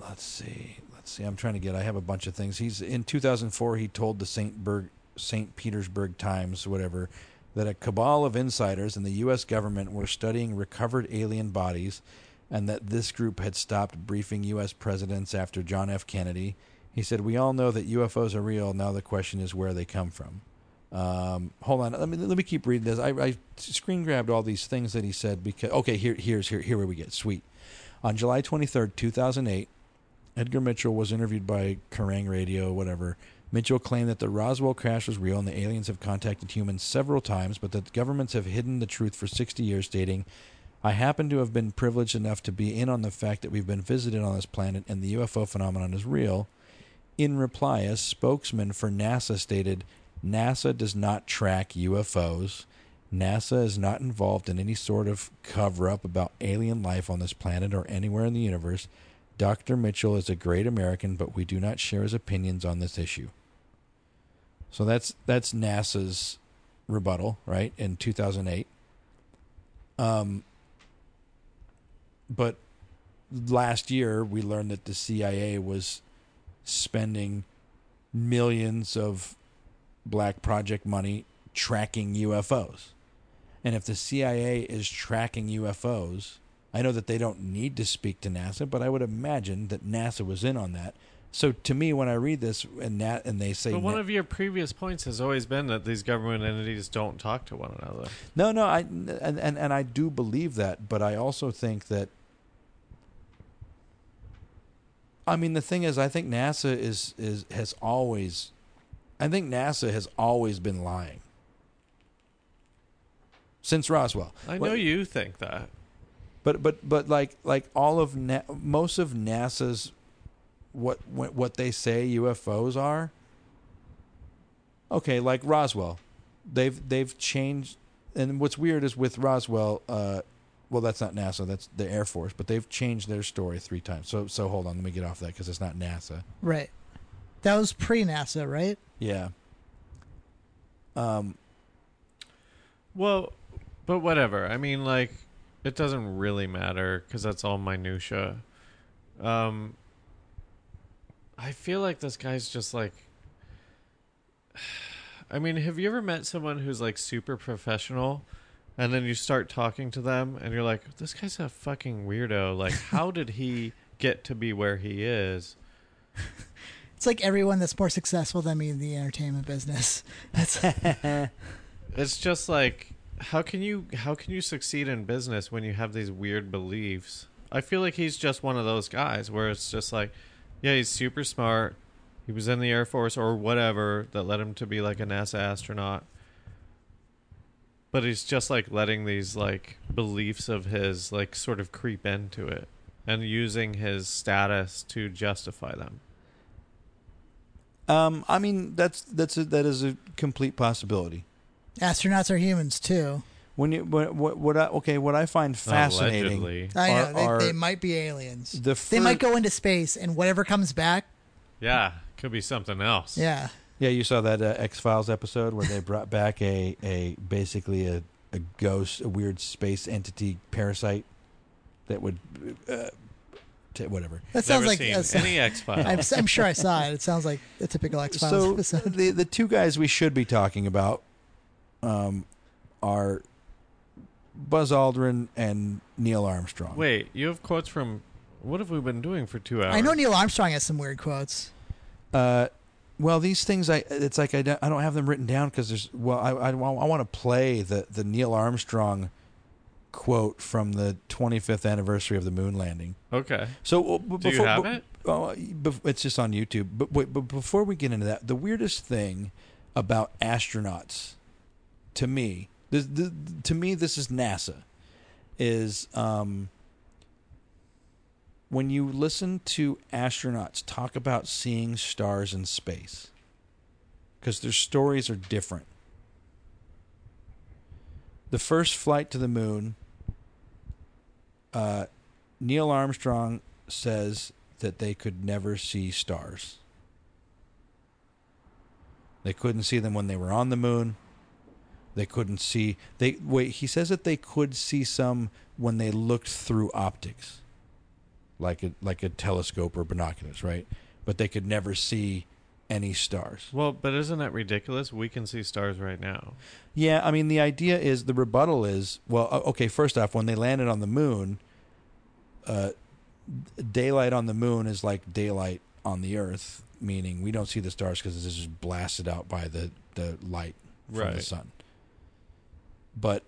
let's see. See. I'm trying to get. I have a bunch of things. He's in 2004. He told the Saint Berg, Saint Petersburg Times, whatever, that a cabal of insiders in the U.S. government were studying recovered alien bodies, and that this group had stopped briefing U.S. presidents after John F. Kennedy. He said, "We all know that UFOs are real. Now the question is where they come from." Um, hold on. Let me let me keep reading this. I, I screen grabbed all these things that he said because okay, here here's here here where we get sweet. On July twenty third, two thousand eight, Edgar Mitchell was interviewed by Kerrang Radio, whatever. Mitchell claimed that the Roswell crash was real and the aliens have contacted humans several times, but that governments have hidden the truth for 60 years, stating, I happen to have been privileged enough to be in on the fact that we've been visited on this planet and the UFO phenomenon is real. In reply, a spokesman for NASA stated, NASA does not track UFOs. NASA is not involved in any sort of cover up about alien life on this planet or anywhere in the universe. Dr. Mitchell is a great American, but we do not share his opinions on this issue. So that's that's NASA's rebuttal, right? In 2008. Um but last year we learned that the CIA was spending millions of black project money tracking UFOs. And if the CIA is tracking UFOs, I know that they don't need to speak to NASA, but I would imagine that NASA was in on that. So to me, when I read this and that, and they say, But one of your previous points has always been that these government entities don't talk to one another. no, no, I and, and and I do believe that, but I also think that. I mean, the thing is, I think NASA is is has always, I think NASA has always been lying. Since Roswell, I What- know you think that. But but but like like all of Na- most of NASA's what what what they say UFOs are. Okay, like Roswell, they've they've changed. And what's weird is with Roswell, uh, well, that's not NASA, that's the Air Force, but they've changed their story three times. So so hold on, let me get off that because it's not NASA. Right. That was pre NASA, right? Yeah. Um. Well, but whatever. I mean, like, it doesn't really matter because that's all minutia. Um, I feel like this guy's just like. I mean, have you ever met someone who's like super professional, and then you start talking to them, and you're like, "This guy's a fucking weirdo. Like, how did he get to be where he is?" It's like everyone that's more successful than me in the entertainment business. That's It's just like how can you how can you succeed in business when you have these weird beliefs? I feel like he's just one of those guys where it's just like, yeah, he's super smart. He was in the Air Force or whatever that led him to be like a NASA astronaut. But he's just like letting these like beliefs of his like sort of creep into it and using his status to justify them. Um. I mean, that's that's a, that is a complete possibility. Astronauts are humans too. When you what what, what I, okay, what I find fascinating. Allegedly. I know Are- they, are- they might be aliens. The they might go into space, and whatever comes back, Yeah, could be something else. yeah, Yeah, you saw that uh, X Files episode where they brought back a, a basically a, a ghost, a weird space entity parasite that would uh, t- whatever. That sounds Never like seen a, any X I'm, Files. I'm sure I saw it. It sounds like a typical X Files So episode. the the two guys we should be talking about um, are Buzz Aldrin and Neil Armstrong. Wait, you have quotes from. What have we been doing for two hours? I know Neil Armstrong has some weird quotes. Uh, well, these things I it's like I don't, I don't have them written down because there's well I I, I want to play the the Neil Armstrong quote from the 25th anniversary of the moon landing. Okay. So uh, b- Do you have b- it? Oh, bef- it's just on YouTube. But wait, but before we get into that, the weirdest thing about astronauts, to me, this, the, to me, this is NASA, is um, when you listen to astronauts talk about seeing stars in space, because their stories are different. The first flight to the moon, uh, Neil Armstrong says that they could never see stars. They couldn't see them when they were on the moon. They couldn't see they wait, he says that they could see some when they looked through optics. Like a like a telescope or binoculars, right? But they could never see any stars. Well, but isn't that ridiculous? We can see stars right now. Yeah, I mean the idea is the rebuttal is well, okay. First off, when they landed on the moon, uh, daylight on the moon is like daylight on the Earth, meaning we don't see the stars because this is blasted out by the the light from the sun. But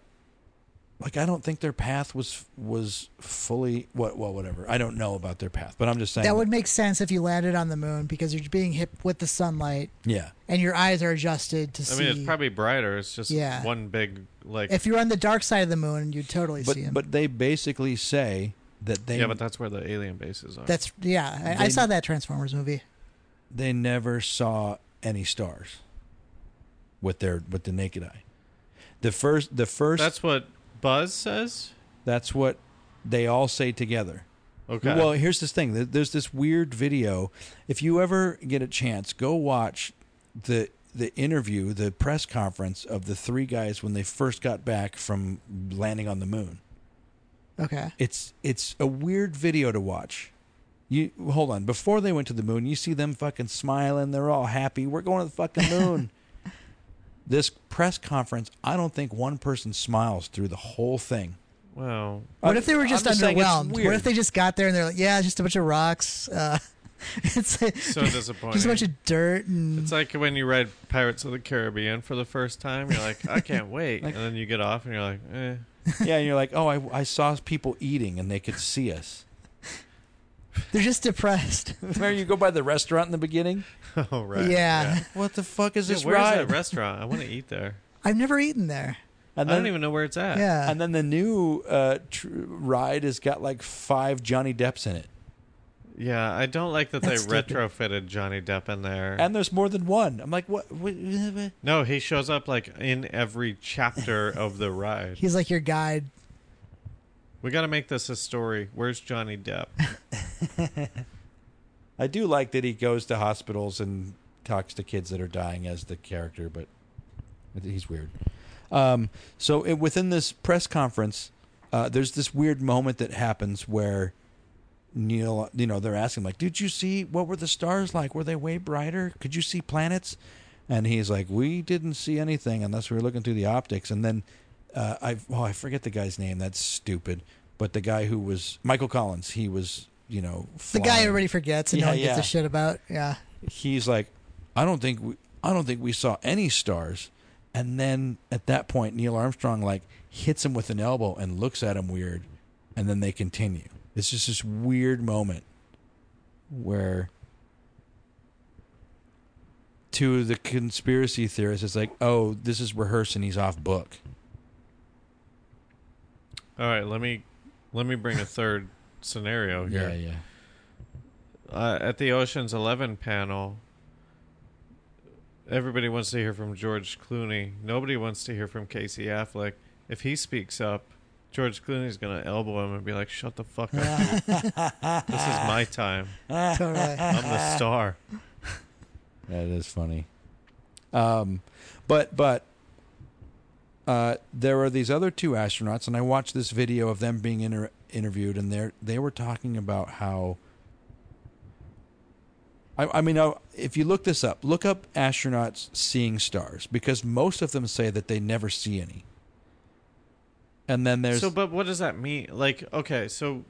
like, I don't think their path was was fully what well whatever. I don't know about their path, but I'm just saying That would make sense if you landed on the moon because you're being hit with the sunlight yeah. and your eyes are adjusted to I see. mean, it's probably brighter. It's just Yeah. one big like. if you're on the dark side of the moon, you'd totally But see him. but they basically say that they yeah, but that's where the alien bases are. That's yeah. I, I saw that Transformers movie. they never saw any stars with their with the naked eye. The first the first That's what Buzz says. that's what they all say together. Okay. Well, here's this thing. There's this weird video. If you ever get a chance, go watch the the interview, the press conference of the three guys when they first got back from landing on the moon. Okay. It's it's a weird video to watch. You hold on. Before they went to the moon, you see them fucking smiling. They're all happy. We're going to the fucking moon. this press conference, I don't think one person smiles through the whole thing. well, What I- if they were I'm just saying underwhelmed? What if they just got there and they're like, yeah, just a bunch of rocks. Uh, it's like, so disappointing. just a bunch of dirt and It's like when you read Pirates of the Caribbean for the first time. You're like, I can't wait, Like- and then you get off and you're like, eh. yeah, and you're like, oh, I, I saw people eating and they could see us. they're just depressed. Remember, you go by the restaurant in the beginning. Oh right. yeah. What the fuck is Yeah, this where's ride? that restaurant? I want to eat there. I've never eaten there. and I don't even know where it's at. Yeah. And then the new uh, tr- ride has got like five Johnny Depps in it, Yeah, I don't like that That's they stupid. retrofitted Johnny Depp in there. and there's more than one. I'm like, what? what, what? no, he shows up like in every chapter of the ride. He's like your guide. We got to make this a story. Where's Johnny Depp? I do like that he goes to hospitals and talks to kids that are dying as the character, but he's weird. Um, so it, within this press conference, uh, there's this weird moment that happens where Neil, you know, they're asking like, "Did you see what were the stars like? Were they way brighter? Could you see planets?" And he's like, "We didn't see anything unless we were looking through the optics." And then uh, I, oh, I forget the guy's name. That's stupid. But the guy who was Michael Collins, he was, you know, The guy flying- everybody forgets and Yeah, no one gives yeah. a shit about. Yeah. he's like, I don't think we, I don't think we saw any stars. And then at that point, Neil Armstrong like hits him with an elbow and looks at him weird, and then they continue. It's just this weird moment where, to the conspiracy theorists, it's like, oh, this is rehearsed and he's off book. All right, let me let me bring a third scenario here. Yeah, yeah. uh, at the Ocean's Eleven panel, everybody wants to hear from George Clooney. Nobody wants to hear from Casey Affleck. If he speaks up, George Clooney's gonna elbow him and be like, "Shut the fuck up! this is my time. Totally. I'm the star." That is funny. Um, but but uh, there are these other two astronauts, and I watched this video of them being inter- interviewed, and they they were talking about how. I, I mean, uh, if you look this up, look up astronauts seeing stars because most of them say that they never see any. And then there's So, but what does that mean? Like, okay, so,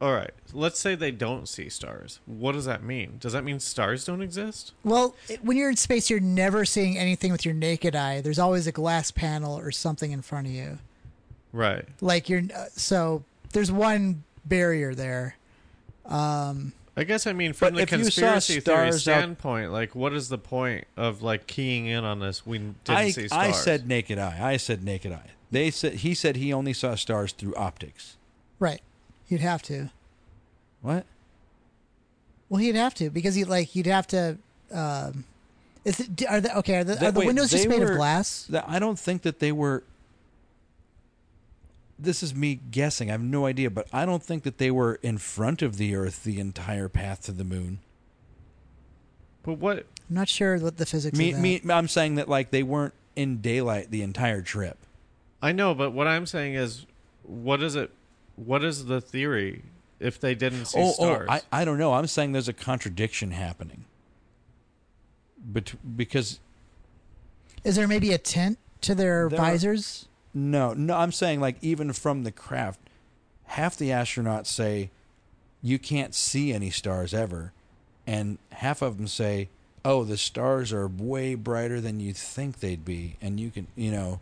all right, let's say they don't see stars. What does that mean? Does that mean stars don't exist? Well, when you're in space, you're never seeing anything with your naked eye. There's always a glass panel or something in front of you. Right. Like you're uh, so there's one barrier there. Um, I guess I mean from the if you saw conspiracy theory stars out- standpoint, like, what is the point of like keying in on this? We didn't I, see stars. I said naked eye. I said naked eye. They said he said he only saw stars through optics. right. You'd have to. What? Well, he'd have to because he like you'd have to. Um, is it, are the okay? Are the, are the wait, windows just made were- of glass? That I don't think that they were. This is me guessing. I have no idea, but I don't think that they were in front of the Earth the entire path to the moon. But what? I'm not sure what the physics. Me, me, I'm saying that like they weren't in daylight the entire trip. I know, but what I'm saying is, what is it? What is the theory if they didn't see oh, oh stars? oh, I, I don't know. I'm saying there's a contradiction happening. But because Is there maybe a tint to their There visors? No, no, I'm saying like even from the craft, half the astronauts say you can't see any stars ever, and half of them say, "Oh, the stars are way brighter than you think they'd be," and you can, you know,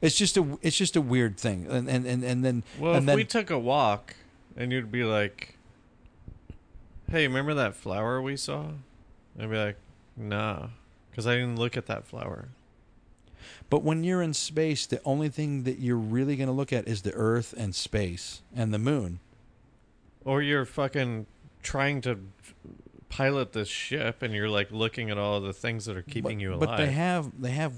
it's just a it's just a weird thing, and and and, and then well, and if then we took a walk, and you'd be like, "Hey, remember that flower we saw?" I'd be like, "Nah," because I didn't look at that flower. But when you're in space, the only thing that you're really going to look at is the Earth and space and the moon. Or you're fucking trying to pilot this ship, and you're like looking at all the things that are keeping but, you alive. But they have they have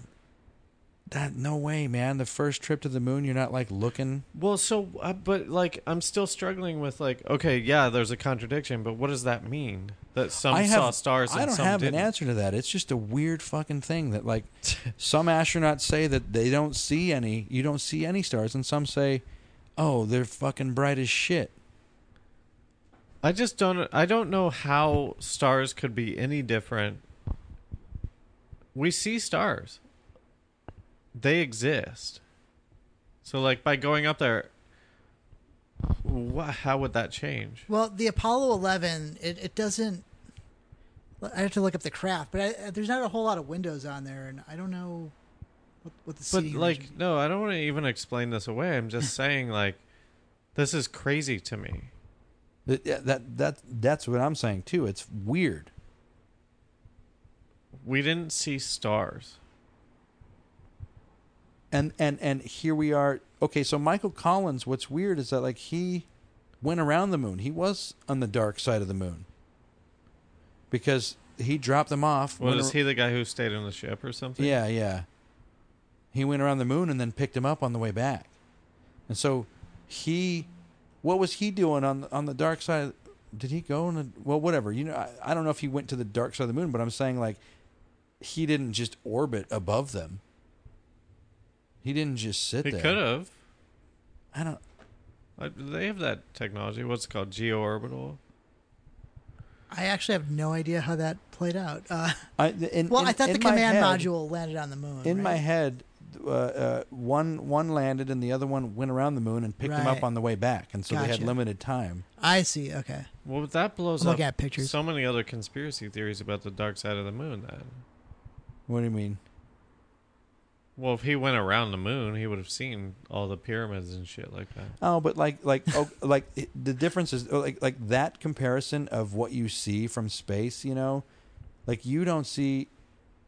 that no way, man. The first trip to the moon, you're not like looking. Well, so, uh, but like, I'm still struggling with like, okay, yeah, there's a contradiction, but what does that mean? That some I saw have stars and I don't some have didn't. an answer to that. It's just a weird fucking thing that like some astronauts say that they don't see any. You don't see any stars, and some say, "Oh, they're fucking bright as shit." I just don't. I don't know how stars could be any different. We see stars. They exist. So, like, by going up there, wha how would that change? Well, the Apollo 11, it, it doesn't. I have to look up the craft, but I, there's not a whole lot of windows on there, and I don't know what, what the But like, arrangement- no, I don't want to even explain this away. I'm just saying, like, this is crazy to me. That that that that's what I'm saying too. It's weird. We didn't see stars. And and and here we are. Okay, so Michael Collins. What's weird is that like he went around the moon. He was on the dark side of the moon because he dropped them off. Well, is he the guy who stayed on the ship or something? Yeah, yeah. He went around the moon and then picked him up on the way back. And so he what was he doing on on the dark side? Did he go on a well whatever. You know I, I don't know if he went to the dark side of the moon, but I'm saying like he didn't just orbit above them. He didn't just sit He there. could have. I don't Uh, They have that technology. What's it called? Geoorbital. I actually have no idea how that played out. Uh, I in, well, in- I thought the my command head- module landed on the moon. In right? my head, uh, uh, one one landed and the other one went around the moon and picked them up on the way back, and so they had limited time. I see. Okay. Well, that blows I'm up looking at pictures. so many other conspiracy theories about the dark side of the moon. Then, What do you mean? Well, if he went around the moon, he would have seen all the pyramids and shit like that. Oh, but like like oh, like the difference is oh, like like that comparison of what you see from space. You know, like you don't see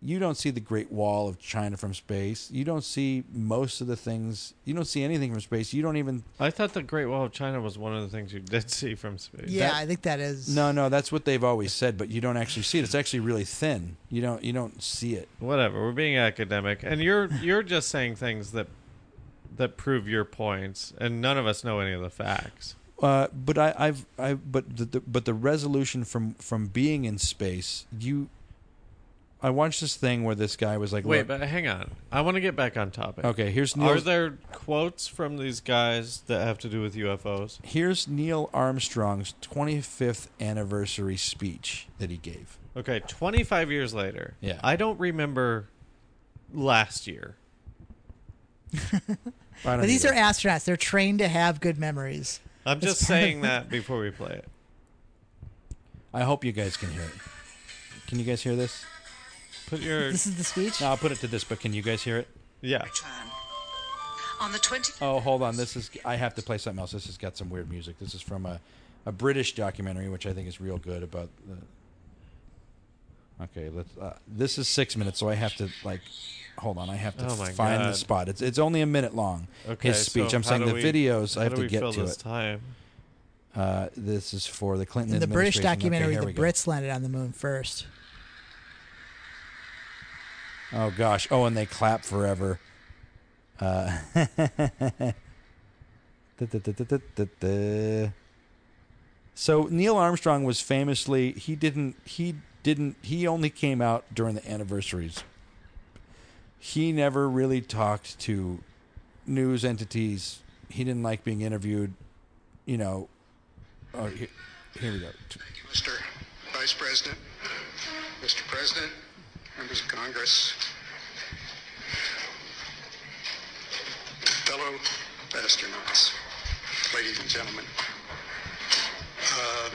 you don't see the Great Wall of China from space. You don't see most of the things. You don't see anything from space. You don't even. I thought the Great Wall of China was one of the things you did see from space. Yeah, That- I think that is. No, no, that's what they've always said, but you don't actually see it. It's actually really thin. You don't you don't see it. Whatever. We're being academic, and you're you're just saying things that that prove your points, and none of us know any of the facts. Uh, but I, I've, I, but the, the, but the resolution from from being in space, you, I watched this thing where this guy was like, Wait, look- but hang on. I want to get back on topic. okay, here's Are Neil. there quotes from these guys that have to do with UFOs? Here's Neil Armstrong's 25th anniversary speech that he gave. Okay, 25 years later. Yeah. I don't remember last year. I don't But these either. are astronauts. They're trained to have good memories. I'm just It's part of- saying that before we play it. I hope you guys can hear it. Can you guys hear this? Put your This is the speech. No, I'll put it to this, but can you guys hear it? yeah. return. On the 20th Oh, hold on. This is. I have to play something else. This has got some weird music. This is from a, a British documentary, which I think is real good about the. Okay, let's. Uh, this is six minutes, so I have to like. Hold on, I have to Oh my find the spot. It's it's only a minute long. Okay. his speech. so I'm saying the we- videos. I have to get to this it. time. Uh, this is for the Clinton In the British administration. Okay, documentary, the we go. Brits landed on the moon first. Oh gosh. Oh, and they clap forever. Uh, so Neil Armstrong was famously he didn't he didn't he only came out during the anniversaries. He never really talked to news entities. He didn't like being interviewed. You know. Oh, here, here we go. Thank you, Mr. Vice President, Mr. President, members of Congress, fellow astronauts, ladies and gentlemen. Uh,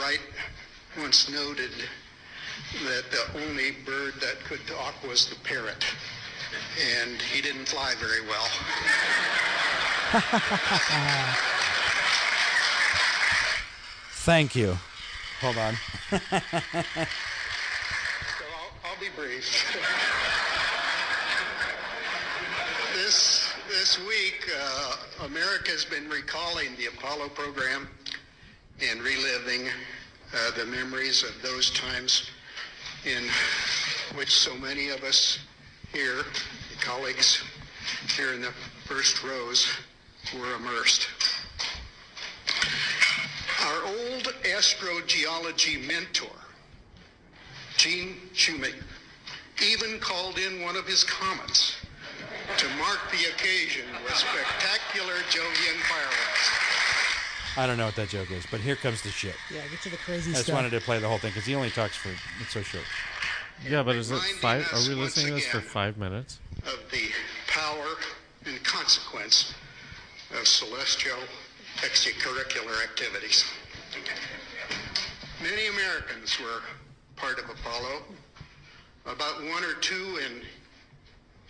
Wright once noted that the only bird that could talk was the parrot, and he didn't fly very well. Thank you. Hold on. So I'll, I'll be brief. this this week, uh, America has been recalling the Apollo program and reliving uh, the memories of those times in which so many of us here, colleagues here in the first rows, were immersed. Our old astrogeology mentor, Gene Shoemaker, even called in one of his comets to mark the occasion with spectacular Jovian fireworks. I don't know what that joke is, but here comes the shit. Yeah, get to the crazy stuff. I just stuff. wanted to play the whole thing because he only talks for it's so short. Yeah, but is it five? Are we listening to this for five minutes? of the power and consequence of celestial extracurricular activities. Many Americans were part of Apollo, about one or two in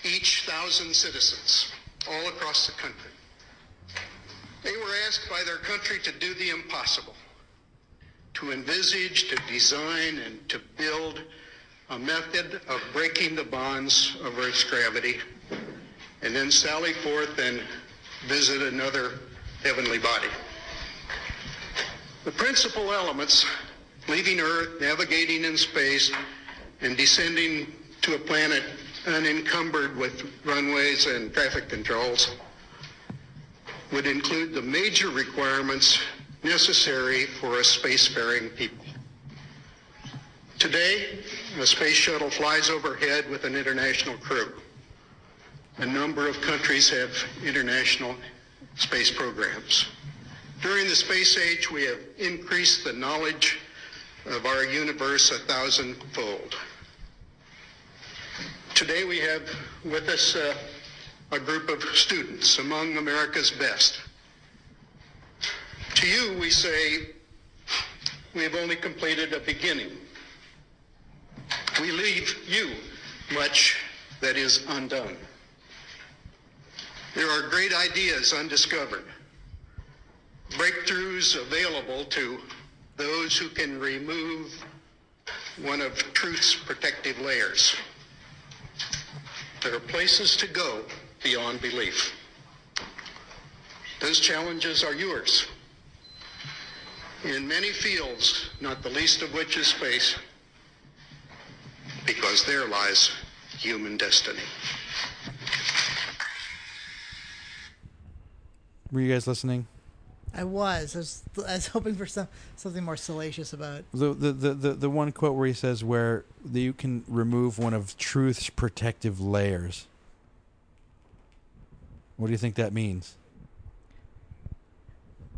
each thousand citizens all across the country. They were asked by their country to do the impossible, to envisage, to design, and to build a method of breaking the bonds of Earth's gravity, and then sally forth and visit another heavenly body. The principal elements, leaving Earth, navigating in space, and descending to a planet unencumbered with runways and traffic controls, would include the major requirements necessary for a spacefaring people. Today, a space shuttle flies overhead with an international crew. A number of countries have international space programs. During the space age, we have increased the knowledge of our universe a thousandfold. Today we have with us uh, a group of students among America's best. To you, we say, we have only completed a beginning. We leave you much that is undone. There are great ideas undiscovered, breakthroughs available to those who can remove one of truth's protective layers. There are places to go beyond belief. Those challenges are yours. In many fields, not the least of which is space, because there lies human destiny. Were you guys listening? I was. I was, I was hoping for some something more salacious about. The, the the the the one quote where he says where you can remove one of truth's protective layers. What do you think that means?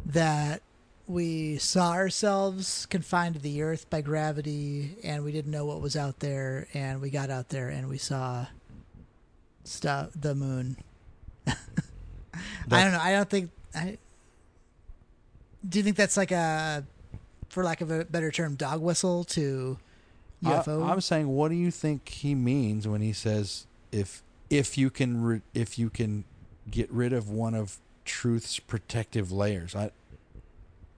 that we saw ourselves confined to the earth by gravity and we didn't know what was out there and we got out there and we saw stuff the moon i don't know i don't think i do you think that's like a for lack of a better term dog whistle to ufo I, am saying, what do you think he means when he says if if you can re, if you can get rid of one of truth's protective layers? I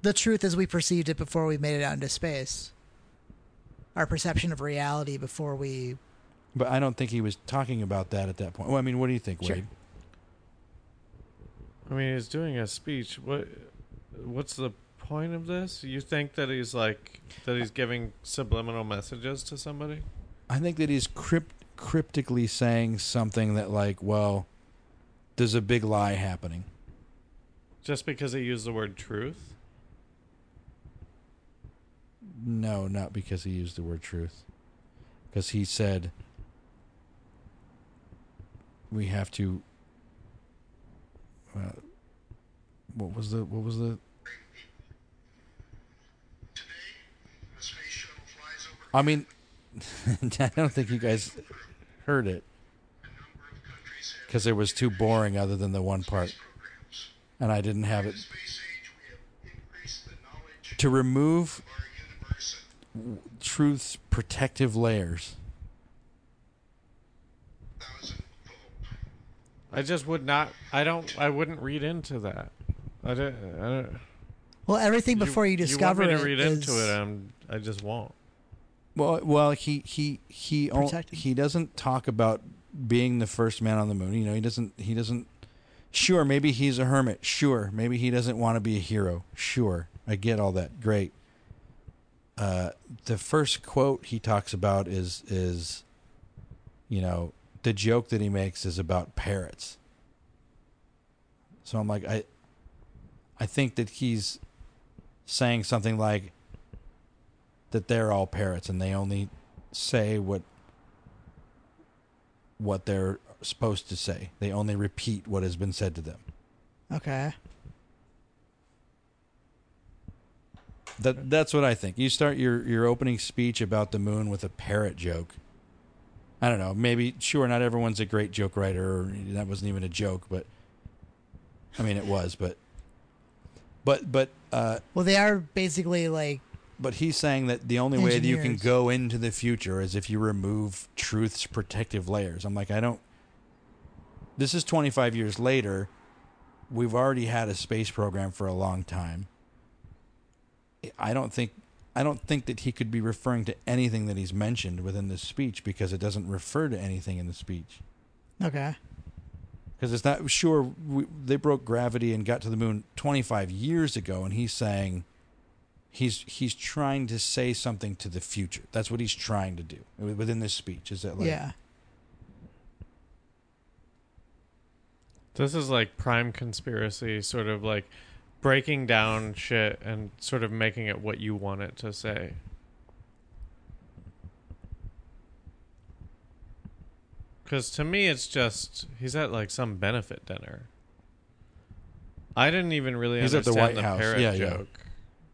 the truth as we perceived it before we made it out into space our perception of reality before we but I don't think he was talking about that at that point. Well, I mean, what do you think, Sure. I mean, he's doing a speech. What what's the point of this? You think that he's like that he's giving subliminal messages to somebody? I think that he's crypt, cryptically saying something that, like, well, there's a big lie happening. Just because he used the word truth? No, not because he used the word truth. Because he said we have to. What was the what was the? I mean, I don't think you guys heard it because it was too boring. Other than the one part, and I didn't have it to remove truth's protective layers. I just would not. I don't. I wouldn't read into that. I don't. I don't well everything before you, discover you want me to read is- into it. I'm. I just won't. Well, well, he he he o- Protected. he doesn't talk about being the first man on the moon. You know, he doesn't he doesn't. Sure, maybe he's a hermit. Sure, maybe he doesn't want to be a hero. Sure, I get all that. Great. Uh, the first quote he talks about is is, you know, the joke that he makes is about parrots. So I'm like, I, I think that he's saying something like that they're all parrots and they only say what what they're supposed to say. They only repeat what has been said to them. okay That that's what I think. You start your your opening speech about the moon with a parrot joke. I don't know. Maybe sure, not everyone's a great joke writer. Or that wasn't even a joke, but I mean, it was. But but but uh, well they are basically like But he's saying that the only way that you can go into the future is if you remove truth's protective layers. I'm like, I don't. This is 25 years later. We've already had a space program for a long time. I don't think. I don't think that he could be referring to anything that he's mentioned within this speech because it doesn't refer to anything in the speech. okay Because it's not sure we, they broke gravity and got to the moon 25 years ago, and he's saying he's he's trying to say something to the future. That's what he's trying to do within this speech. Is that like yeah This is like prime conspiracy, sort of like breaking down shit and sort of making it what you want it to say. Because to me, it's just he's at like some benefit dinner. I didn't even really He's at the understand White House. parrot Yeah, yeah. joke.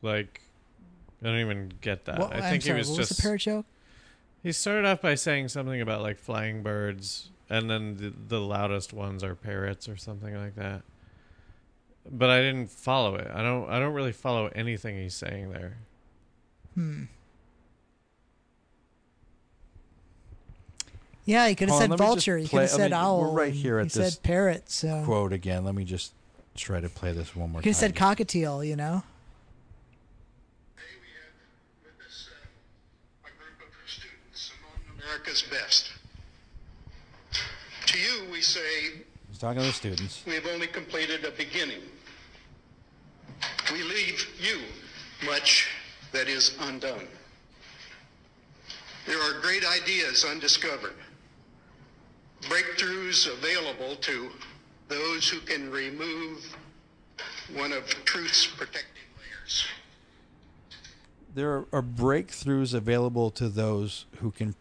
Like, I don't even get that. What- I I'm think sorry, he was what just was the parrot joke he started off by saying something about like flying birds, and then the, the loudest ones are parrots or something like that. But I didn't follow it. I don't. I don't really follow anything he's saying there. hmm yeah he could have said on, let me just vulture he could have I said mean, owl we're right and here he at this said parrot so quote again? Let me just try to play this one more he time. could have said cockatiel you know Today we have with us a group of students among America's best. To you, we say He's talking to the students. we have only completed a beginning. We leave you much that is undone. There are great ideas undiscovered, breakthroughs available to those who can remove one of truth's protective layers. There are, breakthroughs available to those who can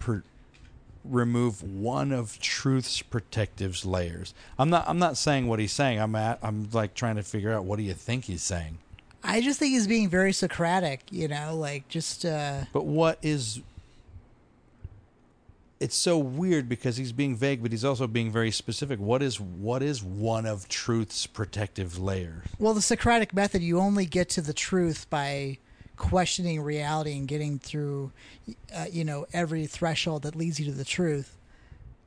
remove one of truth's protective layers. I'm not. I'm not saying what he's saying. I'm at. I'm like trying to figure out what do you think he's saying. I just think he's being very Socratic, you know, like just uh But what is? It's so weird because he's being vague, but he's also being very specific. What is what is one of truth's protective layers? well, the Socratic method, you only get to the truth by questioning reality and getting through uh, you know, every threshold that leads you to the truth.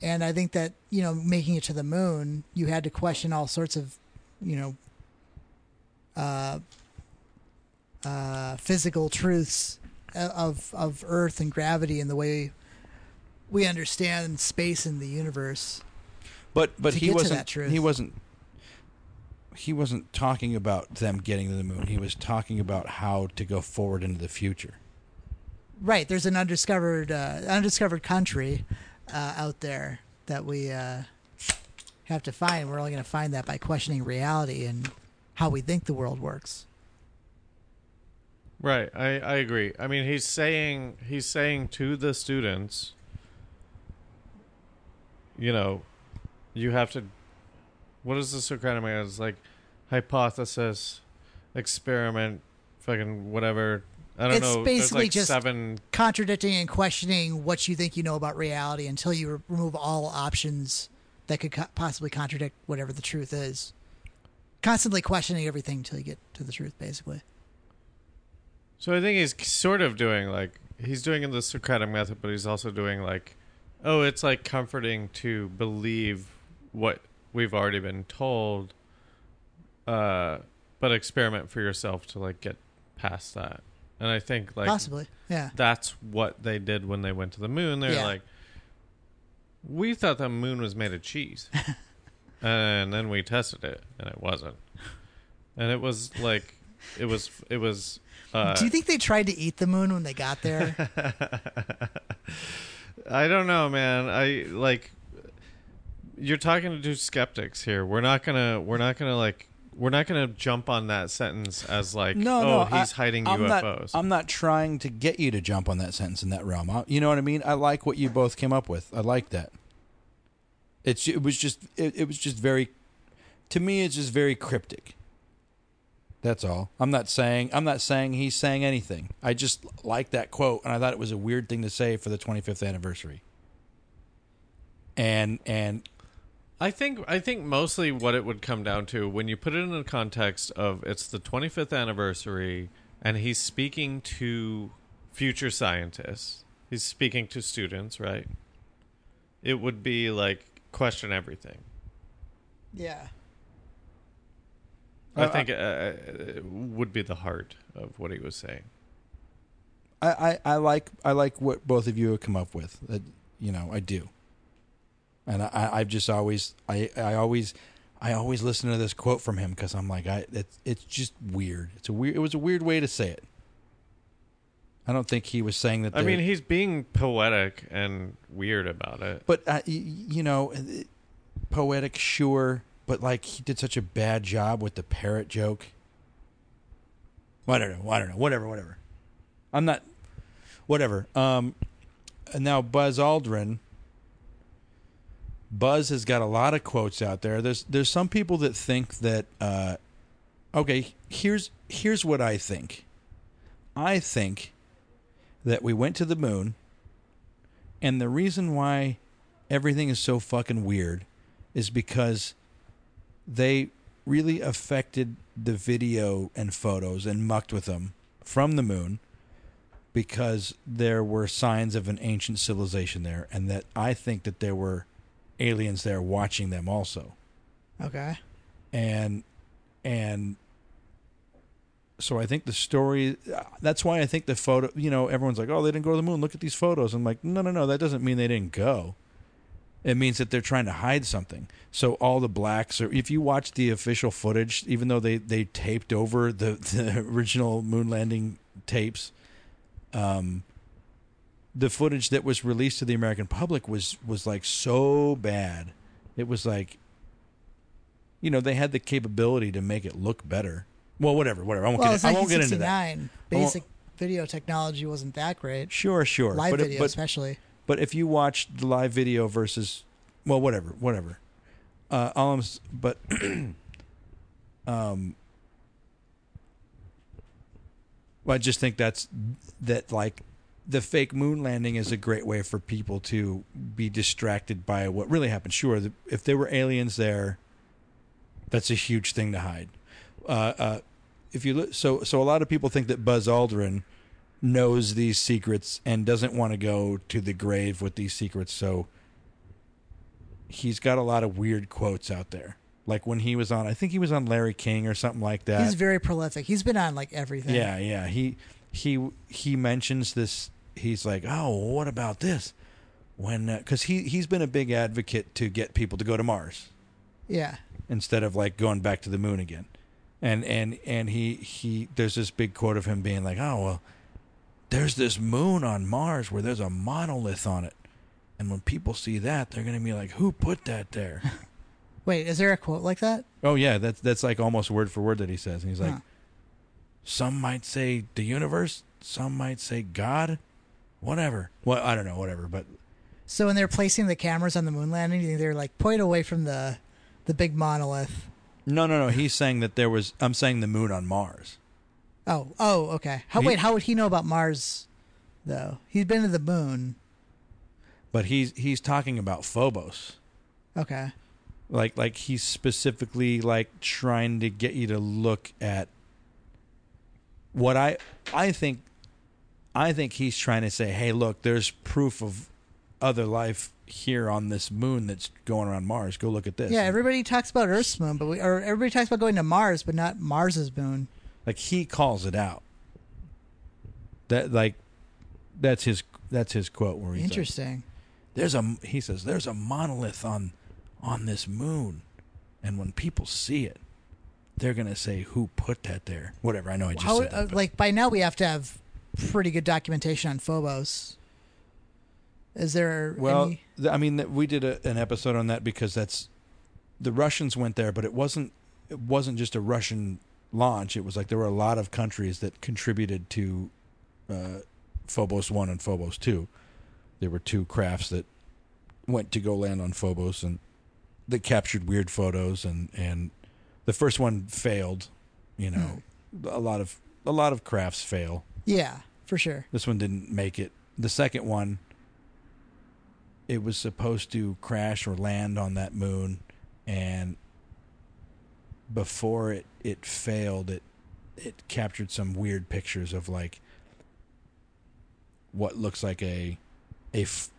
And I think that, you know, making it to the moon, you had to question all sorts of, you know, uh uh physical truths of of earth and gravity and the way we understand space and the universe. But but he wasn't. that truth. He wasn't. He wasn't talking about them getting to the moon. He was talking about how to go forward into the future. Right, there's an undiscovered uh, undiscovered country uh, out there that we uh, have to find. We're only going to find that by questioning reality and how we think the world works. Right. I, I agree. I mean, he's saying he's saying to the students, you know, you have to. What is the Socratic method? It's like hypothesis, experiment, fucking whatever. I don't It's know. It's basically like just- seven. Contradicting and questioning what you think you know about reality until you re- remove all options that could co- possibly contradict whatever the truth is. Constantly questioning everything until you get to the truth, basically. So I think he's sort of doing like he's doing the Socratic method, but he's also doing like, oh, it's like comforting to believe what we've already been told, uh, but experiment for yourself to like get past that. And I think like Possibly, yeah. that's what they did when they went to the moon. They're Yeah. like, we thought the moon was made of cheese, and then we tested it, and it wasn't. And it was like, it was, it was. Uh, Do you think they tried to eat the moon when they got there? I don't know, man. I like you're talking to two skeptics here. We're not gonna. We're not gonna like. We're not gonna jump on that sentence as like, No, oh, no, he's I- hiding I'm UFOs. Not, I'm not trying to get you to jump on that sentence in that realm. I, you know what I mean? I like what you both came up with. I like that. It's it was just it, it was just very to me it's just very cryptic. That's all. I'm not saying I'm not saying he's saying anything. I just like that quote and I thought it was a weird thing to say for the 25th anniversary. And and I think I think mostly what it would come down to when you put it in the context of it's the 25th anniversary and he's speaking to future scientists. He's speaking to students, right? It would be like question everything. yeah. I I- think uh, uh, it would be the heart of what he was saying. I, I, I like I like what both of you have come up with. That you know, I do. And I, I've just always I, I always I always listen to this quote from him because I'm like I it's it's just weird. It's a weird. It was a weird way to say it. I don't think he was saying that. I mean, he's being poetic and weird about it. but uh, you know, poetic, sure, but like he did such a bad job with the parrot joke. I don't know. I don't know. Whatever. Whatever. I'm not. Whatever. Um, and now Buzz Aldrin. Buzz has got a lot of quotes out there. There's there's some people that think that. Uh, okay, here's here's what I think. I think that we went to the moon, and the reason why everything is so fucking weird is because they really affected the video and photos and mucked with them from the moon because there were signs of an ancient civilization there and that I think that there were aliens there watching them also. Okay. and and so I think the story that's why I think the photo you know everyone's like oh they didn't go to the moon. Look at these photos. I'm like no no no. That doesn't mean they didn't go it means that they're trying to hide something so all the blacks are if you watch the official footage even though they they taped over the the original moon landing tapes um the footage that was released to the American public was was like so bad it was like you know they had the capability to make it look better Well, whatever, whatever. I won't Well, get. I won't get into that. 1969. Basic video technology wasn't that great. Sure, sure. Live but, it- video, but especially. But if you watch the live video versus, well, whatever, whatever. Uh, all I'm, but, um, well, I just think that's that like the fake moon landing is a great way for people to be distracted by what really happened. Sure, the, if there were aliens there, that's a huge thing to hide. Uh, uh, if you look, so so a lot of people think that Buzz Aldrin knows these secrets and doesn't want to go to the grave with these secrets. So he's got a lot of weird quotes out there. Like when he was on, I think he was on Larry King or something like that. He's very prolific. He's been on like everything. Yeah, yeah. He he he mentions this. He's like, oh, what about this? When uh, because he he's been a big advocate to get people to go to Mars Yeah. instead of like going back to the moon again. And and and he he there's this big quote of him being like, "Oh, well, there's this moon on Mars where there's a monolith on it. And when people see that, they're going to be like, "Who put that there?" Wait, is there a quote like that? oh yeah, that's that's like almost word for word that he says. And he's like, Huh. "Some might say the universe, some might say God, whatever." Well, I don't know, whatever, but So when they're placing the cameras on the moon landing, they're like point away from the the big monolith? no, no, no, he's saying that there was I'm saying the moon on Mars. Oh, oh, okay. How He- wait? How would he know about Mars, though? He's been to the moon. But he's he's talking about Phobos. Okay. like like he's specifically like trying to get you to look at what i i think i think he's trying to say hey look there's proof of other life here on this moon that's going around mars go look at this Yeah, everybody talks about Earth's moon, but we or everybody talks about going to Mars, but not Mars's moon. Like he calls it out that like that's his that's his quote where he's like, Interesting. there's a he says there's a monolith on on this moon and when people see it they're gonna say who put that there whatever i know i just How said that, uh, like by now we have to have pretty good documentation on Phobos. Is there well any? th- i mean we did a, an episode on that because that's the russians went there but it wasn't it wasn't just a russian launch it was like there were a lot of countries that contributed to uh, phobos 1 and phobos 2 there were two crafts that went to go land on phobos and they captured weird photos and and the first one failed you know a lot of a lot of crafts fail Yeah, for sure. this one didn't make it. The second one, it was supposed to crash or land on that moon, and before it it failed, it it captured some weird pictures of like what looks like a a f-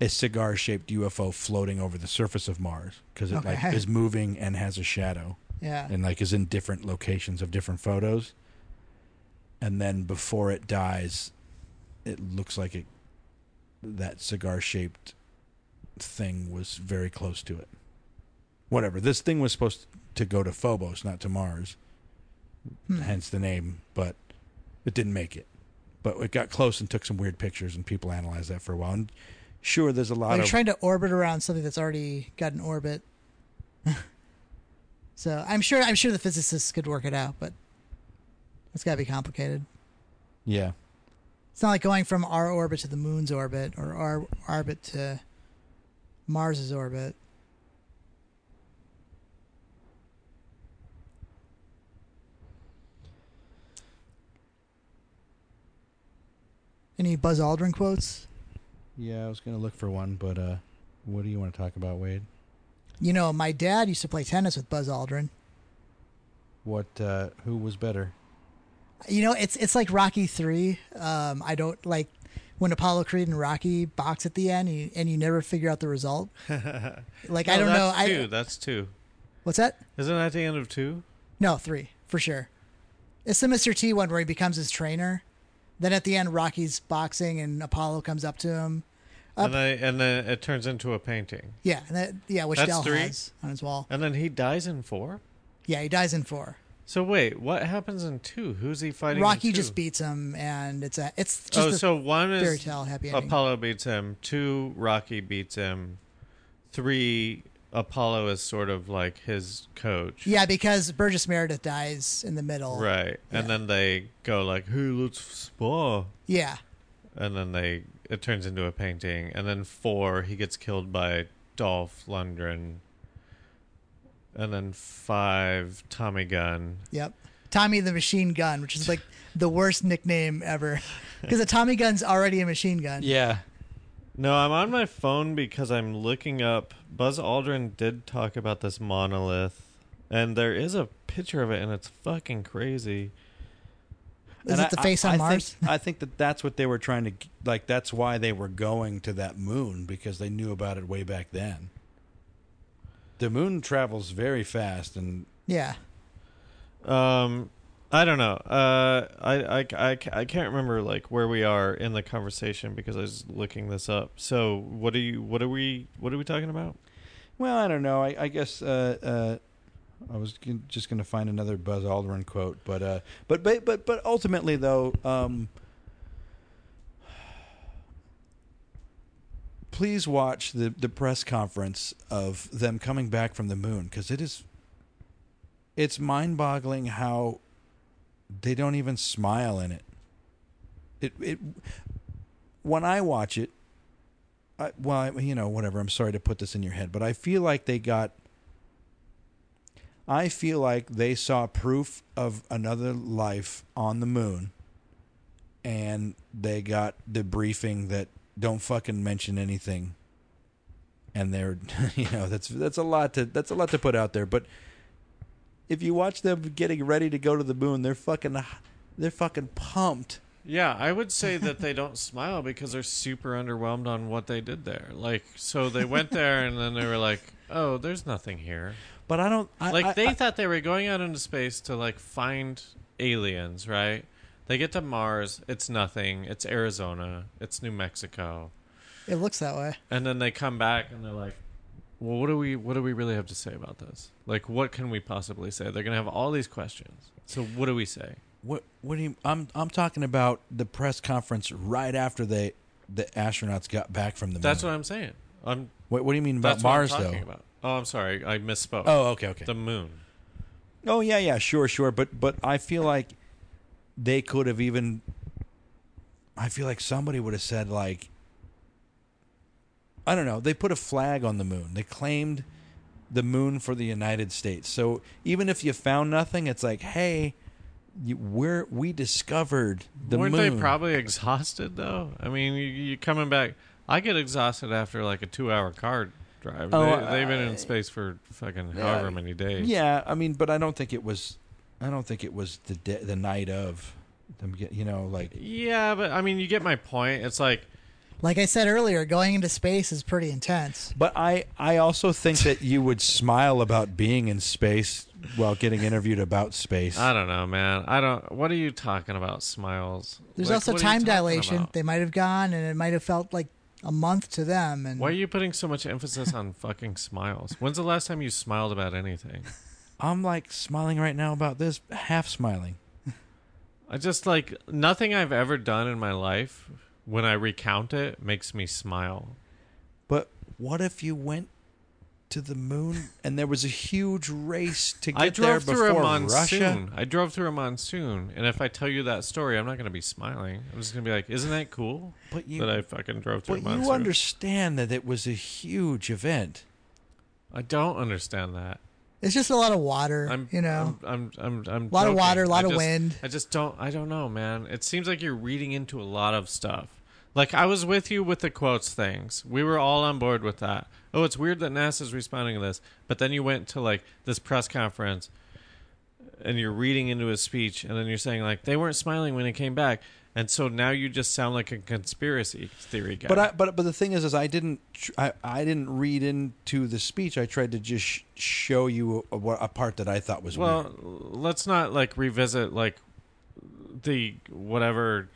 a cigar shaped UFO floating over the surface of Mars because it like is moving and has a shadow Yeah. and like is in different locations of different photos. And then before it dies, it looks like it that cigar shaped thing was very close to it. Whatever. This thing was supposed to go to Phobos, not to Mars. Hmm. Hence the name, but it didn't make it. But it got close and took some weird pictures and people analyzed that for a while. And sure there's a lot Well, you're of trying to orbit around something that's already got an orbit. so I'm sure I'm sure the physicists could work it out, but it's got to be complicated. Yeah. It's not like going from our orbit to the moon's orbit or our orbit to Mars's orbit. Any Buzz Aldrin quotes? Yeah, I was gonna look for one, but uh what do you want to talk about, Wade? You know, my dad used to play tennis with Buzz Aldrin. What uh who was better? You know, it's it's like Rocky Three. Um, I don't like when Apollo Creed and Rocky box at the end, and you, and you never figure out the result. Like I don't know. that's I two. That's two. what's that? Isn't that the end of two? No, three for sure. It's the Mr. T one where he becomes his trainer. Then at the end, Rocky's boxing and Apollo comes up to him. Up. And then, and then it turns into a painting. Yeah, and that, yeah, which That's Dell three? has on his wall. And then he dies in four? Yeah, he dies in four. So wait, what happens in two? Who's he fighting? in Rocky just beats him, and it's a it's oh, just Oh, so one fairy is tale happy ending. Apollo beats him. Two, Rocky beats him. Three, Apollo is sort of like his coach. Yeah, because Burgess Meredith dies in the middle. Right. And then they go like, "Hey, let's spa." Yeah. And then they it turns into a painting. And then 4 he gets killed by Dolph Lundgren. And then 5 Tommy Gunn. Yep. Tommy the Machine Gun, which is like the worst nickname ever, because a Tommy gun's already a machine gun. Yeah. No, I'm on my phone because I'm looking up. Buzz Aldrin did talk about this monolith, and there is a picture of it, and it's fucking crazy. Is And it I- the face I- on I Mars? Think, I think that that's what they were trying to like. That's why they were going to that moon because they knew about it way back then. The moon travels very fast, and yeah. Um, I don't know. Uh, I, I, I, I can't remember like where we are in the conversation because I was looking this up. So what are you? What are we? What are we talking about? well, I don't know. I, I guess uh, uh, I was g- just going to find another Buzz Aldrin quote, but uh, but but but but ultimately though, um, please watch the the press conference of them coming back from the moon because it is it's mind boggling how they don't even smile in it. It it when I watch it, I, well, you know, whatever. I'm sorry to put this in your head, but I feel like they got. I feel like they saw proof of another life on the moon, and they got the briefing that don't fucking mention anything. And they're, you know, that's that's a lot to that's a lot to put out there. But if you watch them getting ready to go to the moon, they're fucking, they're fucking pumped. Yeah, I would say that they don't smile because they're super underwhelmed on what they did there. Like, so they went there and then they were like, "Oh, there's nothing here." But I don't I, like I- they I- thought they were going out into space to like find aliens, right? They get to Mars, it's nothing. It's Arizona, it's New Mexico. It looks that way. And then they come back and they're like, "Well, what do we what do we really have to say about this? Like what can we possibly say?" They're going to have all these questions. So what do we say? What what do you I'm I'm talking about the press conference right after they the astronauts got back from the moon. That's moon. what I'm saying. I'm what what do you mean about that's Mars what I'm though? about. Oh, I'm sorry. I misspoke. Oh, okay, okay. The moon. oh yeah, yeah, sure, sure, but but I feel like they could have even I feel like somebody would have said like I don't know, they put a flag on the moon. They claimed the moon for the United States. So even if you found nothing, it's like, hey, you, we're we discovered the moon. Weren't moon. they probably exhausted though? I mean, you, you coming back. I get exhausted after like a two-hour car drive. Oh, they, they've been I- in space for fucking Yeah. however many days. Yeah, I mean, but I don't think it was. I don't think it was the de- the night of them. Get you know like Yeah, but I mean, you get my point. It's like Like I said earlier, going into space is pretty intense. But I, I also think that you would smile about being in space while getting interviewed about space. I don't know, man. I don't. What are you talking about? Smiles. There's Like, also what are you time talking dilation. about? They might have gone, and it might have felt like a month to them. And Why are you putting so much emphasis on fucking smiles? When's the last time you smiled about anything? I'm like smiling right now about this, half smiling. I just like nothing I've ever done in my life. When I recount it, makes me smile. But what if you went to the moon and there was a huge race to get I there drove through a before monsoon. Russia? I drove through a monsoon, and if I tell you that story, I'm not going to be smiling. I'm just going to be like, "Isn't that cool?" But you, that I fucking drove through but a monsoon. you understand that it was a huge event. I don't understand that. it's just a lot of water. I'm, you know, I'm, I'm, I'm, I'm a lot of joking. water, a lot I of just- wind. I just don't, I don't know, man. It seems like you're reading into a lot of stuff. Like I was with you with the quotes things. We were all on board with that. Oh, it's weird that NASA's responding to this, but then you went to like this press conference, and you're reading into his speech, and then you're saying like they weren't smiling when he came back, and so now you just sound like a conspiracy theory guy. But I, but but the thing is, is I didn't tr- I, I didn't read into the speech. I tried to just sh- show you a, a part that I thought was well, weird. let's not like revisit like the whatever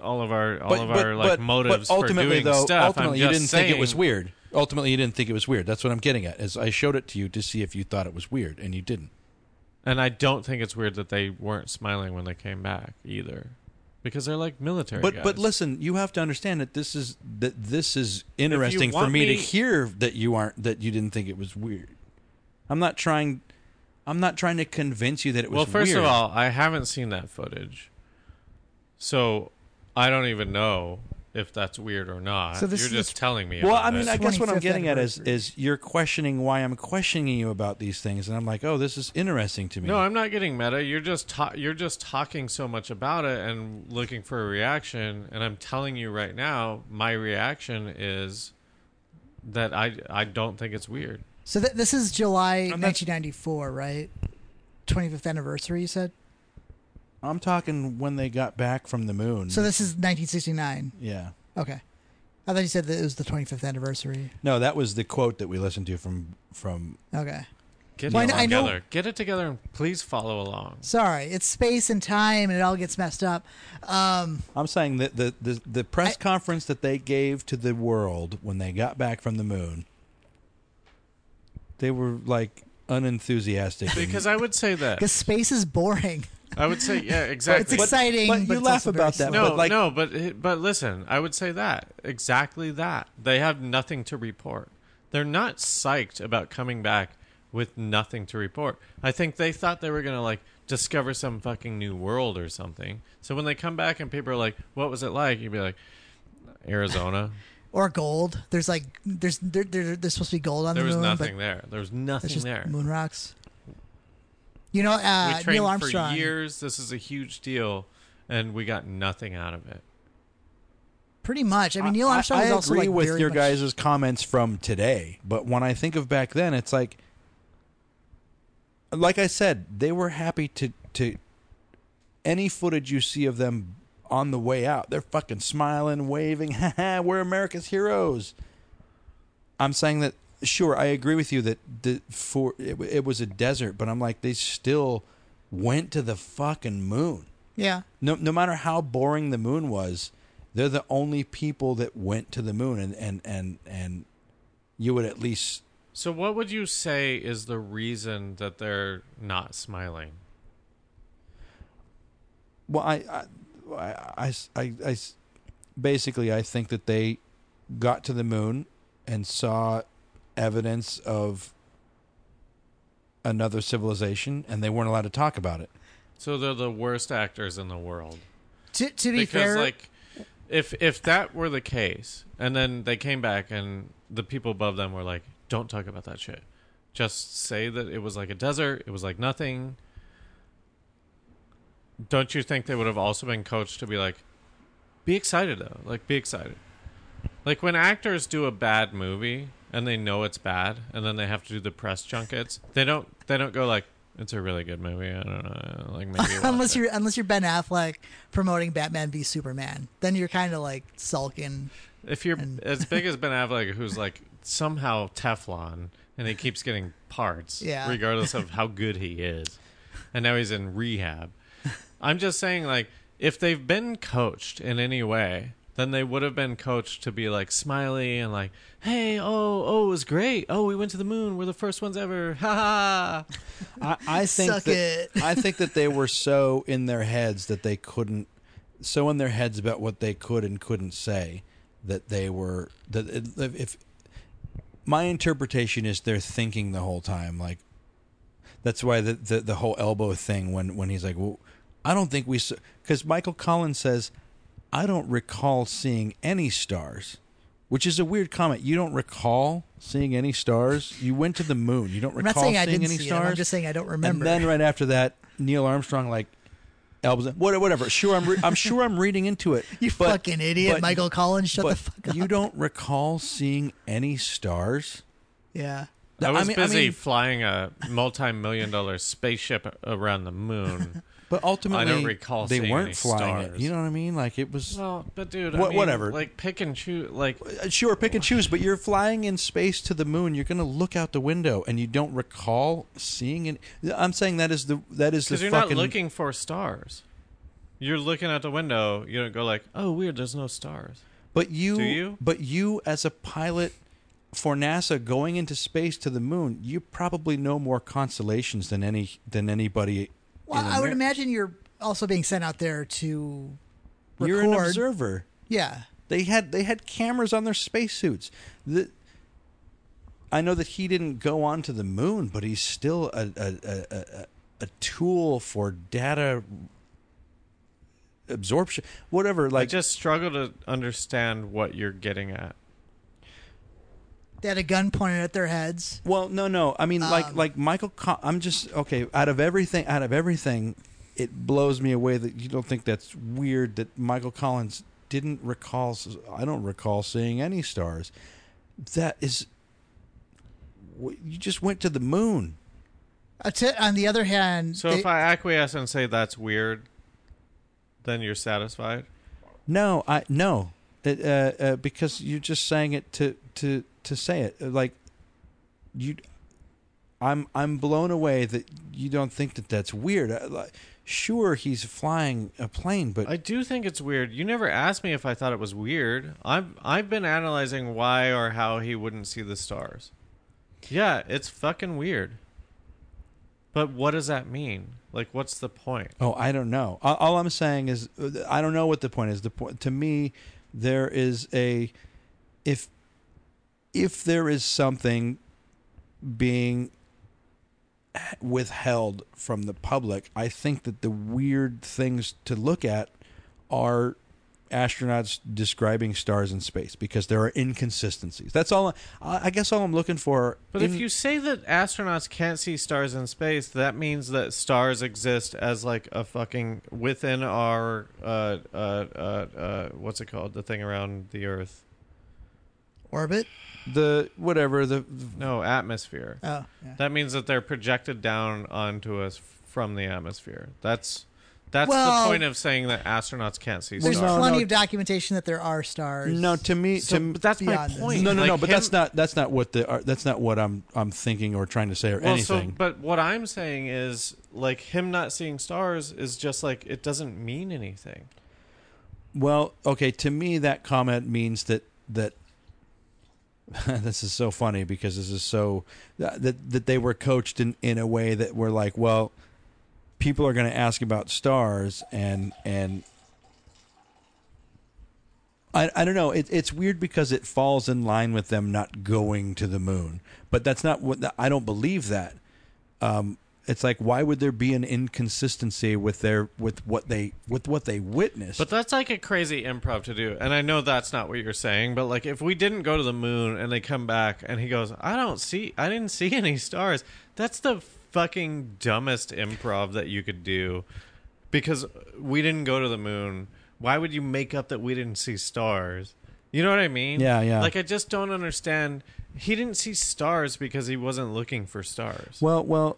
all of our all of our like motives but ultimately, for doing though, stuff. Ultimately, I'm you didn't think it was weird. Ultimately, you didn't think it was weird. That's what I'm getting at. Is I showed it to you to see if you thought it was weird, and you didn't. And I don't think it's weird that they weren't smiling when they came back either. because they're like military. But guys. but listen, you have to understand that this is that this is interesting for want me, to hear that you aren't that you didn't think it was weird. I'm not trying. I'm not trying to convince you that it was. well, first weird. of all, I haven't seen that footage, so I don't even know if that's weird or not. So this You're is just tw- telling me. Well, about I mean, it. I guess what I'm getting at is is you're questioning why I'm questioning you about these things, and I'm like, oh, this is interesting to me. No, I'm not getting meta. You're just ta- you're just talking so much about it and looking for a reaction, and I'm telling you right now, my reaction is that I I don't think it's weird. So th- this is July 1994, right? 25th anniversary, you said. I'm talking when they got back from the moon. So this is 1969. yeah. Okay. I thought you said that it was the 25th anniversary. No, that was the quote that we listened to from from. Okay. Get Well, it I know- together. Get it together, and please follow along. Sorry, it's space and time, and it all gets messed up. Um, I'm saying that the the, the press I- conference that they gave to the world when they got back from the moon, they were like unenthusiastic. Because I would say that. because space is boring. I would say yeah, exactly. It's exciting, but but, you it's laugh about that. No, but like- no, but eh, but listen, I would say that exactly that they have nothing to report. They're not psyched about coming back with nothing to report. I think they thought they were gonna like discover some fucking new world or something. So when they come back and people are like, "What was it like?" You'd be like, "Arizona." or gold. There's like there's there, there, there's supposed to be gold on there the moon. There was nothing there. There was it's nothing just there. moon rocks. You know, we uh, trained Neil Armstrong. for years. This is a huge deal, and we got nothing out of it. Pretty much. I mean, Neil Armstrong I, was also agree like with very your much- guys' comments from today, but when I think of back then, it's like, like I said, they were happy to to any footage you see of them on the way out, they're fucking smiling, waving, "Ha ha, we're America's heroes. I'm saying that sure, I agree with you that the for it, it was a desert, but I'm like they still went to the fucking moon. Yeah. No, no matter how boring the moon was, they're the only people that went to the moon, and and and and you would at least So, what would you say is the reason that they're not smiling? well, I I I, I, I basically I think that they got to the moon and saw evidence of another civilization, and they weren't allowed to talk about it. So they're the worst actors in the world. To, to be because fair, like if if that were the case and then they came back and the people above them were like don't talk about that shit just say that it was like a desert it was like nothing don't you think they would have also been coached to be like be excited though like be excited like when actors do a bad movie and they know it's bad and then they have to do the press junkets they don't they don't go like it's a really good movie i don't know like maybe unless it." you're unless you're Ben Affleck promoting Batman v Superman, then you're kind of like sulking. If you're And- as big as Ben Affleck, who's like somehow Teflon and he keeps getting parts, Yeah. regardless of how good he is, and now he's in rehab. I'm just saying, like, if they've been coached in any way, then they would have been coached to be like smiley and like, "Hey, oh, oh, it was great. Oh, we went to the moon. We're the first ones ever. Ha ha." I, I think Suck that it. I think that they were so in their heads that they couldn't, so in their heads about what they could and couldn't say, that they were that it- if my interpretation is they're thinking the whole time like that's why the the, the whole elbow thing when when he's like well I don't think we because Michael Collins says I don't recall seeing any stars. Which is a weird comment. You don't recall seeing any stars. You went to the moon. You don't I'm not recall saying I seeing didn't any see them. stars. I'm just saying I don't remember. And then right after that, Neil Armstrong like elbows in. What- whatever. Sure, I'm re- I'm sure I'm reading into it. you but- fucking idiot, but- Michael Collins. Shut but the fuck up. you don't recall seeing any stars. yeah. I was I mean- I busy mean- flying a multi-million dollar spaceship around the moon. But ultimately, I don't recall they seeing weren't any flying it. You know what I mean? Like it was Well, but dude, I Wha- mean, whatever. Like pick and choose. Like Uh, sure pick and choose. But you're flying in space to the moon. You're going to look out the window and you don't recall seeing it. I'm saying that is the that is the because you're fucking. not looking for stars. You're looking out the window. You don't go like, "Oh, weird. There's no stars." But you, Do you? But you, as a pilot for NASA going into space to the moon, you probably know more constellations than any than anybody. Well, I would imagine you're also being sent out there to You're an observer. Yeah. They had they had cameras on their spacesuits. The I know that he didn't go on to the moon, but he's still a a, a, a, a tool for data absorption, whatever. Like, I Like just struggle to understand what you're getting at. They had a gun pointed at their heads. Well, no, no. I mean, like, Um, like Michael. Co- I'm just okay. Out of everything, out of everything, it blows me away that you don't think that's weird that Michael Collins didn't recall. I don't recall seeing any stars. That is, w- you just went to the moon. Uh, to- on the other hand, So they- if I acquiesce and say that's weird, then you're satisfied. No, I no, it, uh, uh, because you're just saying it to to to say it. Like you, I'm I'm blown away that you don't think that that's weird. Uh, like, Sure, he's flying a plane, but I do think it's weird. You never asked me if I thought it was weird. I've I've been analyzing why or how he wouldn't see the stars. Yeah, it's fucking weird. But what does that mean? Like, what's the point? Oh, I don't know. All, all I'm saying is, uh, I don't know what the point is. The point to me, there is a if if there is something being withheld from the public, I think that the weird things to look at are astronauts describing stars in space because there are inconsistencies. That's all. I I guess all I'm looking for. But in- if you say that astronauts can't see stars in space, that means that stars exist as like a fucking within our uh uh uh, uh what's it called? The thing around the Earth. orbit. The whatever the No, atmosphere. Oh, yeah. That means that they're projected down onto us from the atmosphere. That's that's Well- the point of saying that astronauts can't see stars. There's plenty no. of documentation that there are stars. no to me So, to but that's my beyond this. point. No, no, Like no. But him- that's not that's not what the uh, that's not what I'm I'm thinking or trying to say or Well, anything. so, but what I'm saying is, like, him not seeing stars is just like it doesn't mean anything. well, okay. To me, that comment means that that this is so funny because this is so that that they were coached in in a way that we're like, well, people are going to ask about stars and and. I, I don't know. It, it's weird because it falls in line with them not going to the moon, but that's not what I don't believe that. Um, it's like why would there be an inconsistency with their with what they with what they witnessed? But that's like a crazy improv to do. And I know that's not what you're saying, but like if we didn't go to the moon and they come back and he goes, "I don't see I didn't see any stars." That's the fucking dumbest improv that you could do. Because we didn't go to the moon. Why would you make up that we didn't see stars? You know what I mean? Yeah, yeah. Like I just don't understand. He didn't see stars because he wasn't looking for stars. well, well,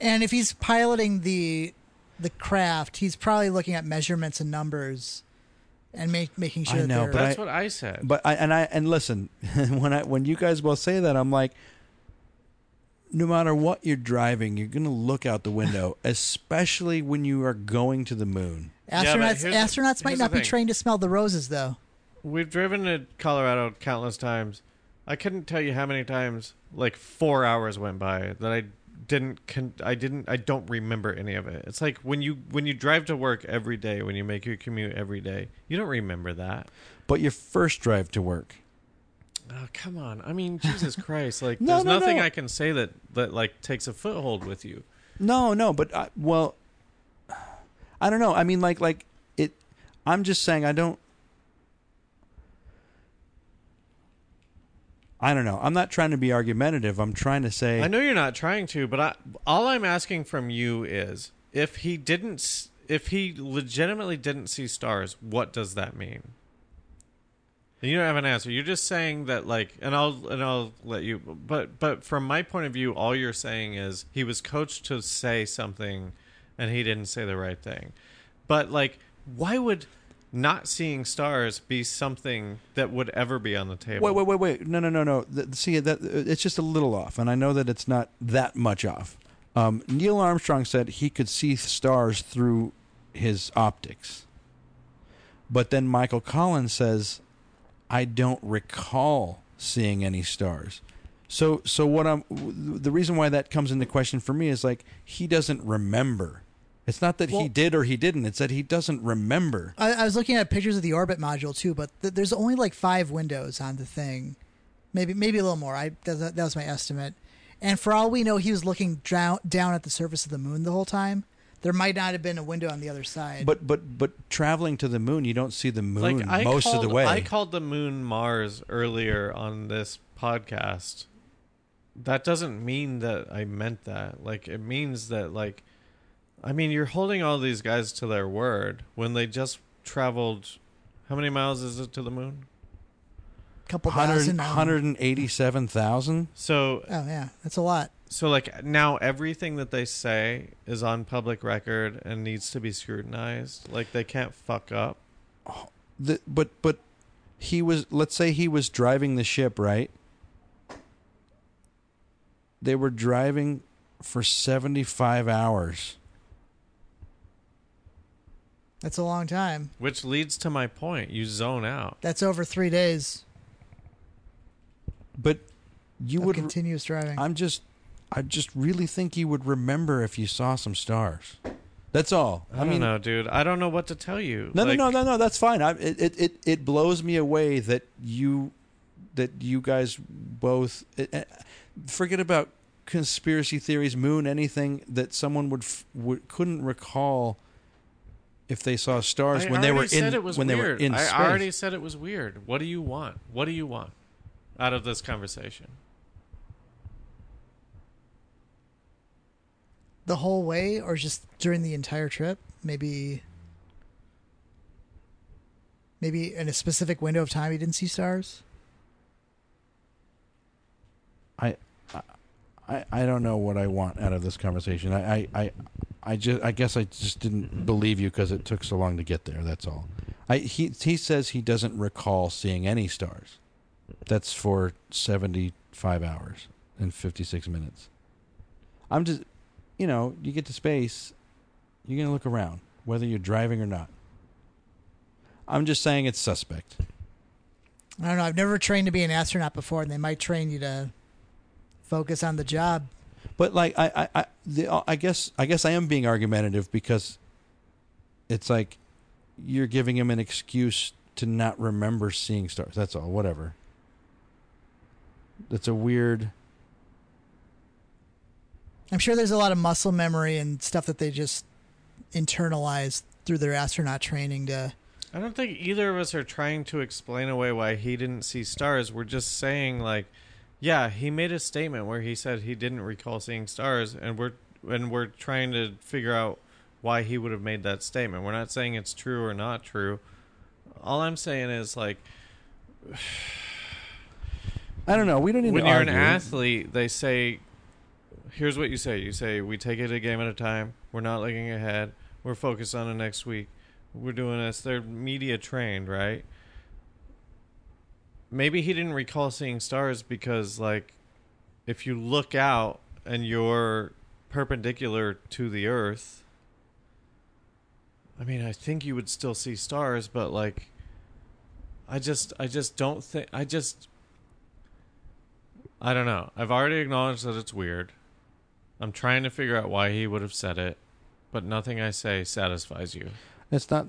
And if he's piloting the the craft, he's probably looking at measurements and numbers and make, making sure I that know, they're but That's I- what I said. but I and I and listen when I when you guys both say that, I'm like, no matter what you're driving, you're gonna look out the window, especially when you are going to the moon. astronauts here's- astronauts might not be trained to smell the roses though. We've driven to Colorado countless times. I couldn't tell you how many times like 4 hours went by that I didn't con- I didn't I don't remember any of it. It's like when you when you drive to work every day, when you make your commute every day, you don't remember that. But your first drive to work, Oh, come on. I mean, Jesus Christ. Like No, there's no, nothing no. I can say that that like takes a foothold with you. no, no, but I, well, I don't know. I mean, like, like it. I'm just saying, I don't. I don't know. I'm not trying to be argumentative. I'm trying to say. I know you're not trying to, but I, all I'm asking from you is if he didn't, if he legitimately didn't see stars, what does that mean? And you don't have an answer. You're just saying that, like, and I'll and I'll let you. But but from my point of view, all you're saying is he was coached to say something, and he didn't say the right thing. But like, why would not seeing stars be something that would ever be on the table? Wait, wait, wait, wait. No, no, no, no. Th- See, that it's just a little off, and I know that it's not that much off. Um, Neil Armstrong said he could see stars through his optics, but then Michael Collins says, "I don't recall seeing any stars." So, so what I'm the reason why that comes into question for me is like he doesn't remember It's not that he did or he didn't. It's that he doesn't remember. I, I was looking at pictures of the orbit module too, but th- there's only like five windows on the thing, maybe maybe a little more. I that, that was my estimate. And for all we know, he was looking down down at the surface of the moon the whole time. There might not have been a window on the other side. But but but traveling to the moon, you don't see the moon Like most called, of the way. I called the moon Mars earlier on this podcast. That doesn't mean that I meant that. Like it means that like I mean you're holding all these guys to their word when they just traveled how many miles is it to the moon? couple 100 thousand. um, 187,000. So Oh yeah, that's a lot. so like now everything that they say is on public record and needs to be scrutinized. Like they can't fuck up. The, but but he was let's say he was driving the ship, right? They were driving for 75 hours. That's a long time. Which leads to my point. You zone out. That's over three days But you of would continuous driving. I'm just I just really think you would remember if you saw some stars. That's all. I, don't know, dude. I don't know what to tell you. No, Like, no, no, no, no. That's fine. I, it, it, it, it blows me away that you, that you guys both eh, eh, forget about conspiracy theories, moon, anything that someone would, f- would couldn't recall if they saw stars I when they were already in said it was when they were weird. in I space. already said it was weird. What do you want? What do you want out of this conversation? the whole way, or just during the entire trip? Maybe. Maybe in a specific window of time, he didn't see stars. I, I, I don't know what I want out of this conversation. I, I, I, I just, I guess I just didn't believe you because it took so long to get there. That's all. I, he, he says he doesn't recall seeing any stars. That's for seventy-five hours and fifty-six minutes. I'm just, you know, you get to space, you're gonna look around, whether you're driving or not. I'm just saying it's suspect. I don't know. I've never trained to be an astronaut before, and they might train you to focus on the job. But like I I I, the, I guess I guess I am being argumentative because it's like you're giving him an excuse to not remember seeing stars. That's all. Whatever. That's a weird. I'm sure there's a lot of muscle memory and stuff that they just internalize through their astronaut training to. I don't think either of us are trying to explain away why he didn't see stars. We're just saying like, yeah, he made a statement where he said he didn't recall seeing stars, and we're and we're trying to figure out why he would have made that statement. We're not saying it's true or not true. All I'm saying is like I don't know. We don't need when to you're argue. an athlete, they say, here's what you say. You say, we take it a game at a time. We're not looking ahead. We're focused on the next week. We're doing this. They're media trained, right? Maybe he didn't recall seeing stars because, like, if you look out and you're perpendicular to the Earth, I mean, I think you would still see stars, but like, I just, I just don't think, I just, I don't know. I've already acknowledged that it's weird. I'm trying to figure out why he would have said it, but nothing I say satisfies you. It's not.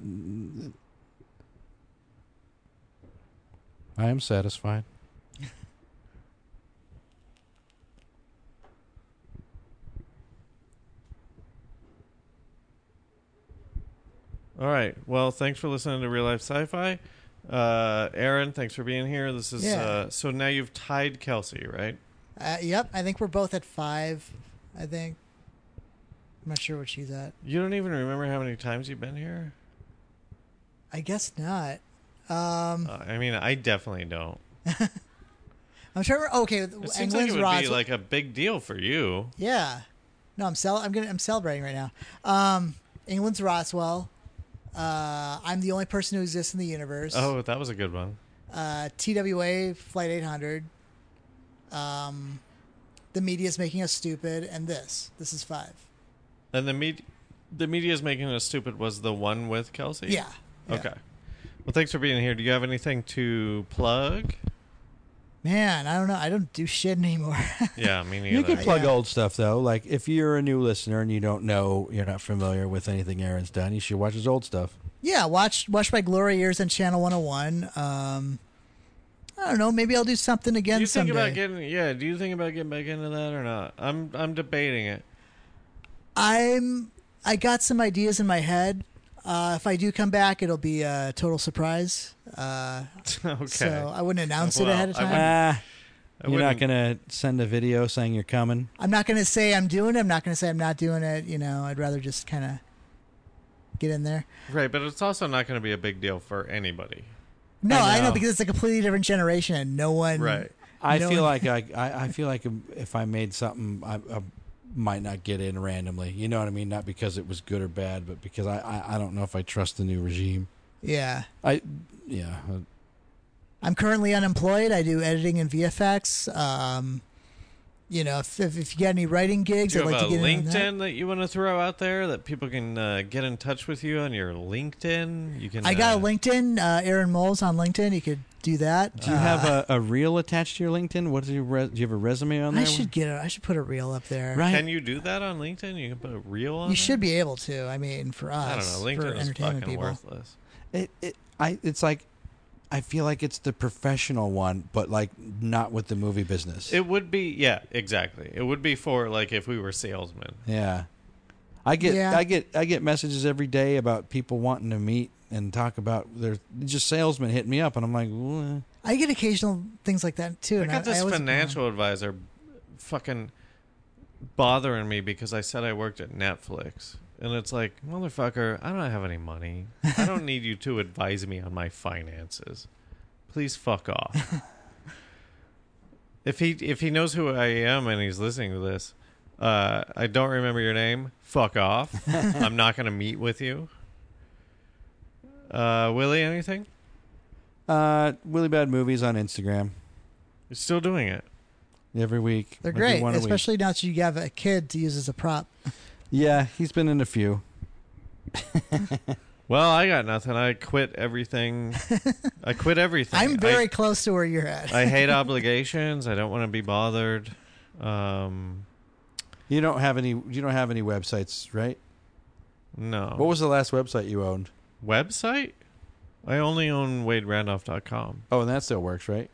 I am satisfied. All right. Well, thanks for listening to Real Life Sci-Fi. Uh, Aaron, thanks for being here. This is Yeah. uh, so now you've tied Kelsey, right? Uh, yep, I think we're both at five. I think. I'm not sure what she's at. You don't even remember how many times you've been here. I guess not. Um, Uh, I mean, I definitely don't. I'm sure. Okay, It seems like England's it would Ross. be like a big deal for you. Yeah. No, I'm cel- I'm gonna I'm celebrating right now. Um, England's Roswell. Uh, I'm the only person who exists in the universe. Oh, that was a good one. Uh, TWA Flight 800. Um, the is making us stupid, and this. This is five. And the med- the media is making us stupid was the one with Kelsey. Yeah. yeah. Okay. Well, thanks for being here. Do you have anything to plug? Man, I don't know. I don't do shit anymore. Yeah, me neither. You can plug Yeah. old stuff though. Like if you're a new listener and you don't know, you're not familiar with anything Aaron's done, you should watch his old stuff. yeah, watch watch my glory years on Channel 101. Um, I don't know. Maybe I'll do something again do you think about getting? Yeah, do you think about getting back into that or not? I'm I'm debating it. I'm I got some ideas in my head. Uh, if I do come back, it'll be a total surprise. Uh, okay. So I wouldn't announce it ahead of time. wouldn't- Ah, I you're not gonna send a video saying you're coming. I'm not going to say I'm doing it. I'm not going to say I'm not doing it. You know, I'd rather just kind of get in there. Right, but it's also not going to be a big deal for anybody. No, I I know. know. because it's a completely different generation and no one. Right. I No feel one- like I, I, I feel like if I made something, I, I might not get in randomly. You know what I mean? Not because it was good or bad, but because I, I, I don't know if I trust the new regime. Yeah. I, yeah, I'm currently unemployed. I do editing and VFX. Um, you know, if, if, if you got any writing gigs, Do you I'd have like to a get in on that. LinkedIn that. you want to throw out there that people can uh, get in touch with you on your LinkedIn? You can. I got a uh, LinkedIn, uh, Aaron Moles on LinkedIn. You could do that. do you Uh, have a, a reel attached to your LinkedIn? What is your res- do you have a resume on there? I should get a. I should put a reel up there. Right. Can you do that on LinkedIn? You can put a reel on. You there? should be able to. I mean, for us, I don't know. for LinkedIn is entertainment fucking people. worthless. It, it, I, it's like, I feel like it's the professional one, but like not with the movie business. It would be, yeah, exactly. It would be for like if we were salesmen. Yeah. I get Yeah. I get I get messages every day about people wanting to meet and talk about their just salesmen hitting me up and I'm like, "What?" Eh. I get occasional things like that too. I and got this always- financial advisor fucking bothering me because I said I worked at Netflix. And it's like, motherfucker, I don't have any money. I don't need you to advise me on my finances. Please fuck off. if he if he knows who I am and he's listening to this, uh, I don't remember your name. Fuck off. I'm not going to meet with you. Uh, Willie, anything? Uh, Willy Bad Movies on Instagram You're still doing it. every week. They're I great, one a week. especially now that you have a kid to use as a prop. Yeah, he's been in a few. Well, I got nothing. I quit everything. I quit everything. I'm very I, close to where you're at. I hate obligations. I don't want to be bothered. Um, You don't have any. You don't have any websites, right? no. What was the last website you owned? website? I only own WadeRandolph.com. Oh, and that still works, right?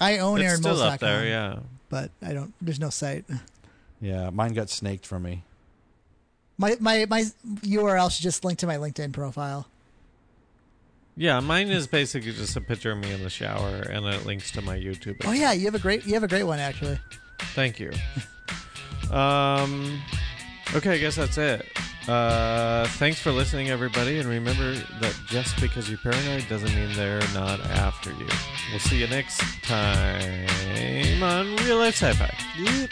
I own it's still up there. Yeah. but I don't. There's no site. Yeah, mine got snaked from me. My my my URL should just link to my LinkedIn profile. Yeah, mine is basically just a picture of me in the shower, and it links to my YouTube. Oh yeah, you have a great you have a great one actually. Thank you. Um, okay, I guess that's it. Uh, thanks for listening, everybody, and remember that just because you're paranoid doesn't mean they're not after you. We'll see you next time on Real Life Sci-Fi. Yep.